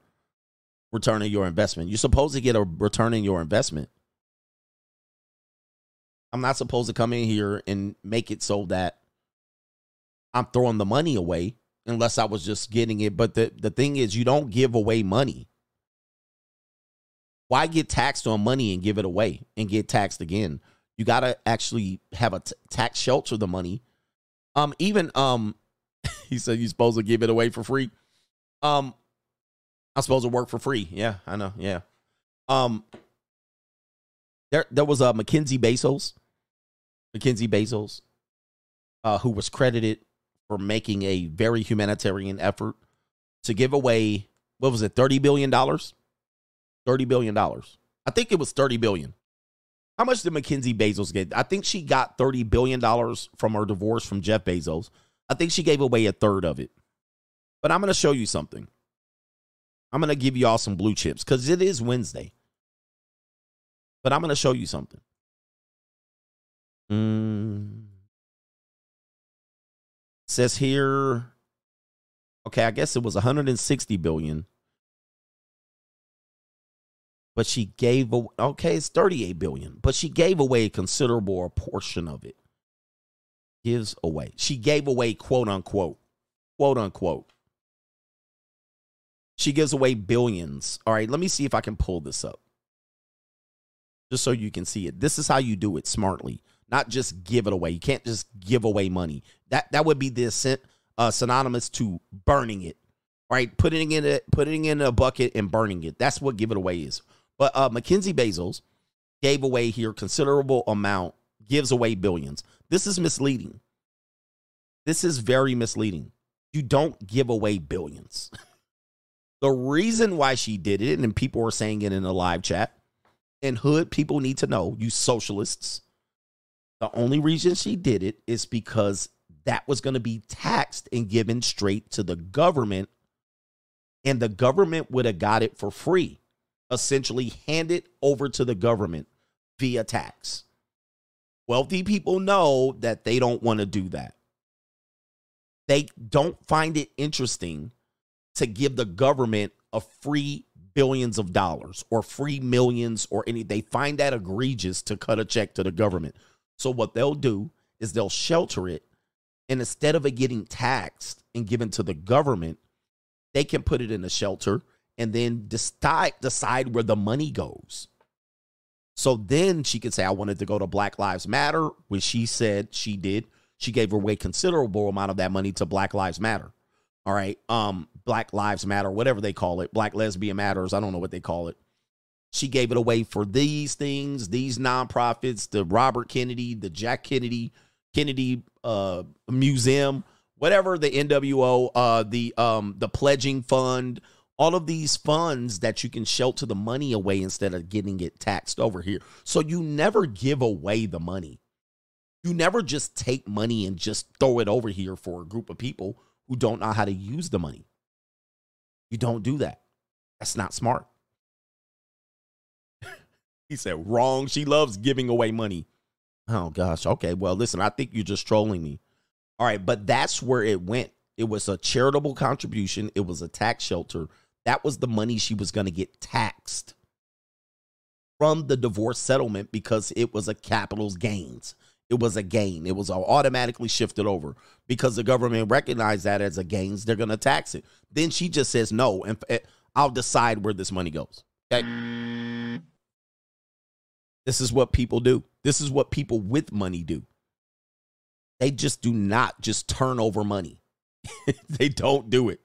return in your investment? You're supposed to get a return in your investment. I'm not supposed to come in here and make it so that I'm throwing the money away unless I was just getting it. But the, the thing is, you don't give away money. Why get taxed on money and give it away and get taxed again? You got to actually have a t- tax shelter the money. Um, even um, [LAUGHS] he said you're supposed to give it away for free. Um, I'm supposed to work for free. Yeah, I know. Yeah. Um, there there was a uh, Mackenzie Bezos, Mackenzie Bezos, uh, who was credited for making a very humanitarian effort to give away what was it, thirty billion dollars? Thirty billion dollars. I think it was thirty billion. How much did Mackenzie Bezos get? I think she got thirty billion dollars from her divorce from Jeff Bezos. I think she gave away a third of it. But I'm going to show you something. I'm going to give you all some blue chips because it is Wednesday. But I'm going to show you something. Mm. Says here, okay, I guess it was 160 billion. But she gave away, okay, it's 38 billion, but she gave away a considerable portion of it. Gives away. She gave away, quote unquote, quote unquote. She gives away billions. All right, let me see if I can pull this up just so you can see it. This is how you do it smartly, not just give it away. You can't just give away money. That that would be the uh, synonymous to burning it, right? Putting in it, putting in a bucket and burning it. That's what give it away is. But uh, Mackenzie Bezos gave away here considerable amount, gives away billions. This is misleading. This is very misleading. You don't give away billions. [LAUGHS] the reason why she did it, and people were saying it in the live chat, and hood people need to know, you socialists, the only reason she did it is because that was going to be taxed and given straight to the government. And the government would have got it for free, essentially handed over to the government via tax. Wealthy people know that they don't want to do that. They don't find it interesting to give the government a free billions of dollars or free millions or any they find that egregious to cut a check to the government. So what they'll do is they'll shelter it and instead of it getting taxed and given to the government, they can put it in a shelter and then decide decide where the money goes. So then she could say, I wanted to go to Black Lives Matter, which she said she did. She gave away considerable amount of that money to Black Lives Matter. All right. Um, Black Lives Matter, whatever they call it, Black Lesbian Matters, I don't know what they call it. She gave it away for these things, these nonprofits, the Robert Kennedy, the Jack Kennedy, Kennedy uh, Museum, whatever the NWO, uh, the um, the pledging fund, all of these funds that you can shelter the money away instead of getting it taxed over here. So you never give away the money. You never just take money and just throw it over here for a group of people who don't know how to use the money. You don't do that. That's not smart. He said, wrong. She loves giving away money. Oh, gosh. Okay. Well, listen, I think you're just trolling me. All right. But that's where it went. It was a charitable contribution, it was a tax shelter. That was the money she was going to get taxed from the divorce settlement because it was a capital's gains it was a gain. It was automatically shifted over because the government recognized that as a gains. They're going to tax it. Then she just says no, and eh, I'll decide where this money goes. Okay. This is what people do. This is what people with money do. They just do not just turn over money. [LAUGHS] they don't do it.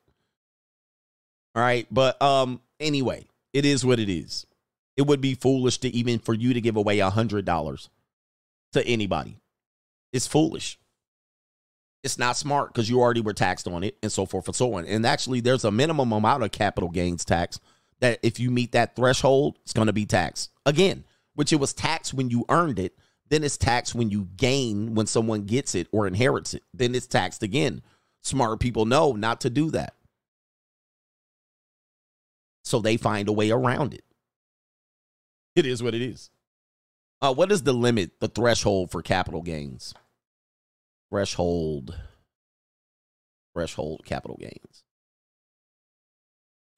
All right, but um anyway, it is what it is. It would be foolish to even for you to give away a hundred dollars to anybody. It's foolish. It's not smart because you already were taxed on it and so forth and so on. And actually, there's a minimum amount of capital gains tax that if you meet that threshold, it's going to be taxed again, which it was taxed when you earned it. Then it's taxed when you gain when someone gets it or inherits it. Then it's taxed again. Smart people know not to do that. So they find a way around it. It is what it is. Uh, what is the limit, the threshold for capital gains? Threshold, threshold capital gains.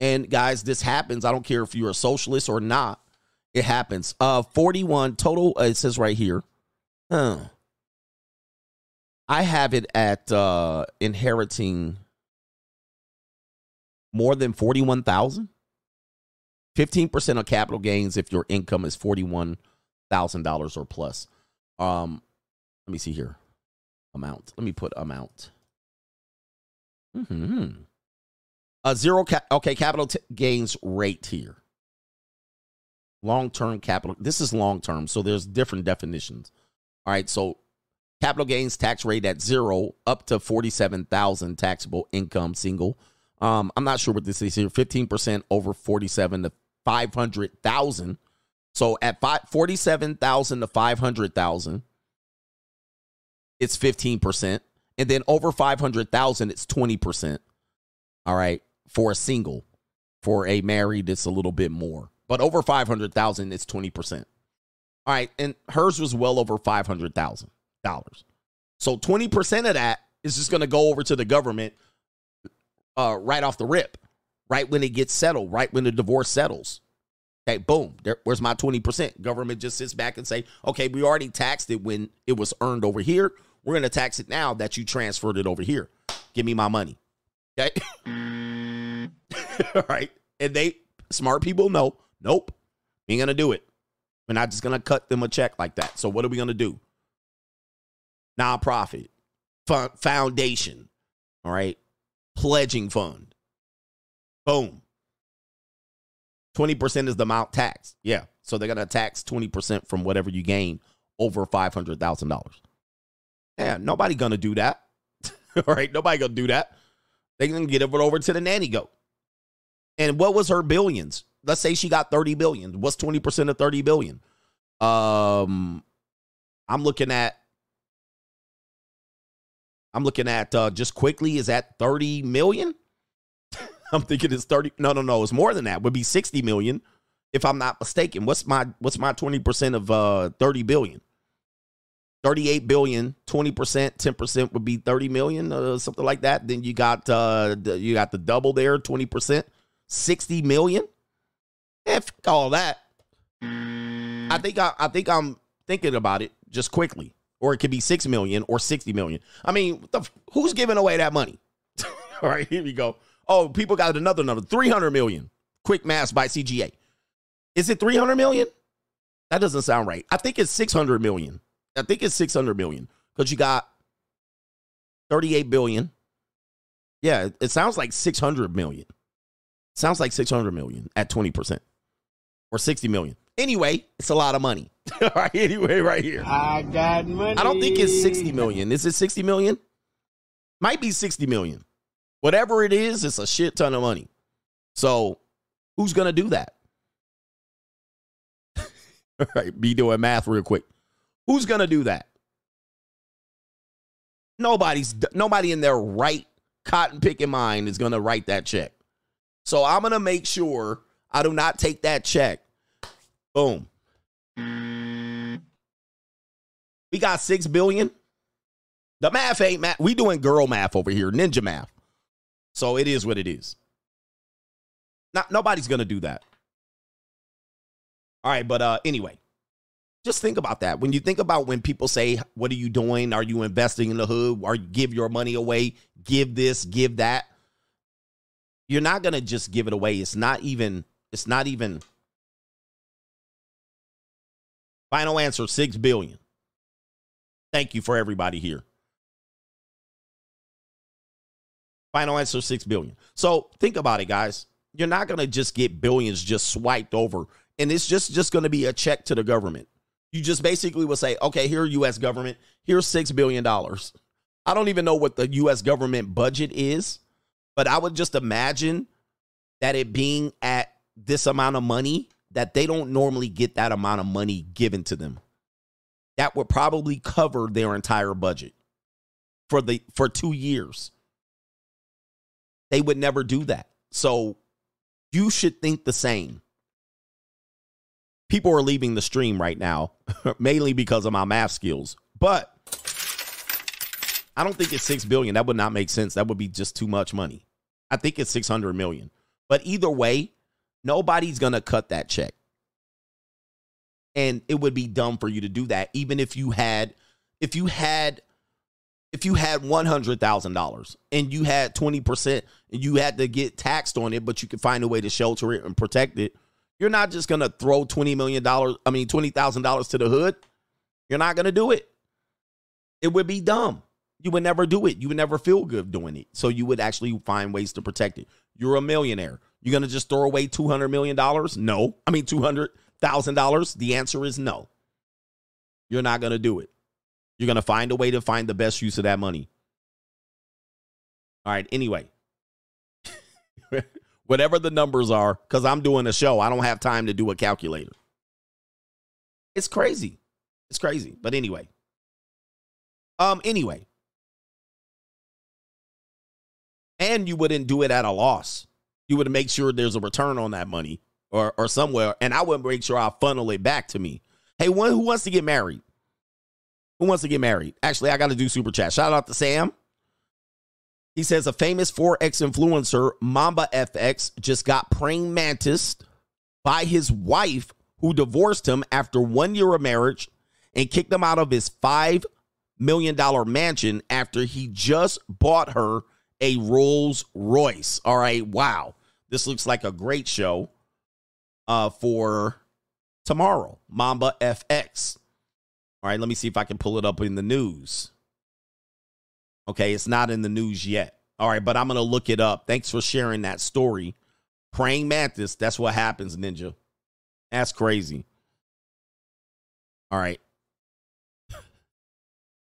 And guys, this happens. I don't care if you're a socialist or not. It happens. Uh, 41 total. Uh, it says right here. Huh. I have it at uh inheriting more than 41,000. 15% of capital gains if your income is $41,000 or plus. Um, let me see here. Amount. Let me put amount. Mm-hmm. A zero. Ca- okay, capital t- gains rate here. Long term capital. This is long term, so there's different definitions. All right, so capital gains tax rate at zero up to forty-seven thousand taxable income single. Um, I'm not sure what this is here. Fifteen percent over forty-seven to five hundred thousand. So at five, 47,000 to 500,000, it's 15%. And then over 500,000, it's 20%. All right. For a single. For a married, it's a little bit more. But over 500,000, it's 20%. All right. And hers was well over $500,000. So 20% of that is just going to go over to the government uh, right off the rip, right when it gets settled, right when the divorce settles. Okay, boom. There, where's my 20%? Government just sits back and say, okay, we already taxed it when it was earned over here. We're going to tax it now that you transferred it over here. Give me my money. Okay. [LAUGHS] All right. And they, smart people know, nope, we ain't to do it. We're not just to cut them a check like that. So what are we to do? Nonprofit, fund, foundation, all right, pledging fund. Boom. 20% is the amount taxed. Yeah. So they're to tax 20% from whatever you gain over $500,000. Yeah, nobody to do that. [LAUGHS] All right, nobody to do that. They to get it over to the nanny goat. And what was her billions? Let's say she got 30 billion. What's 20% of 30 billion? Um I'm looking at I'm looking at uh just quickly is that 30 million? [LAUGHS] I'm thinking it's 30. No, no, no. It's more than that. Would be 60 million if I'm not mistaken. What's my what's my 20% of uh 30 billion? 38 billion, 20%, 10% would be 30 million, uh, something like that. Then you got uh you got the double there, 20%, 60 million. If all that. I think I, I think I'm thinking about it just quickly. Or it could be 6 million or 60 million. I mean, the, who's giving away that money? [LAUGHS] all right, here we go. Oh, people got another number 300 million. Quick mass by CGA. Is it 300 million? That doesn't sound right. I think it's 600 million. I think it's 600 million because you got 38 billion. Yeah, it sounds like 600 million. Sounds like 600 million at 20% or 60 million. Anyway, it's a lot of money. [LAUGHS] All right, anyway, right here. I got money. I don't think it's 60 million. Is it 60 million? Might be 60 million. Whatever it is, it's a shit ton of money. So who's going to do that? [LAUGHS] All right, be doing math real quick. Who's going to do that? Nobody's nobody in their right cotton picking mind is going to write that check. So I'm going to make sure I do not take that check. Boom. We got 6 billion. The math ain't math. We doing girl math over here, ninja math. So it is what it is. Not nobody's gonna do that. All right, but uh anyway, just think about that. When you think about when people say, "What are you doing? Are you investing in the hood? Are you give your money away? Give this, give that." You're not gonna just give it away. It's not even. It's not even. Final answer: six billion. Thank you for everybody here. Final answer: six billion. So think about it, guys. You're not gonna just get billions just swiped over, and it's just just gonna be a check to the government. You just basically will say, okay, here, U.S. government, here's six billion dollars. I don't even know what the U.S. government budget is, but I would just imagine that it being at this amount of money that they don't normally get that amount of money given to them. That would probably cover their entire budget for the for 2 years. They would never do that. So you should think the same. People are leaving the stream right now, [LAUGHS] mainly because of my math skills. But I don't think it's 6 billion. That would not make sense. That would be just too much money. I think it's 600 million. But either way, nobody's going to cut that check. And it would be dumb for you to do that even if you had if you had if you had $100,000 and you had 20% and you had to get taxed on it but you could find a way to shelter it and protect it, You're not just gonna throw twenty million dollars. I mean, twenty thousand dollars to the hood. You're not gonna do it. It would be dumb. You would never do it. You would never feel good doing it. So you would actually find ways to protect it. You're a millionaire. You're gonna just throw away two hundred million dollars? No. I mean, two hundred thousand dollars. The answer is no. You're not gonna do it. You're gonna find a way to find the best use of that money. All right. Anyway, [LAUGHS] whatever the numbers are, because I'm doing a show, I don't have time to do a calculator. It's crazy. It's crazy. But anyway. Um, anyway. And you wouldn't do it at a loss. You would make sure there's a return on that money or or somewhere. And I would make sure I funnel it back to me. Hey, one who wants to get married? Who wants to get married? Actually, I got to do super chat. Shout out to Sam. He says a famous Forex influencer, Mamba FX, just got praying mantis by his wife who divorced him after one year of marriage and kicked him out of his $5 million mansion after he just bought her a Rolls Royce. All right, wow. This looks like a great show uh, for tomorrow, Mamba FX. All right, let me see if I can pull it up in the news. Okay, it's not in the news yet. All right, but I'm going to look it up. Thanks for sharing that story. Praying mantis, that's what happens, Ninja. That's crazy. All right.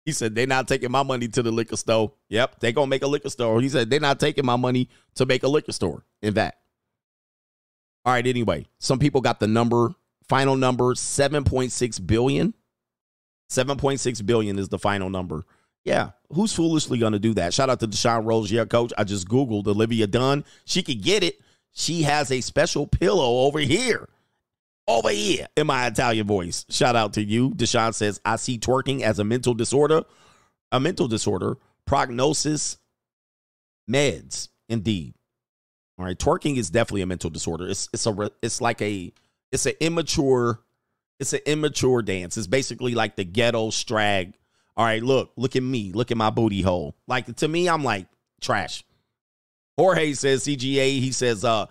He said they're not taking my money to the liquor store. Yep, they gonna make a liquor store. He said they're not taking my money to make a liquor store. In fact. All right, anyway, some people got the number, final number, 7.6 billion. 7.6 billion is the final number. Yeah, who's foolishly gonna do that? Shout out to Deshaun Rose. Yeah, coach. I just Googled Olivia Dunne. She could get it. She has a special pillow over here over here in my Italian voice. Shout out to you. Deshaun says, I see twerking as a mental disorder, a mental disorder, prognosis, meds. Indeed. All right. Twerking is definitely a mental disorder. It's it's a it's like a it's an immature, it's an immature dance. It's basically like the ghetto strag. All right, look, look at me, look at my booty hole. Like to me, I'm like trash. Jorge says CGA, he says, uh,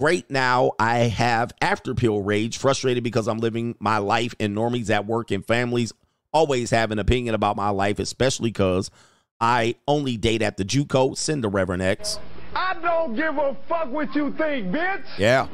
Great now, I have after pill rage, frustrated because I'm living my life and normies at work and families always have an opinion about my life, especially because I only date at the JUCO. Send the Reverend X. I don't give a fuck what you think, bitch. Yeah.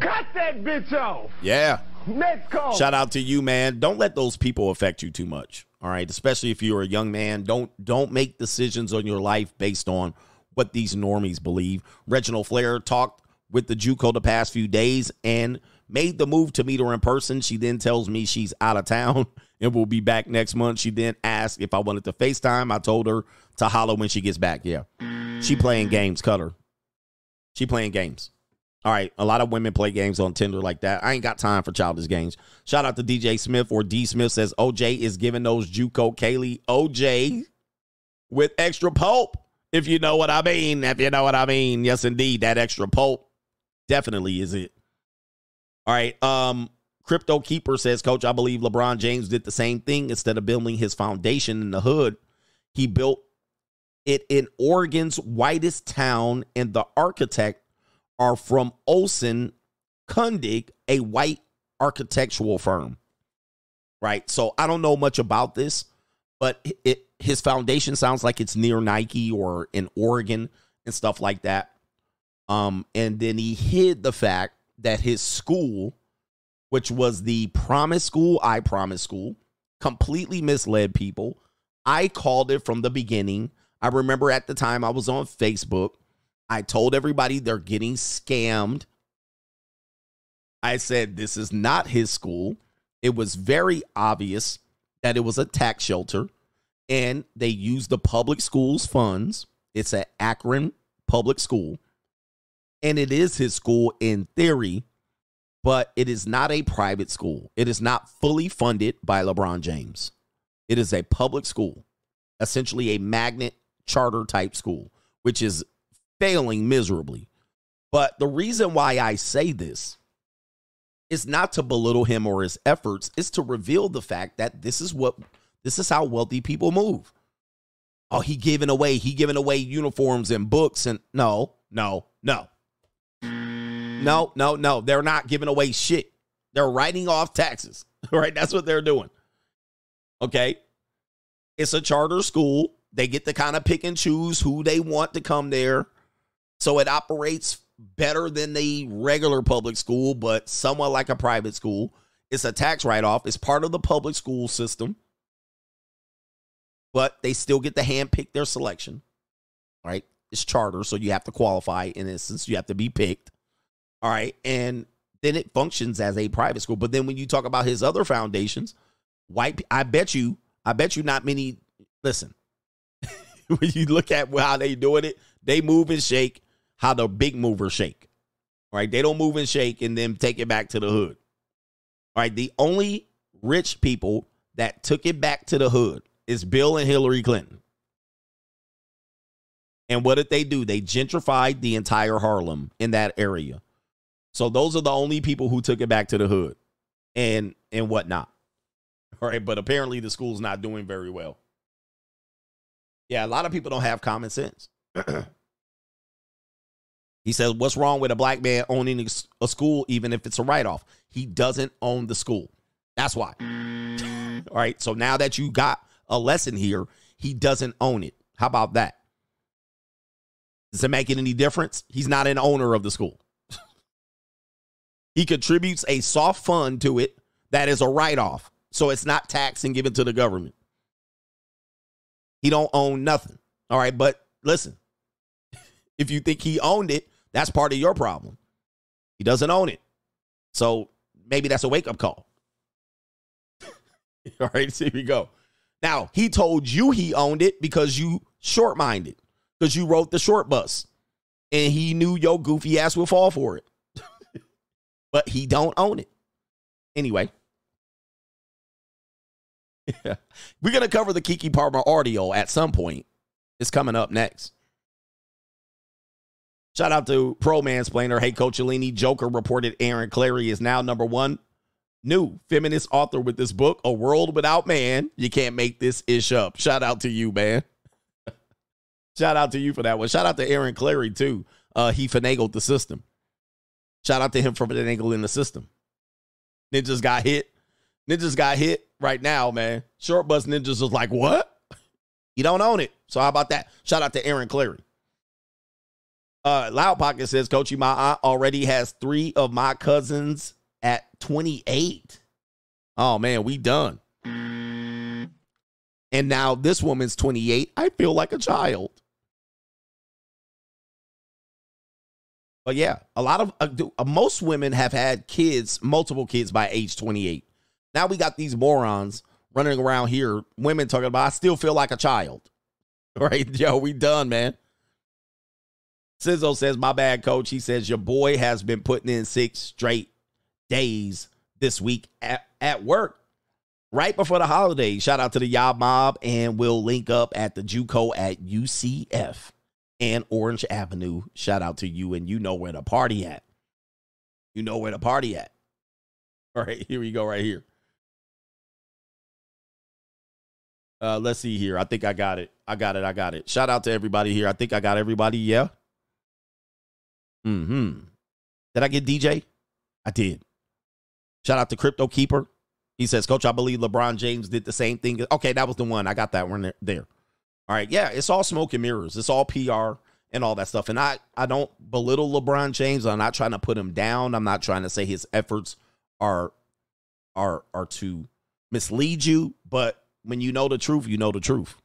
Cut that bitch off. Yeah. Next call. Shout out to you, man. Don't let those people affect you too much. All right, especially if you're a young man. Don't don't make decisions on your life based on what these normies believe. Reginald Flair talked with the JUCO the past few days and made the move to meet her in person. She then tells me she's out of town [LAUGHS] and will be back next month. She then asked if I wanted to FaceTime. I told her to holler when she gets back. Yeah. She playing games, cut her. She playing games. All right, a lot of women play games on Tinder like that. I ain't got time for childish games. Shout out to DJ Smith or D Smith says OJ is giving those JUCO Kaylee OJ with extra pulp. If you know what I mean. If you know what I mean. Yes, indeed. That extra pulp definitely is it. All right. Um, Crypto Keeper says, Coach, I believe LeBron James did the same thing. Instead of building his foundation in the hood, he built it in Oregon's whitest town, and the architect are from Olson Kundig, a white architectural firm. Right. So I don't know much about this, but it his foundation sounds like it's near Nike or in Oregon and stuff like that. Um, and then he hid the fact that his school, which was the Promise School, I Promise School, completely misled people. I called it from the beginning. I remember at the time I was on Facebook. I told everybody they're getting scammed. I said, this is not his school. It was very obvious that it was a tax shelter and they used the public schools funds. It's an Akron public school and it is his school in theory, but it is not a private school. It is not fully funded by LeBron James. It is a public school, essentially a magnet charter type school, which is failing miserably. But the reason why I say this is not to belittle him or his efforts, it's to reveal the fact that this is what this is how wealthy people move. Oh, he giving away, he giving away uniforms and books and no, no, no. No, no, no. They're not giving away shit. They're writing off taxes. [LAUGHS] Right? That's what they're doing. Okay. It's a charter school. They get to kind of pick and choose who they want to come there. So it operates better than the regular public school, but somewhat like a private school. It's a tax write off. It's part of the public school system, but they still get to handpick their selection. Right? It's charter, so you have to qualify. In instance, you have to be picked. All right. And then it functions as a private school. But then when you talk about his other foundations, white, I bet you, I bet you not many, listen, [LAUGHS] when you look at how they doing it, they move and shake how the big movers shake. Right? They don't move and shake and then take it back to the hood. All right. The only rich people that took it back to the hood is Bill and Hillary Clinton. And what did they do? They gentrified the entire Harlem in that area. So those are the only people who took it back to the hood and and whatnot. All [LAUGHS] right, but apparently the school's not doing very well. Yeah, a lot of people don't have common sense. [CLEARS THROAT] he says, "What's wrong with a black man owning a school, even if it's a write-off? He doesn't own the school. That's why." [LAUGHS] All right, so now that you got a lesson here, he doesn't own it. How about that? Does it make it any difference? He's not an owner of the school. He contributes a soft fund to it that is a write-off. So it's not taxed and given to the government. He don't own nothing. All right, but listen. [LAUGHS] If you think he owned it, that's part of your problem. He doesn't own it. So maybe that's a wake-up call. [LAUGHS] All right, so here we go. Now, he told you he owned it because you short-minded because you wrote the short bus and he knew your goofy ass would fall for it. But he don't own it. Anyway. We're going to cover the Keke Palmer audio at some point. It's coming up next. Shout out to Pro Mansplainer. Hey, Coach Alini. Joker reported Aaron Clarey is now number one new feminist author with this book, A World Without Man. You can't make this ish up. Shout out to you, man. [LAUGHS] Shout out to you for that one. Shout out to Aaron Clarey, too. Uh, he finagled the system. Shout out to him for in the system. Ninjas got hit. Ninjas got hit right now, man. Short bus ninjas was like, what? [LAUGHS] You don't own it. So how about that? Shout out to Aaron Clarey. Uh, Loud Pocket says, Coachy, my aunt already has three of my cousins at 28. Oh man, we done. And now this woman's 28. I feel like a child. But yeah, a lot of uh, most women have had kids, multiple kids by age 28. Now we got these morons running around here, women talking about, I still feel like a child. [LAUGHS] Right? Yo, we done, man. Sizzo says, My bad, coach. He says, Your boy has been putting in six straight days this week at, at work right before the holidays. Shout out to the Yob Mob, and we'll link up at the Juco at UCF and Orange Avenue. Shout out to you, and you know where the party at. You know where the party at. [LAUGHS] All right, here we go, right here. Uh, let's see here. I think I got it. I got it. I got it. Shout out to everybody here. I think I got everybody. Yeah. Hmm. Did I get DJ? I did. Shout out to Crypto Keeper. He says, Coach, I believe LeBron James did the same thing. Okay, that was the one. I got that one there. All right. Yeah, it's all smoke and mirrors. It's all PR and all that stuff. And I, I don't belittle LeBron James. I'm not trying to put him down. I'm not trying to say his efforts are are are to mislead you, but when you know the truth, you know the truth.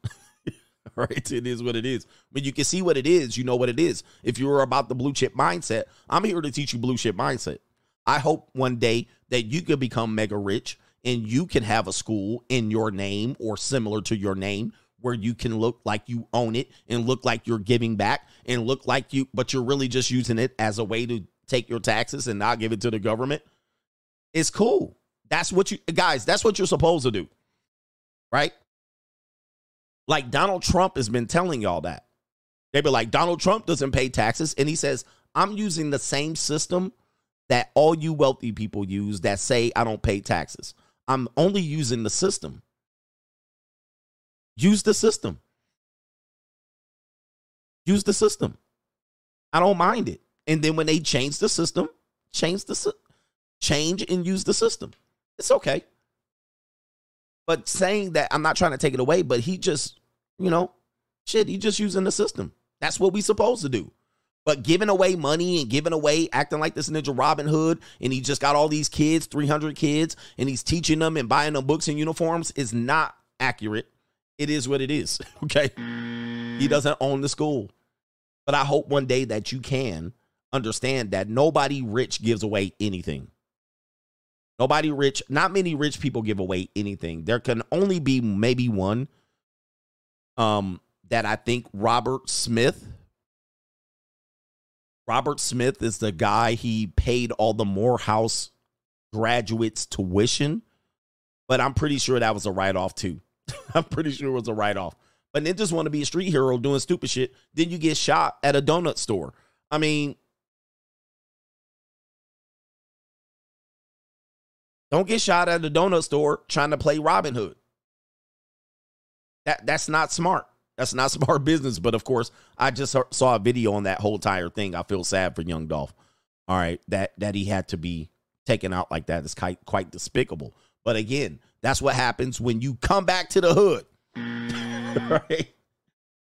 [LAUGHS] right? It is what it is. When you can see what it is, you know what it is. If you're about the blue chip mindset, I'm here to teach you blue chip mindset. I hope one day that you could become mega rich and you can have a school in your name or similar to your name where you can look like you own it and look like you're giving back and look like you, but you're really just using it as a way to take your taxes and not give it to the government. It's cool. That's what you guys, that's what you're supposed to do. Right? Like Donald Trump has been telling y'all that. They be like, Donald Trump doesn't pay taxes. And he says, I'm using the same system that all you wealthy people use that say I don't pay taxes. I'm only using the system. Use the system. Use the system. I don't mind it. And then when they change the system, change the change and use the system. It's okay. But saying that I'm not trying to take it away, but he just, you know, shit, he just using the system. That's what we supposed to do. But giving away money and giving away, acting like this ninja Robin Hood, and he just got all these kids, 300 kids, and he's teaching them and buying them books and uniforms is not accurate. It is what it is. [LAUGHS] Okay. He doesn't own the school. But I hope one day that you can understand that nobody rich gives away anything. Nobody rich, not many rich people give away anything. There can only be maybe one um that I think Robert Smith Robert Smith is the guy he paid all the Morehouse graduates tuition, but I'm pretty sure that was a write off too. [LAUGHS] I'm pretty sure it was a write off. But then just want to be a street hero doing stupid shit. Then you get shot at a donut store. I mean, don't get shot at a donut store trying to play Robin Hood. That that's not smart. That's not [LAUGHS] smart business. But of course, I just saw a video on that whole entire thing. I feel sad for young Dolph. All right, that that he had to be taken out like that is quite quite despicable. But again, that's what happens when you come back to the hood, [LAUGHS] right?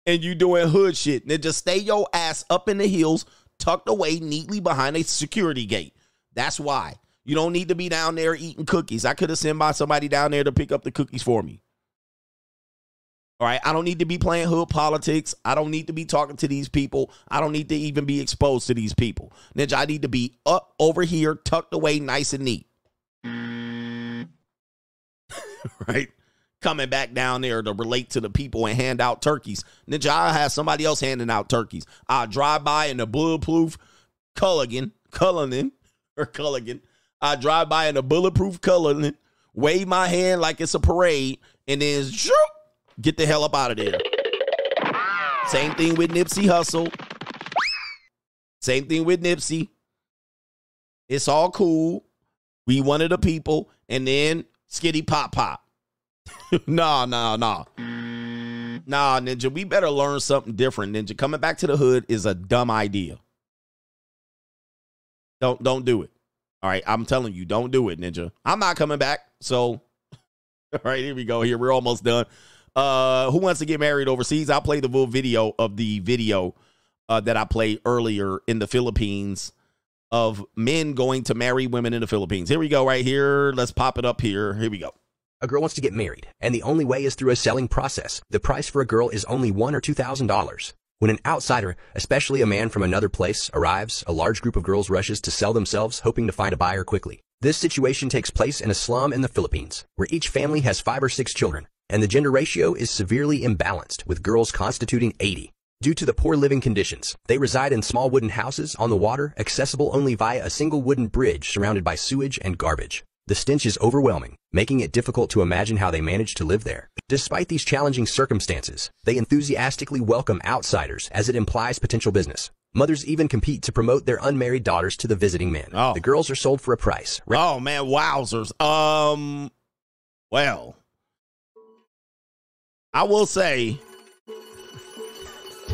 And you doing hood shit. Then just stay your ass up in the hills, tucked away neatly behind a security gate. That's why you don't need to be down there eating cookies. I could have sent by somebody down there to pick up the cookies for me. All right. I don't need to be playing hood politics. I don't need to be talking to these people. I don't need to even be exposed to these people. Ninja, I need to be up over here, tucked away, nice and neat. [LAUGHS] right? Coming back down there to relate to the people and hand out turkeys. Ninja, I have somebody else handing out turkeys. I drive by in a bulletproof Culligan, Cullinan, [LAUGHS] or Culligan. I drive by in a bulletproof Cullinan, wave my hand like it's a parade, and then shoop, get the hell up out of there. Same thing with Nipsey Hussle. Same thing with Nipsey. It's all cool. We one of the people, and then skitty pop pop. [LAUGHS] nah, nah, nah. Nah, Ninja, we better learn something different, Ninja. Coming back to the hood is a dumb idea. Don't don't do it. All right, I'm telling you, don't do it, Ninja. I'm not coming back. So, [LAUGHS] all right, here we go. Here we're almost done. Uh, who wants to get married overseas? I'll play the full video of the video uh, that I played earlier in the Philippines of men going to marry women in the Philippines. Here we go, right here. Let's pop it up here. Here we go. A girl wants to get married, and the only way is through a selling process. The price for a girl is only one or two thousand dollars. When an outsider, especially a man from another place, arrives, a large group of girls rushes to sell themselves, hoping to find a buyer quickly. This situation takes place in a slum in the Philippines, where each family has five or six children, and the gender ratio is severely imbalanced, with girls constituting 80. Due to the poor living conditions, they reside in small wooden houses on the water, accessible only via a single wooden bridge surrounded by sewage and garbage. The stench is overwhelming, making it difficult to imagine how they manage to live there. Despite these challenging circumstances, they enthusiastically welcome outsiders as it implies potential business. Mothers even compete to promote their unmarried daughters to the visiting men. Oh. The girls are sold for a price. Oh man, wowzers. Um well. I will say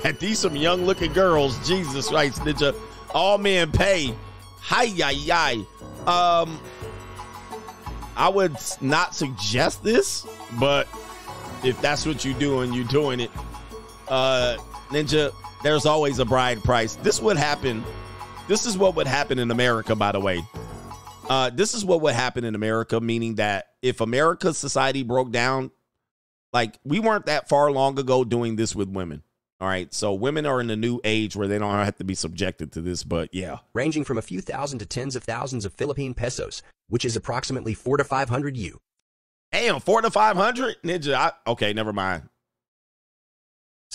[LAUGHS] that these some young looking girls, Jesus Christ, ninja, all men pay. Hi yi yi. Um I would not suggest this, but if that's what you're doing, you're doing it. Uh Ninja, there's always a bride price. This would happen. This is what would happen in America, by the way. Uh, this is what would happen in America, meaning that if America's society broke down, like we weren't that far long ago doing this with women. All right. So women are in a new age where they don't have to be subjected to this, but yeah. Ranging from a few thousand to tens of thousands of Philippine pesos, which is approximately four to five hundred U. Damn, four to five hundred? Ninja. I, okay, never mind.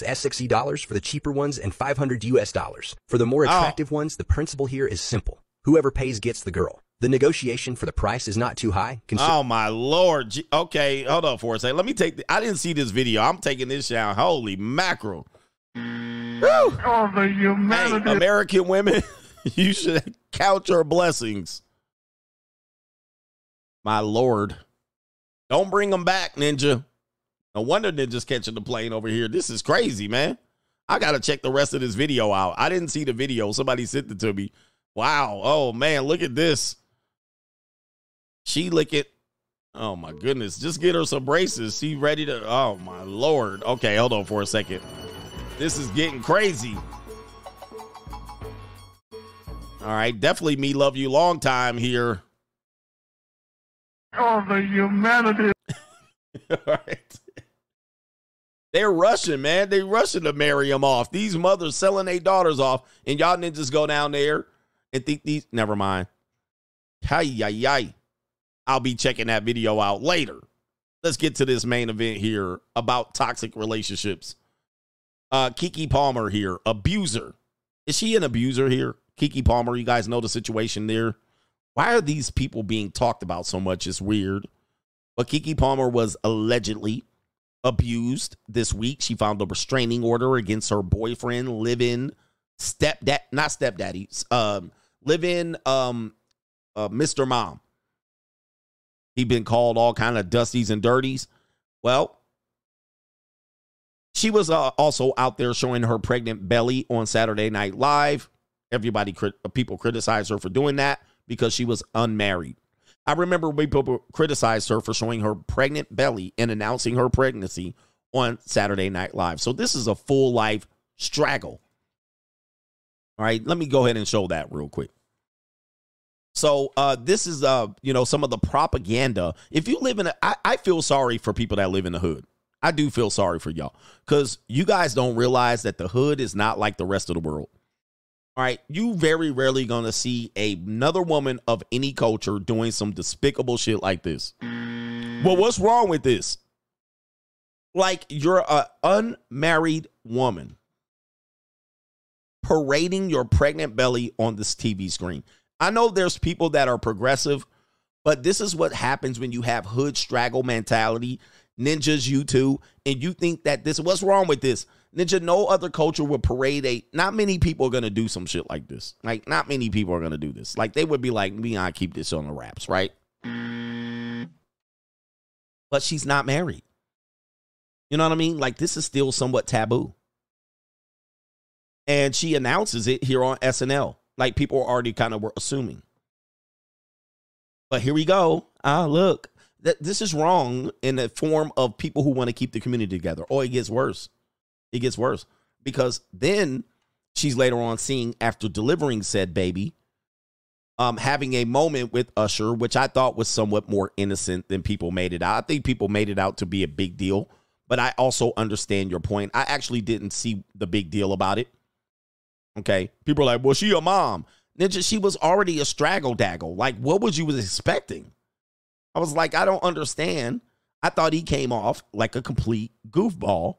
S60 dollars for the cheaper ones and 500 US dollars. For the more oh. attractive oh. ones, the principle here is simple. Whoever pays gets the girl. The negotiation for the price is not too high. Consider- oh my lord! Okay, hold on for a second. Let me take. The- I didn't see this video. I'm taking this down. Holy mackerel! Oh, the humanity. Hey, American women, [LAUGHS] you should count your blessings. My lord, don't bring them back, Ninja. No wonder Ninja's catching the plane over here. This is crazy, man. I gotta check the rest of this video out. I didn't see the video. Somebody sent it to me. Wow. Oh man, look at this. She lick it. Oh my goodness. Just get her some braces. She ready to oh my lord. Okay, hold on for a second. This is getting crazy. All right, definitely me love you long time here. Oh, the humanity. [LAUGHS] All right. They're rushing, man. They're rushing to marry them off. These mothers selling their daughters off, and y'all ninjas go down there and think these. Never mind. Hi, yi, yi. I'll be checking that video out later. Let's get to this main event here about toxic relationships. Uh, Keke Palmer here, abuser. Is she an abuser here? Keke Palmer, you guys know the situation there. Why are these people being talked about so much? It's weird. But Keke Palmer was allegedly abused this week. She found a restraining order against her boyfriend, live-in stepdad, not stepdaddy, um, live-in um, uh, Mr. Mom. He'd been called all kind of dusties and dirties. Well, she was uh, also out there showing her pregnant belly on Saturday Night Live. Everybody, people criticized her for doing that because she was unmarried. I remember people criticized her for showing her pregnant belly and announcing her pregnancy on Saturday Night Live. So this is a full life straggle. All right, let me go ahead and show that real quick. So uh, this is uh, you know, some of the propaganda. If you live in a, I, I feel sorry for people that live in the hood. I do feel sorry for y'all because you guys don't realize that the hood is not like the rest of the world. All right, you very rarely gonna see another woman of any culture doing some despicable shit like this. Well, what's wrong with this? Like you're a unmarried woman parading your pregnant belly on this TV screen. I know there's people that are progressive, but this is what happens when you have hood straggle mentality, ninjas, you too, and you think that this what's wrong with this? Ninja, no other culture would parade a. Not many people are gonna do some shit like this. Like, not many people are gonna do this. Like, they would be like, "Me, I keep this on the wraps," right? But she's not married. You know what I mean? Like, this is still somewhat taboo. And she announces it here on SNL. Like, people are already kind of were assuming. But here we go. Ah, look, th- this is wrong in the form of people who want to keep the community together. Or it gets worse it gets worse because then she's later on seeing after delivering said baby um having a moment with Usher which I thought was somewhat more innocent than people made it out. I think people made it out to be a big deal, but I also understand your point. I actually didn't see the big deal about it. Okay? People are like, "Well, she a mom." Ninja, she was already a straggle daggle. Like, what was you was expecting? I was like, I don't understand. I thought he came off like a complete goofball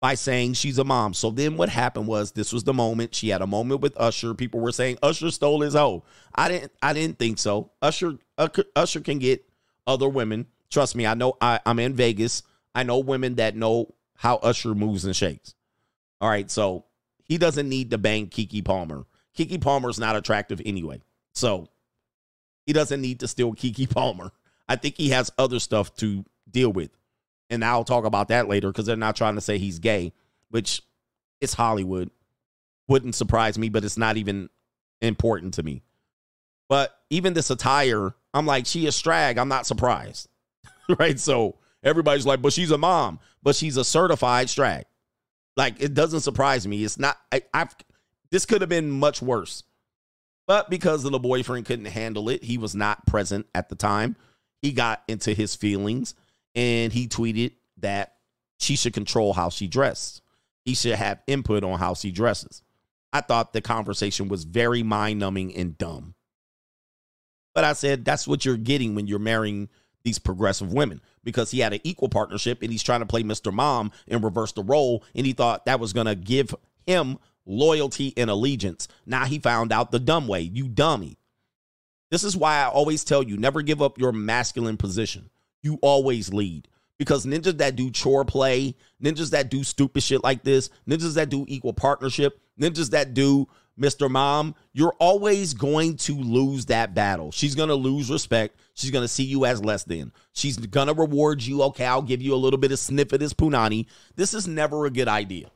by saying she's a mom. So then what happened was this was the moment she had a moment with Usher. People were saying Usher stole his hoe. I didn't I didn't think so. Usher Usher can get other women. Trust me, I know I, I'm in Vegas. I know women that know how Usher moves and shakes. All right, so he doesn't need to bang Keke Palmer. Keke Palmer's not attractive anyway. So he doesn't need to steal Keke Palmer. I think he has other stuff to deal with and I'll talk about that later because they're not trying to say he's gay, which it's Hollywood. Wouldn't surprise me, but it's not even important to me. But even this attire, I'm like, she is strag. I'm not surprised. [LAUGHS] right? So everybody's like, but she's a mom, but she's a certified strag. Like, it doesn't surprise me. It's not, I, I've, this could have been much worse. But because the boyfriend couldn't handle it, he was not present at the time. He got into his feelings and he tweeted that she should control how she dressed. He should have input on how she dresses. I thought the conversation was very mind numbing and dumb. But I said, that's what you're getting when you're marrying these progressive women because he had an equal partnership and he's trying to play Mr. Mom and reverse the role. And he thought that was going to give him loyalty and allegiance. Now he found out the dumb way. You dummy. This is why I always tell you never give up your masculine position you always lead. Because ninjas that do chore play, ninjas that do stupid shit like this, ninjas that do equal partnership, ninjas that do Mr. Mom, you're always going to lose that battle. She's going to lose respect. She's going to see you as less than. She's going to reward you. Okay, I'll give you a little bit of sniff of this punani. This is never a good idea.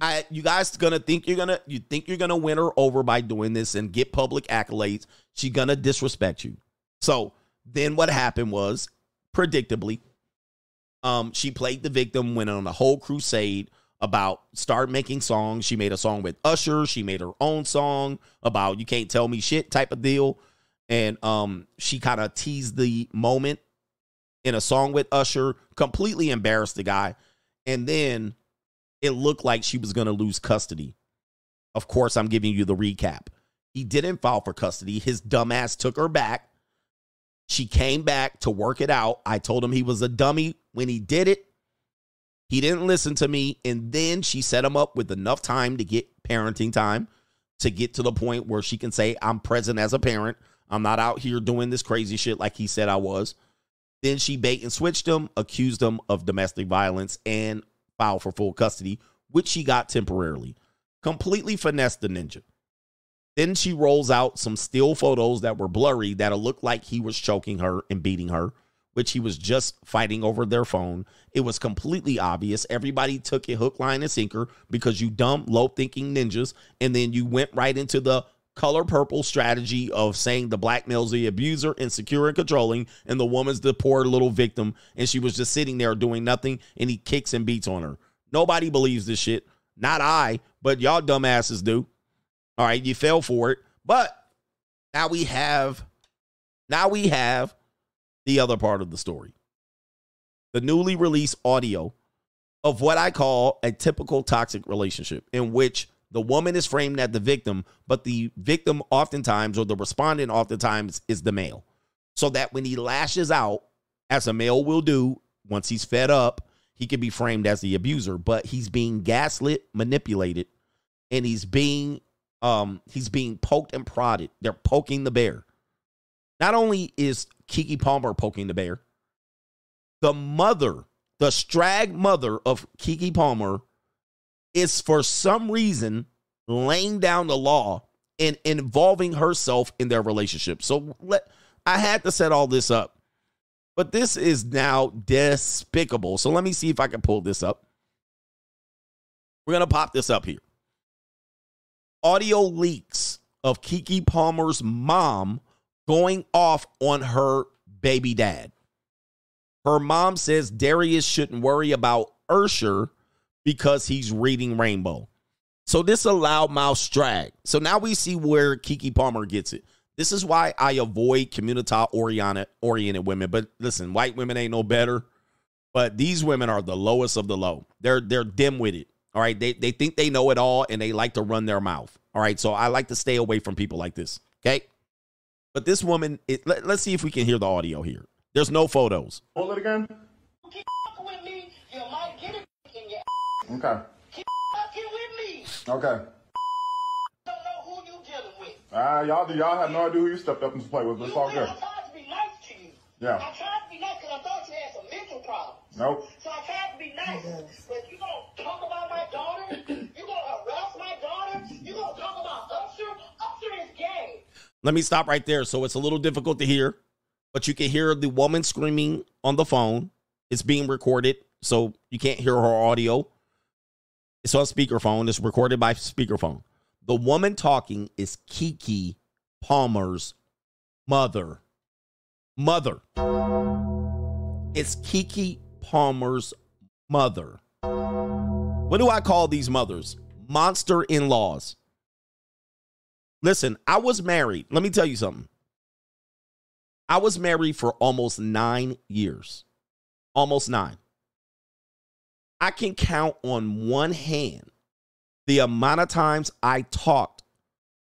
I, you guys gonna think you're gonna you think you're gonna win her over by doing this and get public accolades. She gonna disrespect you. So then what happened was, predictably, um, she played the victim, went on a whole crusade about start making songs. She made a song with Usher. She made her own song about you can't tell me shit type of deal. And um, she kind of teased the moment in a song with Usher, completely embarrassed the guy. And then it looked like she was going to lose custody. Of course, I'm giving you the recap. He didn't file for custody. His dumbass took her back. She came back to work it out. I told him he was a dummy when he did it. He didn't listen to me. And then she set him up with enough time to get parenting time to get to the point where she can say, I'm present as a parent. I'm not out here doing this crazy shit like he said I was. Then she bait and switched him, accused him of domestic violence, and filed for full custody, which she got temporarily. Completely finessed the ninja. Then she rolls out some still photos that were blurry that'll look like he was choking her and beating her, which he was just fighting over their phone. It was completely obvious. Everybody took it hook, line, and sinker because you dumb, low thinking ninjas. And then you went right into the color purple strategy of saying the black male's the abuser, insecure, and controlling, and the woman's the poor little victim. And she was just sitting there doing nothing, and he kicks and beats on her. Nobody believes this shit. Not I, but y'all dumbasses do. All right, you fell for it. But now we have now we have the other part of the story. The newly released audio of what I call a typical toxic relationship in which the woman is framed as the victim, but the victim oftentimes or the respondent oftentimes is the male. So that when he lashes out, as a male will do once he's fed up, he can be framed as the abuser, but he's being gaslit, manipulated, and he's being um he's being poked and prodded. They're poking the bear. Not only is Keke Palmer poking the bear, the mother, the strag mother of Keke Palmer is for some reason laying down the law and involving herself in their relationship. So let I had to set all this up. But this is now despicable. So let me see if I can pull this up. We're going to pop this up here. Audio leaks of Keke Palmer's mom going off on her baby dad. Her mom says Darius shouldn't worry about Usher because he's reading Rainbow. So this allowed loudmouth drag. So now we see where Keke Palmer gets it. This is why I avoid community oriented women. But listen, white women ain't no better. But these women are the lowest of the low. They're they're dim witted. All right. They they think they know it all and they like to run their mouth. All right. So I like to stay away from people like this. Okay. But this woman, it, let, let's see if we can hear the audio here. There's no photos. Hold it again. Okay. Okay. i don't know Ah, y'all do y'all have no idea who you stepped up and play with, but it's all good. I tried to be nice to you. Yeah. I tried to be nice because I thought you had some mental problems. Nope. So I tried to be nice. But you gonna talk about my daughter? You gonna harass my daughter? You gonna talk about Usher? Usher is gay. Let me stop right there. So it's a little difficult to hear, but you can hear the woman screaming on the phone. It's being recorded, so you can't hear her audio. It's on speakerphone. It's recorded by speakerphone. The woman talking is Keke Palmer's mother. Mother. It's Keke Palmer's mother. What do I call these mothers? Monster in laws. Listen, I was married. Let me tell you something. I was married for almost nine years. Almost nine. I can count on one hand the amount of times I talked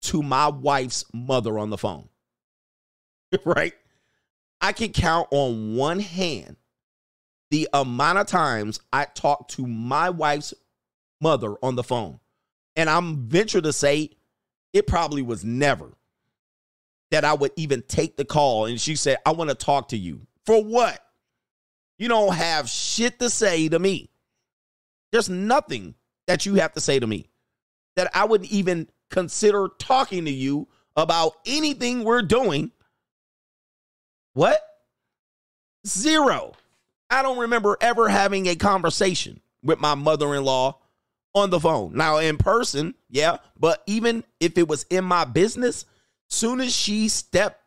to my wife's mother on the phone. [LAUGHS] right? I can count on one hand the amount of times I talked to my wife's mother on the phone. And I'm venture to say it probably was never that I would even take the call and she said, I want to talk to you. For what? You don't have shit to say to me. There's nothing that you have to say to me that I would even consider talking to you about anything we're doing. What? Zero. I don't remember ever having a conversation with my mother in law on the phone. Now in person, yeah, but even if it was in my business, soon as she stepped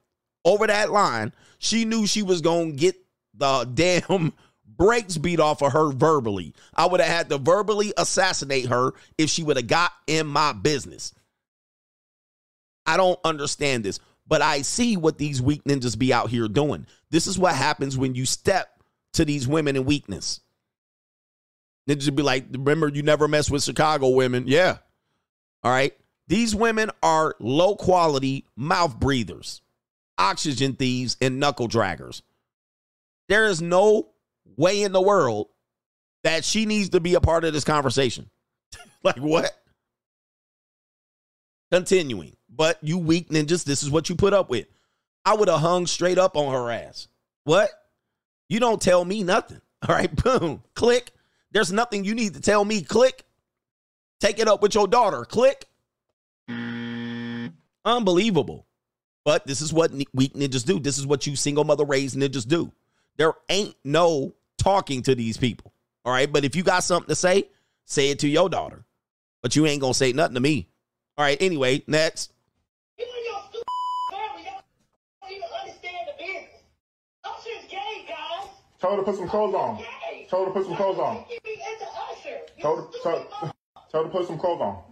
over that line, she knew she was going to get the [LAUGHS] damn brakes beat off of her verbally. I would have had to verbally assassinate her if she would have got in my business. I don't understand this, but I see what these weak ninjas be out here doing. This is what happens when you step to these women in weakness. Ninjas be like, remember, you never mess with Chicago women. Yeah. All right. These women are low quality mouth breathers, oxygen thieves, and knuckle draggers. There is no way in the world that she needs to be a part of this conversation. [LAUGHS] like, what? Continuing. But you weak ninjas, this is what you put up with. I would have hung straight up on her ass. What? You don't tell me nothing. [LAUGHS] All right, boom, click. There's nothing you need to tell me. Click. Take it up with your daughter. Click. Unbelievable. But this is what weak ninjas do. This is what you single mother raised ninjas do. There ain't no talking to these people. All right. But if you got something to say, say it to your daughter. But you ain't going to say nothing to me. All right. Anyway, next. Tell her to put some clothes on. Tell her to put some clothes on. Tell her, tell, tell [LAUGHS] her to put some clothes on.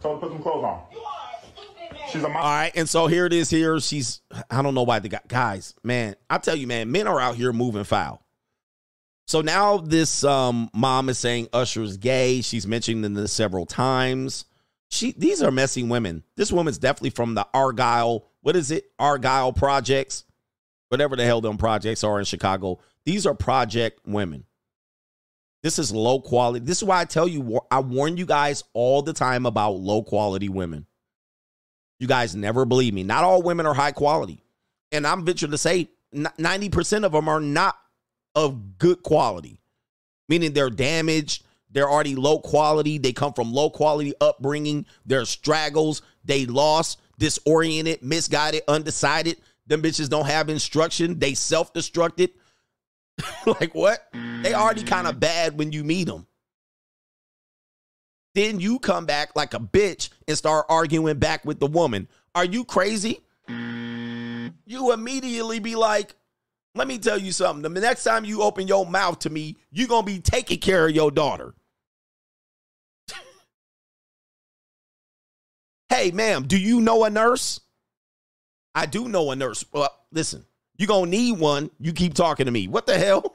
Tell her to put some clothes on. She's a All right, and so here it is. Here she's. I don't know why the guy, guys, man. I tell you, man, men are out here moving foul. So now this um, mom is saying Usher's gay. She's mentioning this several times. She these are messy women. This woman's definitely from the Argyle. What is it? Argyle projects, whatever the hell them projects are in Chicago. These are project women. This is low quality. This is why I tell you, I warn you guys all the time about low quality women. You guys never believe me. Not all women are high quality. And I'm venture to say 90% of them are not of good quality, meaning they're damaged. They're already low quality. They come from low quality upbringing. They're straggles. They lost, disoriented, misguided, undecided. Them bitches don't have instruction. They self destructed. [LAUGHS] like what? They already kind of mm-hmm. bad when you meet them. Then you come back like a bitch and start arguing back with the woman. Are you crazy? Mm-hmm. You immediately be like, let me tell you something. The next time you open your mouth to me, you're going to be taking care of your daughter. [LAUGHS] hey, ma'am, do you know a nurse? I do know a nurse. Well, listen, you're going to need one. You keep talking to me. What the hell? [LAUGHS]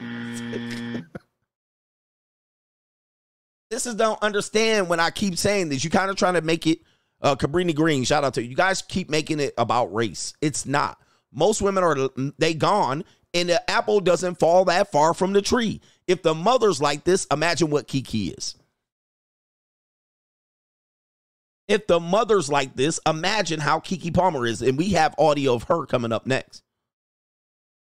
this is don't understand when I keep saying this. You kind of trying to make it uh Cabrini Green, shout out to you. You guys keep making it about race. It's not. Most women are they gone and the apple doesn't fall that far from the tree. If the mother's like this, imagine what Keke is. If the mother's like this, imagine how Keke Palmer is. And we have audio of her coming up next.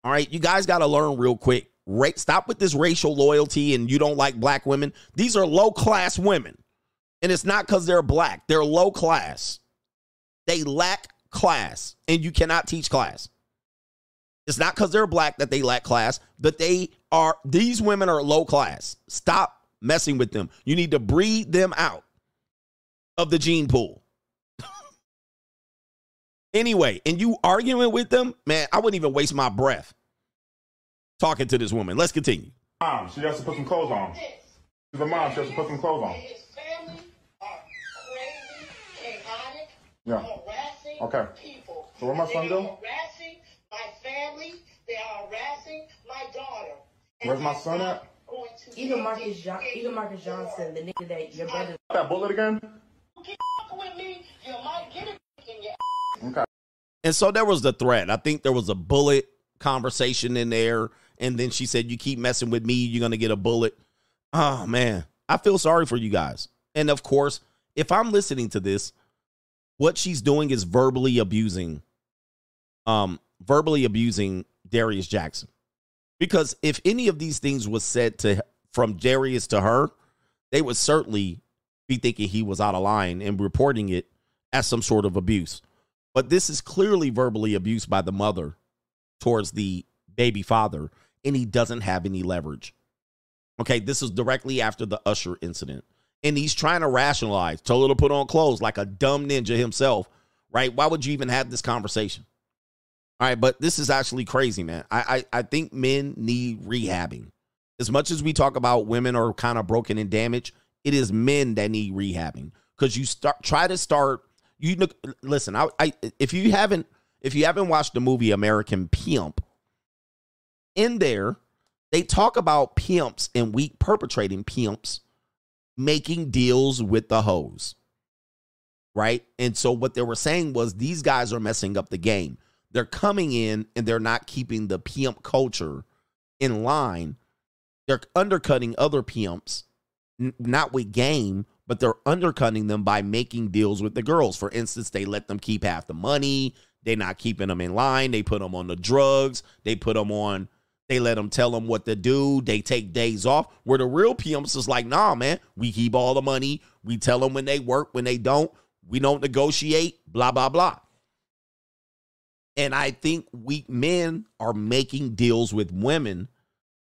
All right, you guys got to learn real quick. Ra- stop with this racial loyalty and you don't like black women. These are low class women. And it's not because they're black, they're low class. They lack class, and you cannot teach class. It's not because they're black that they lack class, but they are, these women are low class. Stop messing with them. You need to breed them out of the gene pool. [LAUGHS] anyway, and you arguing with them, man, I wouldn't even waste my breath talking to this woman. Let's continue. Mom, she has to put some clothes on. She's a mom, she has to put some clothes on. Yeah. Okay. So where my son go? Harassing my family. They are harassing my daughter. Where's my son at? Even Marcus, John- even Marcus Johnson, the nigga that your brother. That bullet again? with me, you might get it in your Okay. And so there was the threat. I think there was a bullet conversation in there. And then she said, You keep messing with me, you're going to get a bullet. Oh, man. I feel sorry for you guys. And of course, if I'm listening to this, what she's doing is verbally abusing, um, verbally abusing Darius Jackson. Because if any of these things was said to from Darius to her, they would certainly be thinking he was out of line and reporting it as some sort of abuse. But this is clearly verbally abused by the mother towards the baby father, and he doesn't have any leverage. Okay, this is directly after the Usher incident. and he's trying to rationalize, told her to put on clothes like a dumb ninja himself, right? Why would you even have this conversation? All right, but this is actually crazy, man. I, I, I think men need rehabbing. As much as we talk about women are kind of broken and damaged, it is men that need rehabbing because you start try to start. You listen. I, I if you haven't if you haven't watched the movie American Pimp, in there they talk about pimps and weak perpetrating pimps making deals with the hoes. Right? And so what they were saying was these guys are messing up the game. They're coming in and they're not keeping the pimp culture in line. They're undercutting other pimps, n- not with game, but they're undercutting them by making deals with the girls. For instance, they let them keep half the money. They're not keeping them in line. They put them on the drugs. They put them on they let them tell them what to do. They take days off. Where the real pimps is like, nah, man, we keep all the money. We tell them when they work, when they don't. We don't negotiate, blah, blah, blah. And I think weak men are making deals with women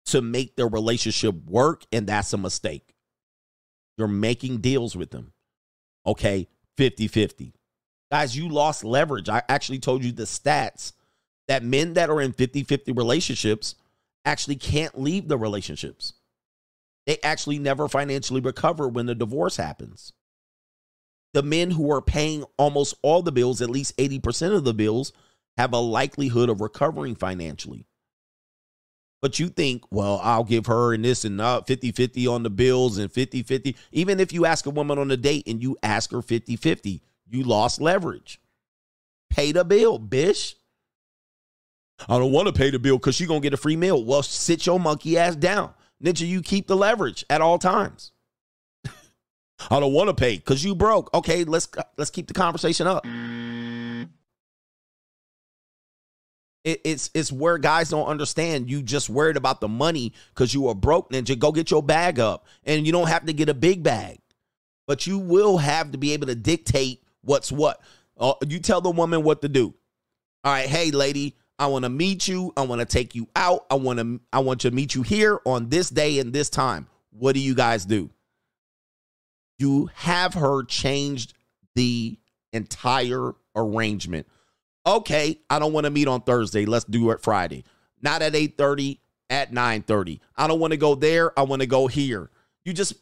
to make their relationship work, and that's a mistake. You're making deals with them. Okay, 50 50. Guys, you lost leverage. I actually told you the stats that men that are in 50 50 relationships actually can't leave the relationships. They actually never financially recover when the divorce happens. The men who are paying almost all the bills, at least 80% of the bills, have a likelihood of recovering financially. But you think, well, I'll give her and this and 50 50 on the bills and 50 50. Even if you ask a woman on a date and you ask her 50 50, you lost leverage. Pay the bill, bitch. I don't want to pay the bill because she's gonna get a free meal. Well, sit your monkey ass down. Ninja, you keep the leverage at all times. [LAUGHS] I don't want to pay because you broke. Okay, let's let's keep the conversation up. It, it's it's where guys don't understand. You just worried about the money because you are broke. Ninja, go get your bag up, and you don't have to get a big bag, but you will have to be able to dictate what's what. Uh, you tell the woman what to do. All right, hey lady, I want to meet you. I want to take you out. I want to I want to meet you here on this day and this time. What do you guys do? You have her changed the entire arrangement. Okay, I don't want to meet on Thursday. Let's do it Friday. Not at 8:30, at 9:30. I don't want to go there. I want to go here. You just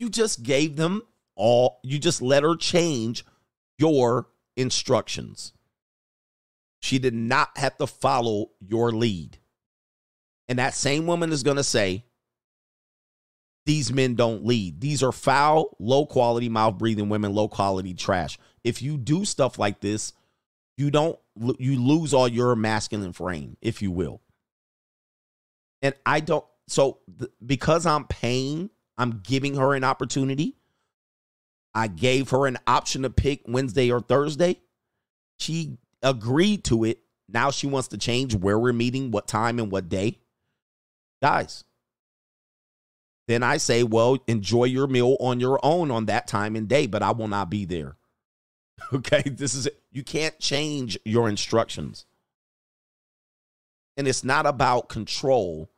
You just gave them all you just let her change your instructions. She did not have to follow your lead. And that same woman is going to say, these men don't lead. These are foul, low quality, mouth breathing women, low quality trash. If you do stuff like this, you don't, you lose all your masculine frame, if you will. And I don't, so th- because I'm paying, I'm giving her an opportunity I gave her an option to pick Wednesday or Thursday. She agreed to it. Now she wants to change where we're meeting, what time, and what day. Guys, then I say, well, enjoy your meal on your own on that time and day, but I will not be there. [LAUGHS] Okay, this is it. You can't change your instructions. And it's not about control,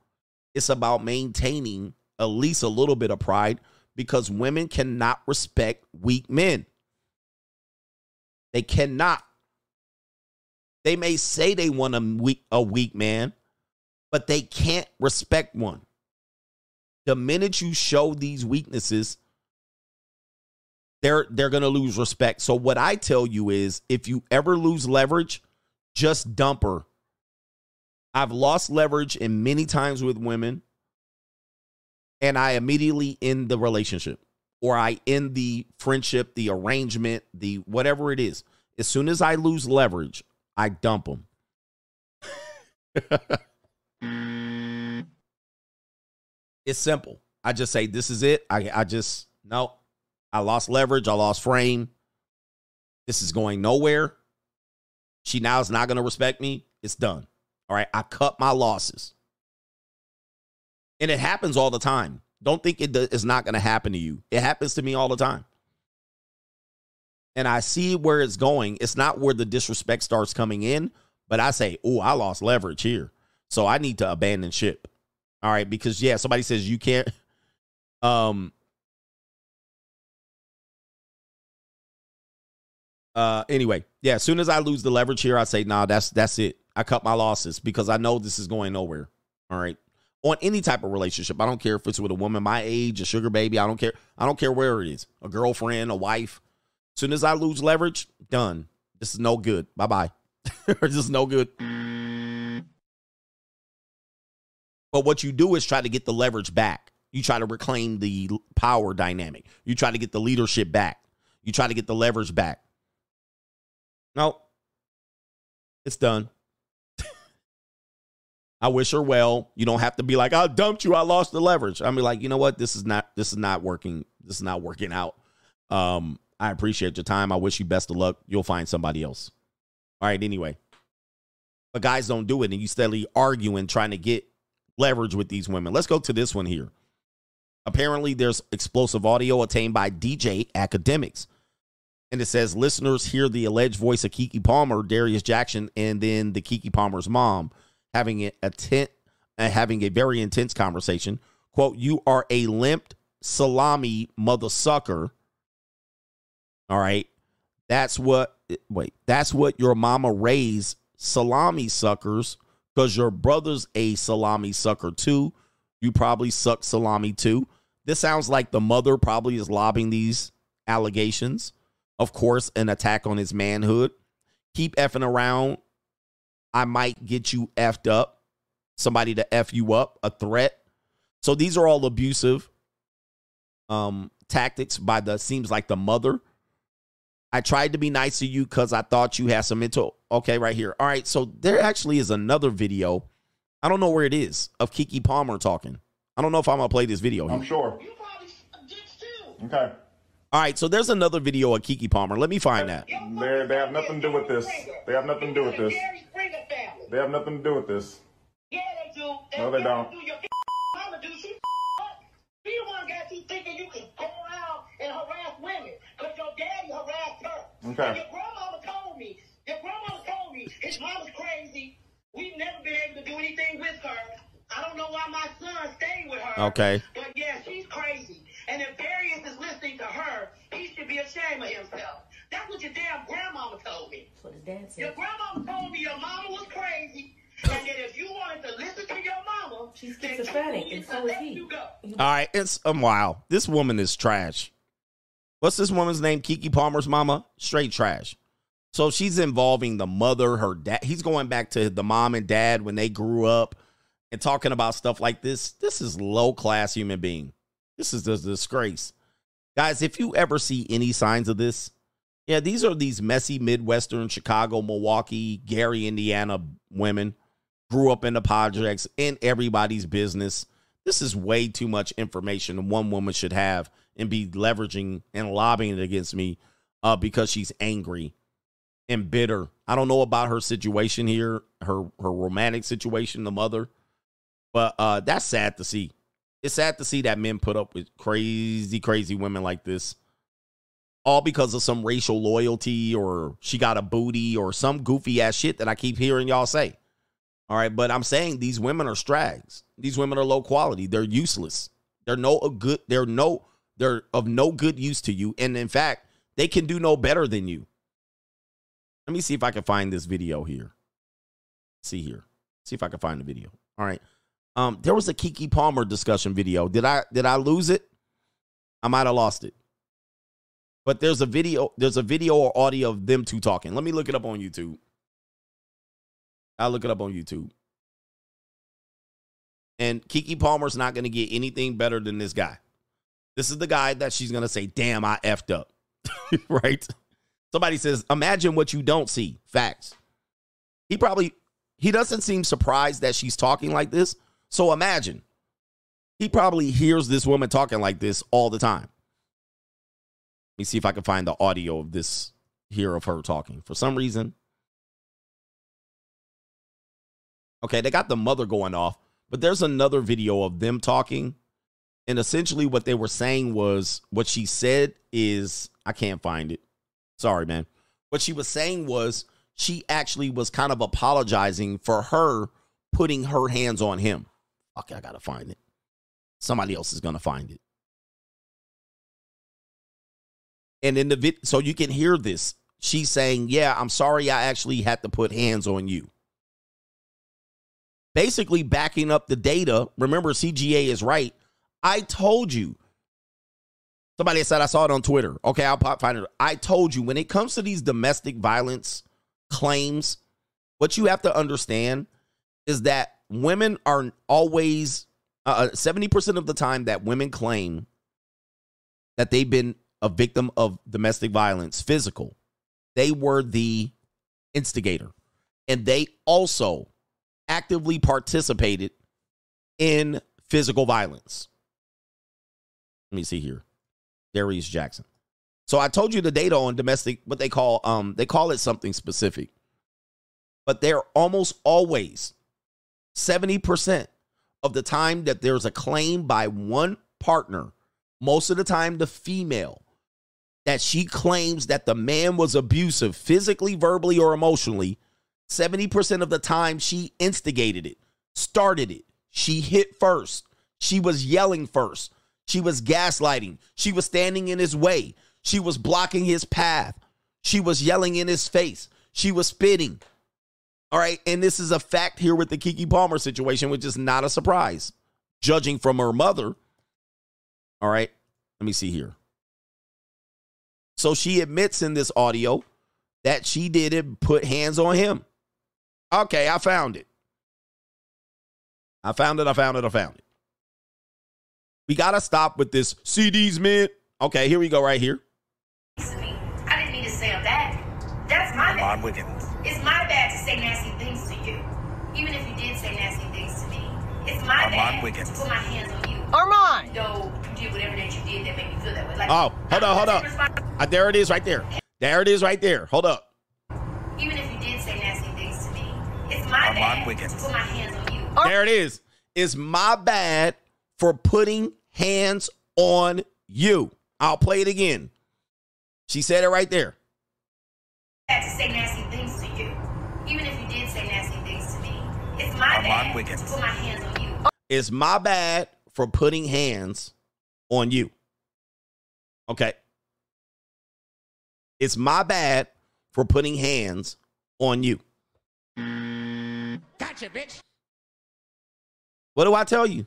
it's about maintaining at least a little bit of pride because women cannot respect weak men. They cannot. They may say they want a weak, a weak man, but they can't respect one. The minute you show these weaknesses, they're they're going to lose respect. So what I tell you is if you ever lose leverage, just dump her. I've lost leverage in many times with women and I immediately end the relationship or I end the friendship, the arrangement, the whatever it is. As soon as I lose leverage, I dump them. [LAUGHS] it's simple. I just say, this is it. I, I just, no, I lost leverage. I lost frame. This is going nowhere. She now is not going to respect me. It's done. All right. I cut my losses. And it happens all the time. Don't think it is not going to happen to you. It happens to me all the time. And I see where it's going. It's not where the disrespect starts coming in, but I say, oh, I lost leverage here. So I need to abandon ship. All right, because yeah, somebody says you can't. [LAUGHS] Um. Uh. Anyway, yeah. As soon as I lose the leverage here, I say, nah, that's that's it. I cut my losses because I know this is going nowhere. All right. On any type of relationship, I don't care if it's with a woman my age, a sugar baby. I don't care. I don't care where it is, a girlfriend, a wife. As soon as I lose leverage, done. This is no good. Bye bye. [LAUGHS] this is no good. But what you do is try to get the leverage back. You try to reclaim the power dynamic. You try to get the leadership back. You try to get the leverage back. No, it's done. [LAUGHS] I wish her well. You don't have to be like, I dumped you. I lost the leverage. I mean, like, you know what? This is not. This is not working. This is not working out. Um, I appreciate your time. I wish you best of luck. You'll find somebody else. All right. Anyway, but guys don't do it, and you steadily arguing, trying to get leverage with these women. Let's go to this one here. Apparently, there's explosive audio attained by DJ Akademiks. And it says listeners hear the alleged voice of Keke Palmer, Darius Jackson, and then the Keke Palmer's mom having a, tent, uh, having a very intense conversation. Quote, you are a limped salami mother sucker. All right. That's what wait, that's what your mama raised salami suckers because your brother's a salami sucker too. You probably suck salami too. This sounds like the mother probably is lobbing these allegations. Of course, an attack on his manhood. Keep effing around. I might get you effed up. Somebody to F you up, a threat. So these are all abusive um tactics by the seems like the mother. I tried to be nice to you because I thought you had some mental. Okay, right here. All right, so there actually is another video. I don't know where it is of Keke Palmer talking. I don't know if I'm gonna play this video. Here. I'm sure. You probably uh, did too. Okay. All right, so there's another video of Keke Palmer. Let me find that. They, they have nothing to do with this. They have nothing to do with this. They have nothing to do with this. Yeah, they do. No, they don't. Do your [LAUGHS] mama do. [LAUGHS] She the one got you thinking you can go around and harass women because your daddy harassed her. Okay. And your grandmama told me. Your grandmama told me his mama's crazy. We've never been able to do anything with her. I don't know why my son stayed with her. Okay. But yeah, she's crazy. And if Darius is listening to her, he should be ashamed of himself. That's what your damn grandmama told me. That's what his dad said. Your grandmama told me your mama was crazy. And that if you wanted to listen to your mama, She's schizophrenic, and so is he. All right, it's um wow. This woman is trash. What's this woman's name? Keke Palmer's mama? Straight trash. So she's involving the mother, her dad. He's going back to the mom and dad when they grew up and talking about stuff like this. This is low class human being. This is a disgrace. Guys, if you ever see any signs of this, yeah, these are these messy Midwestern, Chicago, Milwaukee, Gary, Indiana women grew up in the projects in everybody's business. This is way too much information one woman should have and be leveraging and lobbying against me uh, because she's angry and bitter. I don't know about her situation here, her her romantic situation, the mother, but uh, that's sad to see. It's sad to see that men put up with crazy, crazy women like this, all because of some racial loyalty or she got a booty or some goofy ass shit that I keep hearing y'all say. All right, but I'm saying these women are strags. These women are low quality. They're useless. They're no good. They're no. They're of no good use to you. And in fact, they can do no better than you. Let me see if I can find this video here. See here. See if I can find the video. All right. Um, there was a Keke Palmer discussion video. Did I did I lose it? I might have lost it. But there's a video, there's a video or audio of them two talking. Let me look it up on YouTube. I'll look it up on YouTube. And Keke Palmer's not going to get anything better than this guy. This is the guy that she's going to say, damn, I effed up. [LAUGHS] right? Somebody says, imagine what you don't see. Facts. He probably, he doesn't seem surprised that she's talking like this. So imagine. He probably hears this woman talking like this all the time. Let me see if I can find the audio of this here of her talking. For some reason, Okay, they got the mother going off, but there's another video of them talking. And essentially, what they were saying was what she said is I can't find it. Sorry, man. What she was saying was she actually was kind of apologizing for her putting her hands on him Okay, I gotta find it. Somebody else is gonna find it. And in the vid, so you can hear this. She's saying, "Yeah, I'm sorry. I actually had to put hands on you." Basically, backing up the data. Remember, CGA is right. I told you. Somebody said I saw it on Twitter. Okay, I'll pop find it. I told you when it comes to these domestic violence claims, what you have to understand is that women are always uh, 70% of the time that women claim that they've been a victim of domestic violence, physical, they were the instigator. And they also actively participated in physical violence. Let me see here. Darius Jackson. So I told you the data on domestic, what they call um they call it something specific. But they're almost always 70% of the time that there's a claim by one partner, most of the time the female, that she claims that the man was abusive physically, verbally, or emotionally, 70% of the time she instigated it, started it. She hit first. She was yelling first. She was gaslighting. She was standing in his way. She was blocking his path. She was yelling in his face. She was spitting. All right. And this is a fact here with the Keke Palmer situation, which is not a surprise, judging from her mother. All right. Let me see here. So she admits in this audio that she didn't put hands on him. Okay, I found it. I found it. I found it. I found it. We got to stop with this CDs, man. Okay, here we go right here. I didn't mean to say that. That's my bad. It's my bad to say nasty things to you. Even if you did say nasty things to me, it's my bad to put my hands on you. Armand! Though you did whatever that you did that made me feel that way. Like, Oh, hold on, hold I'm on. gonna take respons- Uh, there it is right there. There it is right there. Hold up. Even if you did say nasty things to me, it's my bad to put my hands on you. There it is. It's my bad for putting hands on you. I'll play it again. She said it right there. bad to say nasty things to you. Even if you did say nasty things to me, it's my bad to put my hands on you. It's my bad for putting hands on you. Okay. It's my bad for putting hands on you. Gotcha, bitch. What do I tell you?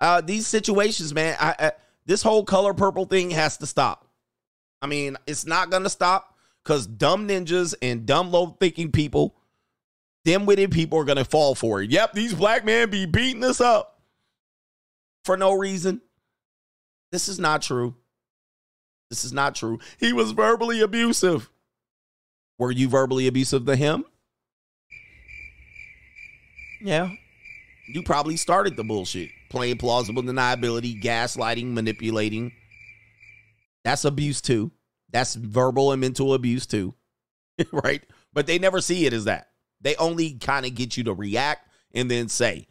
Uh, these situations, man. I, I this whole color purple thing has to stop. I mean, it's not gonna stop because dumb ninjas and dumb low thinking people, dim-witted people are gonna fall for it. Yep, these black men be beating us up for no reason. This is not true. This is not true. He was verbally abusive. Were you verbally abusive to him? Yeah. You probably started the bullshit. Playing plausible deniability, gaslighting, manipulating. That's abuse too. That's verbal and mental abuse too. [LAUGHS] right? But they never see it as that. They only kind of get you to react and then say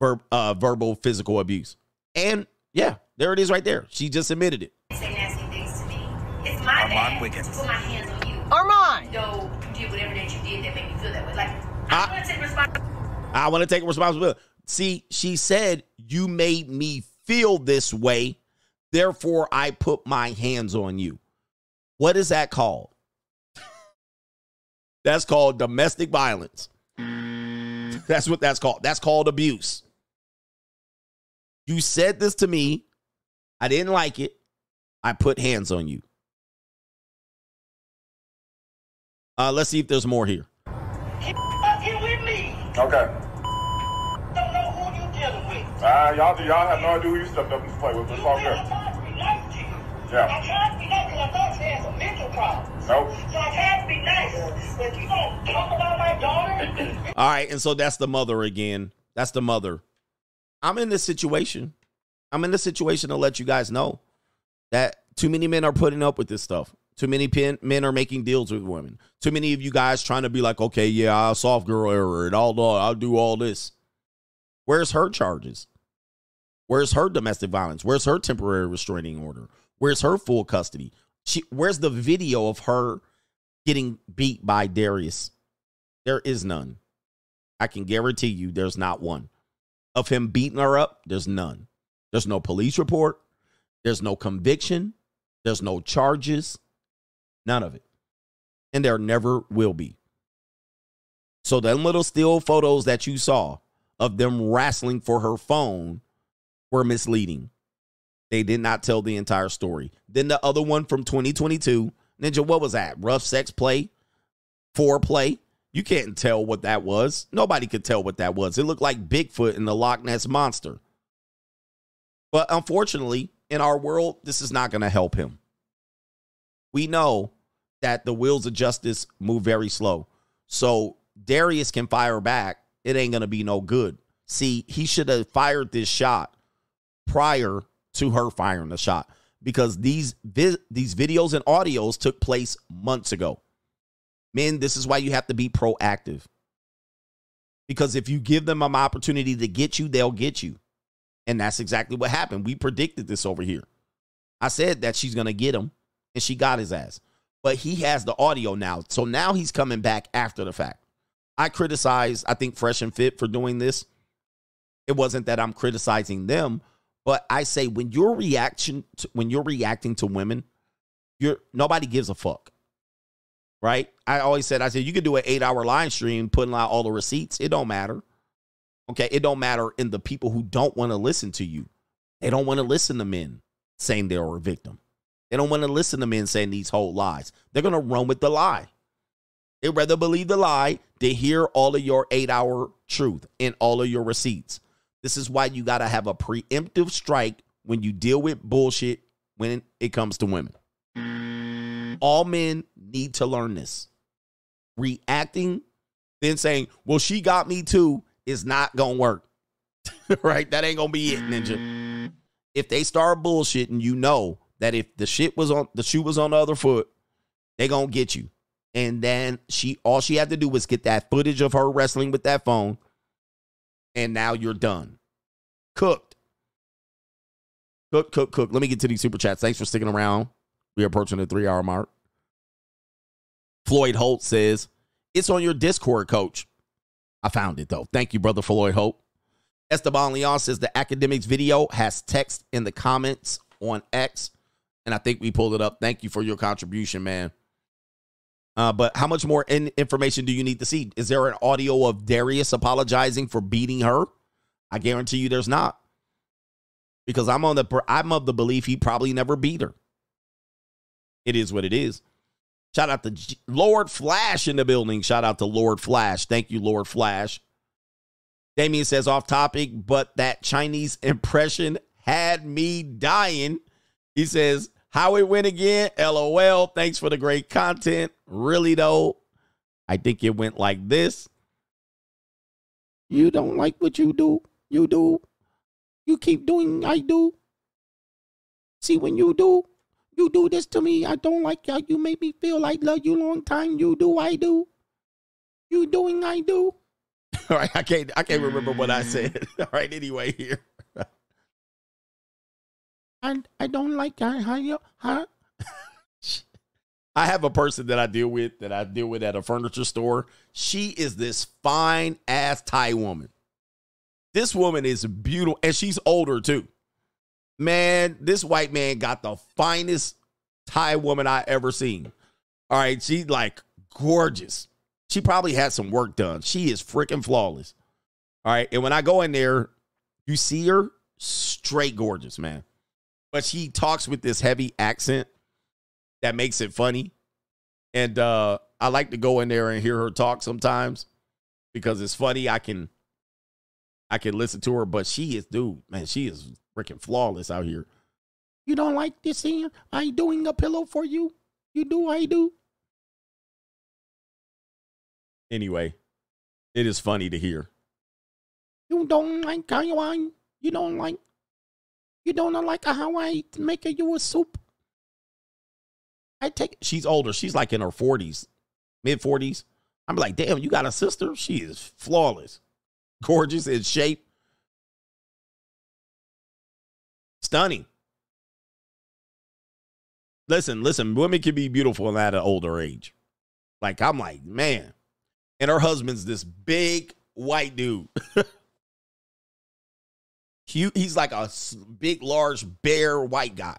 ver- uh, verbal physical abuse. And yeah, there it is right there. She just admitted it. Say nasty things to me. It's my bad to put my hands on you. Armand! Though you did whatever that you did that made me feel that way. Like, I- I'm gonna take responsibility. I want to take responsibility. See, she said, You made me feel this way. Therefore, I put my hands on you. What is that called? [LAUGHS] That's called domestic violence. [LAUGHS] That's what that's called. That's called abuse. You said this to me. I didn't like it. I put hands on you. Uh, let's see if there's more here. Okay. Don't know who you dealing with. Uh, y'all, y'all have no idea who you stepped up and play with. It's all good. tried to be nice to you. I Yeah. tried to be nice because I thought you had some mental problems. Nope. So I tried to be nice. But you don't talk about my daughter. [CLEARS THROAT] All right, and so that's the mother again. That's the mother. I'm in this situation. I'm in this situation to let you guys know that too many men are putting up with this stuff. Too many pen, men are making deals with women. Too many of you guys trying to be like, okay, yeah, I'll soft girl error and all. I'll do all this. Where's her charges? Where's her domestic violence? Where's her temporary restraining order? Where's her full custody? She, where's the video of her getting beat by Darius? There is none. I can guarantee you there's not one. of him beating her up, there's none. There's no police report. There's no conviction. There's no charges. None of it. And there never will be. So, them little still photos that you saw of them wrestling for her phone were misleading. They did not tell the entire story. Then the other one from 2022, Ninja, what was that? Rough sex play? Foreplay? You can't tell what that was. Nobody could tell what that was. It looked like Bigfoot and the Loch Ness Monster. But unfortunately, in our world, this is not going to help him. We know that the wheels of justice move very slow. So Darius can fire back. It ain't going to be no good. See, he should have fired this shot prior to her firing the shot because these vi- these videos and audios took place months ago. Men, this is why you have to be proactive. Because if you give them an opportunity to get you, they'll get you. And that's exactly what happened. We predicted this over here. I said that she's going to get him, and she got his ass. But he has the audio now. So now he's coming back after the fact. I criticize, I think, Fresh and Fit for doing this. It wasn't that I'm criticizing them, but I say when you're reaction to, when you're reacting to women, you're nobody gives a fuck. Right? I always said, I said, you could do an eight hour live stream putting out all the receipts. It don't matter. Okay. It don't matter in the people who don't want to listen to you. They don't want to listen to men saying they're a victim. They don't want to listen to men saying these whole lies. They're going to run with the lie. They'd rather believe the lie than hear all of your eight hour truth and all of your receipts. This is why you got to have a preemptive strike when you deal with bullshit when it comes to women. All men need to learn this. Reacting, then saying, well, she got me too, is not going to work. [LAUGHS] right? That ain't going to be it, ninja. If they start bullshitting, you know that if the shit was on, the shoe was on the other foot, they to get you. And then she, all she had to do was get that footage of her wrestling with that phone. And now you're done. Cooked. Cook, cook, cook. Let me get to these super chats. Thanks for sticking around. We're approaching the three hour mark. Floyd Holt says, It's on your Discord, coach. I found it though. Thank you, brother Floyd Holt. Esteban Leon says the Akademiks video has text in the comments on X. And I think we pulled it up. Thank you for your contribution, man. Uh, but how much more in- information do you need to see? Is there an audio of Darius apologizing for beating her? I guarantee you there's not. Because I'm on the I'm of the belief he probably never beat her. It is what it is. Shout out to G- Lord Flash in the building. Shout out to Lord Flash. Thank you, Lord Flash. Damien says off topic, but that Chinese impression had me dying. He says, How it went again? LOL. Thanks for the great content. Really, though, I think it went like this. You don't like what you do. You do. You keep doing, I do. See, when you do, you do this to me. I don't like how you make me feel like love you long time. You do, I do. You doing, I do. [LAUGHS] All right, I can't I can't remember what I said. [LAUGHS] All right, anyway, here. I I don't like how you huh? I have a person that I deal with that I deal with at a furniture store. She is this fine ass Thai woman. This woman is beautiful and she's older too. Man, this white man got the finest Thai woman I ever seen. All right, she's like gorgeous. She probably had some work done. She is freaking flawless. All right, and when I go in there, you see her straight gorgeous, man. But she talks with this heavy accent that makes it funny. And uh I like to go in there and hear her talk sometimes because it's funny. I can I can listen to her, but she is dude, man, she is freaking flawless out here. You don't like this here? I doing a pillow for you. You do, I do. Anyway, it is funny to hear. You don't like I you don't like you don't know like how I make you a soup. I take she's older. She's like in her 40s, mid 40s. I'm like, damn, you got a sister? She is flawless, gorgeous in shape, stunning. Listen, listen, women can be beautiful at an older age. Like, I'm like, man. And her husband's this big white dude. [LAUGHS] Cute. He's like a big, large, bear white guy.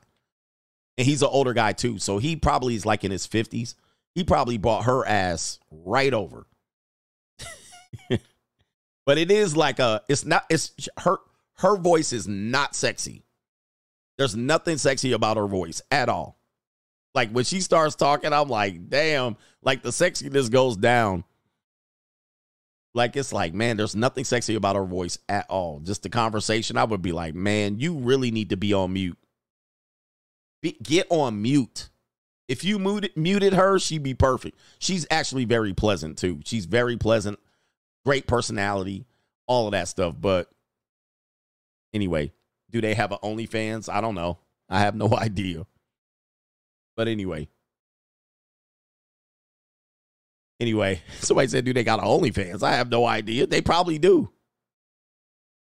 And he's an older guy too. So he probably is like in his 50s. He probably brought her ass right over. [LAUGHS] but it is like a it's not it's her her voice is not sexy. There's nothing sexy about her voice at all. Like when she starts talking, I'm like, damn, like the sexiness goes down. Like it's like, man, there's nothing sexy about her voice at all. Just the conversation, I would be like, man, you really need to be on mute. Be, get on mute. If you muted, muted her, she'd be perfect. She's actually very pleasant too. She's very pleasant, great personality, all of that stuff. But anyway, do they have a OnlyFans? I don't know. I have no [LAUGHS] idea. But anyway. Anyway, [LAUGHS] somebody said, do they got OnlyFans? I have no idea. They probably do.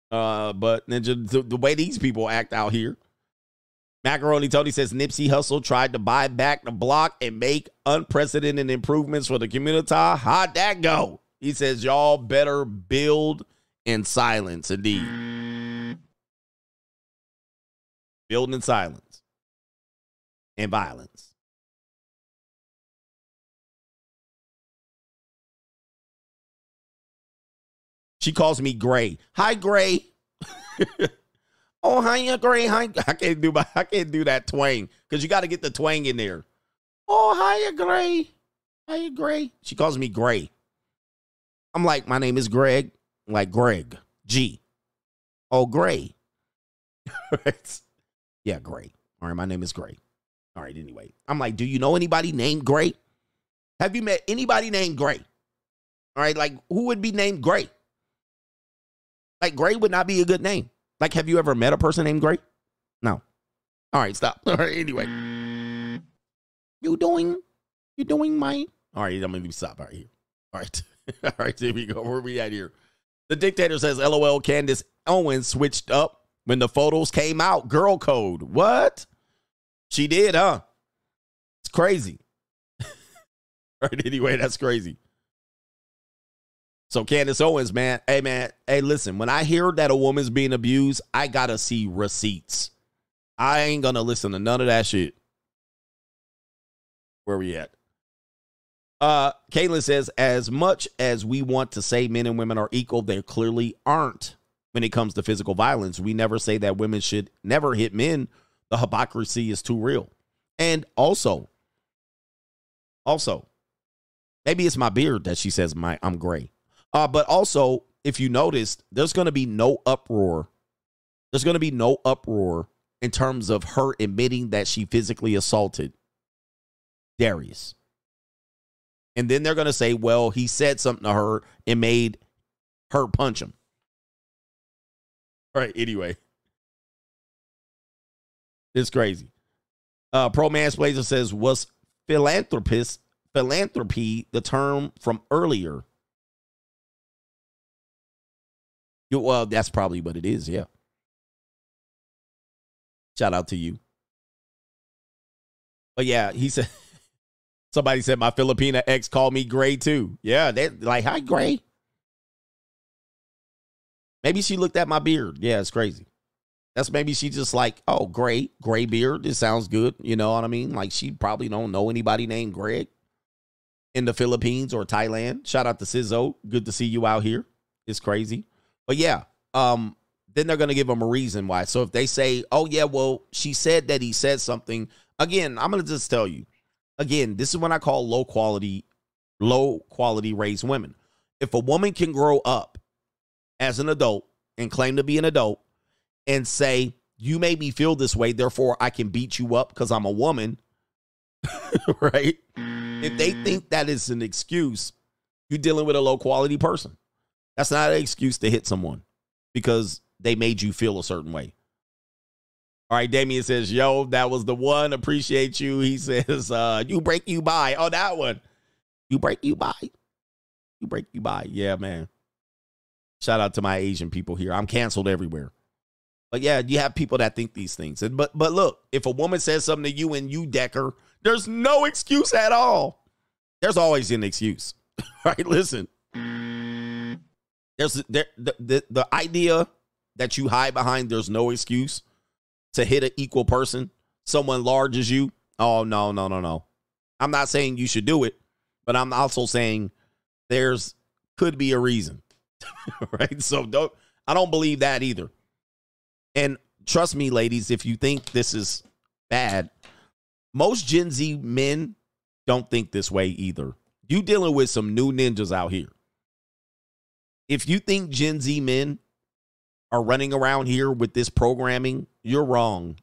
Uh, but then the, the way these people act out here. Macaroni Tony says Nipsey Hussle tried to buy back the block and make unprecedented improvements for the community. How'd that go? He says, y'all better build in silence, indeed. Building in silence and violence. She calls me Gray. Hi, Gray. [LAUGHS] oh, hiya, Gray. Hi. I can't do my I can't do that twang because you got to get the twang in there. Oh, hiya, Gray. Hiya, Gray. She calls me Gray. I'm like, my name is Greg. I'm like Greg. G. Oh, Gray. [LAUGHS] yeah, Gray. All right, my name is Gray. All right, anyway. I'm like, do you know anybody named Gray? Have you met anybody named Gray? All right, like who would be named Gray? Like Gray would not be a good name. Like, have you ever met a person named Gray? No. All right, stop. [LAUGHS] All right, anyway. You doing? You doing my? All right, I'm gonna stop right here. All right, [LAUGHS] all right. Here we go. Where we at here? The dictator says, "LOL." Candace Owens switched up when the photos came out. Girl code. What? She did, huh? It's crazy. [LAUGHS] right. Anyway, that's crazy. So Candace Owens, man, hey man, hey, listen, when I hear that a woman's being abused, I gotta see receipts. I ain't gonna listen to none of that shit. Where we at? Uh, Caitlin says, as much as we want to say men and women are equal, they clearly aren't when it comes to physical violence. We never say that women should never hit men. The hypocrisy is too real. And also, also, maybe it's my beard that she says my I'm gray. Uh, but also, if you noticed, there's going to be no uproar. There's going to be no uproar in terms of her admitting that she physically assaulted Darius. And then they're going to say, well, he said something to her and made her punch him. All right, anyway. It's crazy. Uh, Pro Mansplazer says, was philanthropist philanthropy the term from earlier? Well, that's probably what it is, yeah. Shout out to you. But yeah, he [LAUGHS] said somebody said my Filipina ex called me gray too. Yeah, they like hi gray. Maybe she looked at my beard. Yeah, it's crazy. That's maybe she just like, oh, gray, gray beard. This sounds good. You know what I mean? Like she probably don't know anybody named Greg in the Philippines or Thailand. Shout out to Sizzo. Good to see you out here. It's crazy. But yeah, um, then they're gonna give them a reason why. So if they say, "Oh yeah, well, she said that he said something," again, I'm gonna just tell you, again, this is what I call low quality, low quality raised women. If a woman can grow up as an adult and claim to be an adult and say, "You made me feel this way, therefore I can beat you up because I'm a woman," [LAUGHS] right? If they think that is an excuse, you're dealing with a low quality person. That's not an excuse to hit someone because they made you feel a certain way. All right, Damien says, Yo, that was the one. Appreciate you. He [LAUGHS] says, uh, You break you by. Oh, that one. You break you by. You break you by. Yeah, man. Shout out to my Asian people here. I'm canceled everywhere. But yeah, you have people that think these things. And but but look, if a woman says something to you and you deck her, there's no excuse at all. There's always an excuse. [LAUGHS] right? Listen. There's there, the, the the idea that you hide behind there's no excuse to hit an equal person, someone large as you. Oh no, no, no, no. I'm not saying you should do it, but I'm also saying there's could be a reason. [LAUGHS] right? So don't I don't believe that either. And trust me, ladies, if you think this is bad, most Gen Z men don't think this way either. You dealing with some new ninjas out here. If you think Gen Z men are running around here with this programming, you're wrong.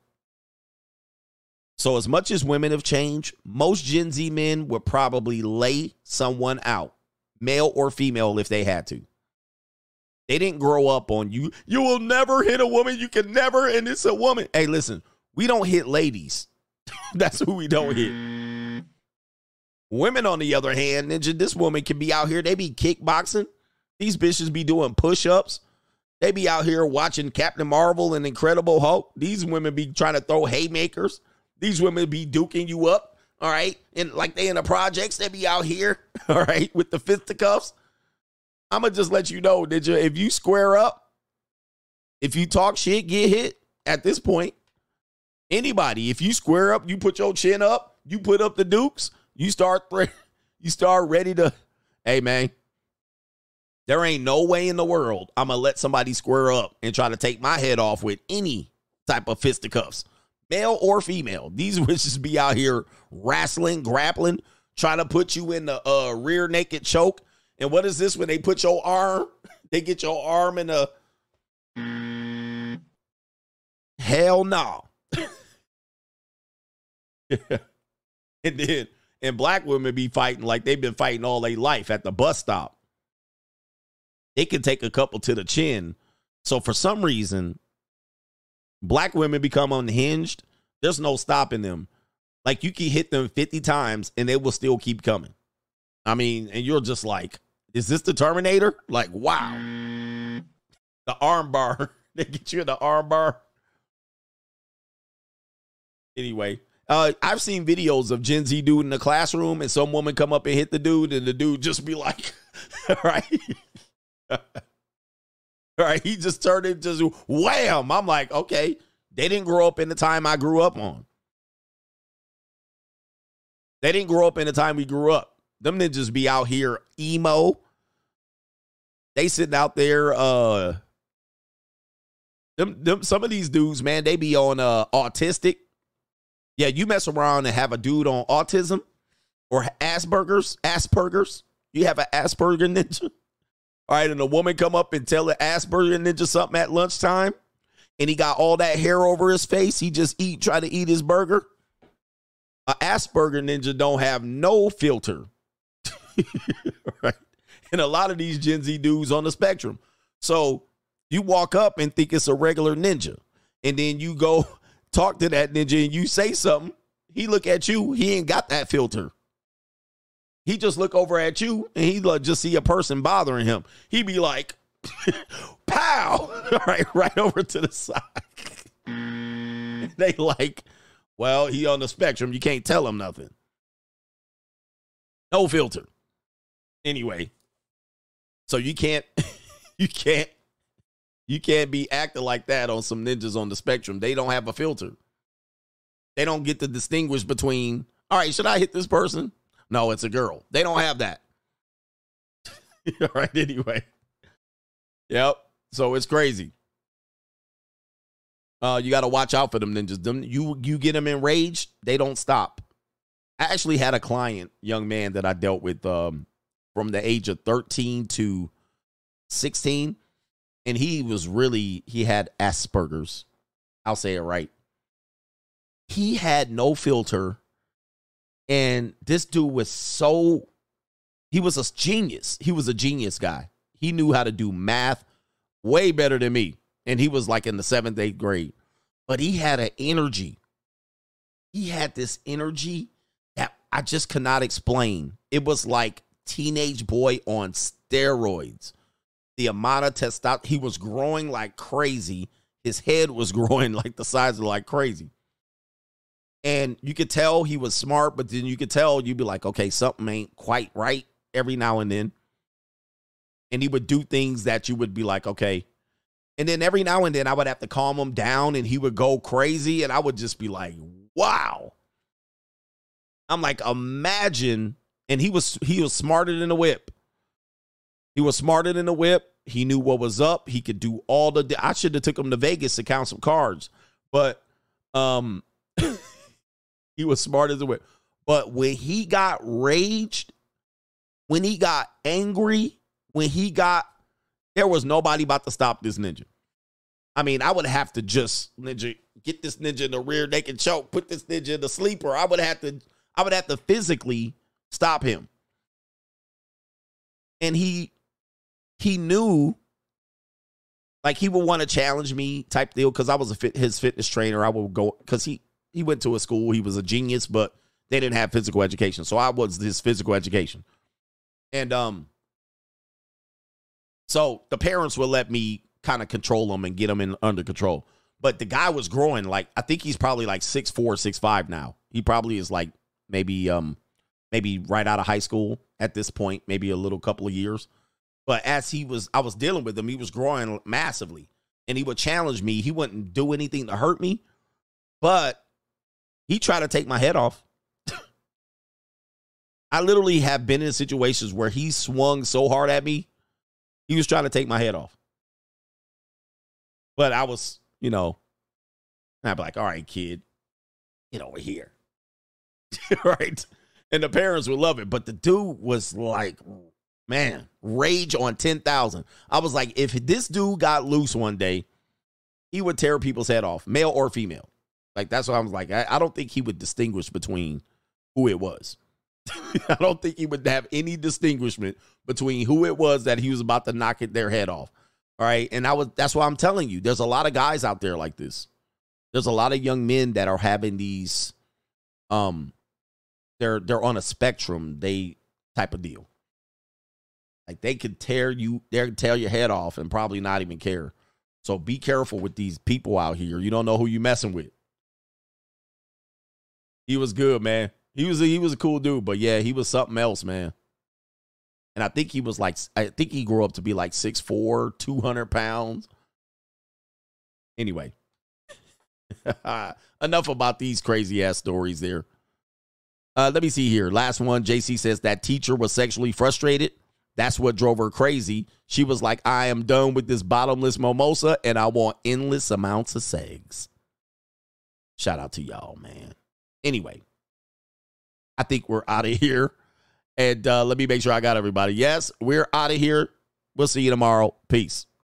So, as much as women have changed, most Gen Z men would probably lay someone out, male or female, if they had to. They didn't grow up on you. You will never hit a woman. You can never, and it's a woman. Hey, listen, we don't hit ladies. [LAUGHS] That's who we don't hit. Women, on the other hand, ninja, this woman can be out here. They be kickboxing. These bitches be doing push ups. They be out here watching Captain Marvel and Incredible Hulk. These women be trying to throw haymakers. These women be duking you up. All right. And like they in the projects, they be out here. [LAUGHS] All right. With the fisticuffs. I'm going to just let you know, did you, if you square up, if you talk shit, get hit at this point. Anybody, if you square up, you put your chin up, you put up the dukes, you start, [LAUGHS] you start ready to, hey man, there ain't no way in the world I'm gonna let somebody square up and try to take my head off with any type of fisticuffs, male or female. These [LAUGHS] witches be out here wrestling, grappling, trying to put you in the uh, rear naked choke. And what is this when they put your arm? [LAUGHS] They get your arm in a hell no. [LAUGHS] and then and black women be fighting like they've been fighting all their life at the bus stop. It can take a couple to the chin. So for some reason, black women become unhinged. There's no stopping them. Like you can hit them 50 times and they will still keep coming. I mean, and you're just like, is this the Terminator? Like, wow. The arm bar. [LAUGHS] they get you in the arm bar. Anyway, uh, I've seen videos of Gen Z dude in the classroom and some woman come up and hit the dude and the dude just be like, [LAUGHS] right? All [LAUGHS] right, he just turned into wham. I'm like, okay, they didn't grow up in the time I grew up on. They didn't grow up in the time we grew up. Them ninjas be out here emo. They sitting out there, uh them, them some of these dudes, man, they be on uh autistic. Yeah, you mess around and have a dude on autism or Asperger's, Asperger's. You have an Asperger ninja. All right, and a woman come up and tell the Asperger ninja something at lunchtime, and he got all that hair over his face. He just eat, try to eat his burger. A Asperger ninja don't have no filter. [LAUGHS] right? And a lot of these Gen Z dudes on the spectrum. So you walk up and think it's a regular ninja, and then you go [LAUGHS] talk to that ninja and you say something. He look at you. He ain't got that filter. He just look over at you and he like just see a person bothering him. He be like, [LAUGHS] pow, [LAUGHS] right, right over to the side. [LAUGHS] they like, well, he on the spectrum. You can't tell him nothing. No filter. Anyway, so you can't, you can't, you can't be acting like that on some ninjas on the spectrum. They don't have a filter. They don't get to distinguish between, all right, should I hit this person? No, it's a girl. They don't have that. [LAUGHS] All right, anyway. Yep. So it's crazy. Uh, you got to watch out for them ninjas. Them you you get them enraged, they don't stop. I actually had a client, young man that I dealt with um, from the age of 13 to 16 and he was really he had Asperger's. I'll say it right. He had no filter and this dude was so, he was a genius. He was a genius guy. He knew how to do math way better than me. And he was like in the seventh, eighth grade. But he had an energy. He had this energy that I just cannot explain. It was like teenage boy on steroids. The amount of testosterone, he was growing like crazy. His head was [LAUGHS] growing like the size of like crazy. And you could tell he was smart, but then you could tell you'd be like, okay, something ain't quite right every now and then. And he would do things that you would be like, okay, And then every now and then I would have to calm him down and he would go crazy and I would just be like, wow. I'm like, imagine. And he was he was smarter than a whip. He was smarter than a whip. He knew what was up. He could do all the I should have took him to Vegas to count some cards. But um [LAUGHS] he was smart as a whip. But when he got raged, when he got angry, when he got there was nobody about to stop this ninja. I mean, I would have to just ninja get this ninja in the rear naked choke, put this ninja in the sleeper. I would have to, I would have to physically stop him. And he he knew like he would want to challenge me type deal because I was a fit, his fitness trainer. I would go because he he went to a school. He was a genius, but they didn't have physical education, so I was his physical education. And um, so the parents would let me kind of control him and get him in under control. But the guy was growing like I think he's probably like six four, six five now. He probably is like maybe um maybe right out of high school at this point, maybe a little couple of years. But as he was I was dealing with him, he was growing massively. And he would challenge me. He wouldn't do anything to hurt me, but he tried to take my head off. [LAUGHS] I literally have been in situations where he swung so hard at me, he was trying to take my head off. But I was, you know, I'd be like, all right, kid, get over here. [LAUGHS] right. And the parents would love it. But the dude was like, man, rage on 10,000. I was like, if this dude got loose one day, he would tear people's head off, male or female. Like, that's what I was like. I, I don't think he would distinguish between who it was. [LAUGHS] I don't think he would have any distinguishment between who it was that he was about to knock it, their head off. All right. And I was that's why I'm telling you, there's a lot of guys out there like this. There's a lot of young men that are having these um they're they're on a spectrum, they type of deal. Like they could tear you, they could tear your head off and probably not even care. So be careful with these people out here. You don't know who you messing with. He was good, man. He was a, he was a cool dude, but yeah, he was something else, man. And I think he was like, I think he grew up to be like 6'4, 200 pounds. Anyway, [LAUGHS] enough about these crazy ass stories there. Uh, let me see here. Last one. JC says that teacher was sexually frustrated. That's what drove her crazy. She was like, I am done with this bottomless mimosa and I want endless amounts of sex. Shout out to y'all, man. Anyway, I think we're out of here. And uh, let me make sure I got everybody. Yes, we're out of here. We'll see you tomorrow. Peace.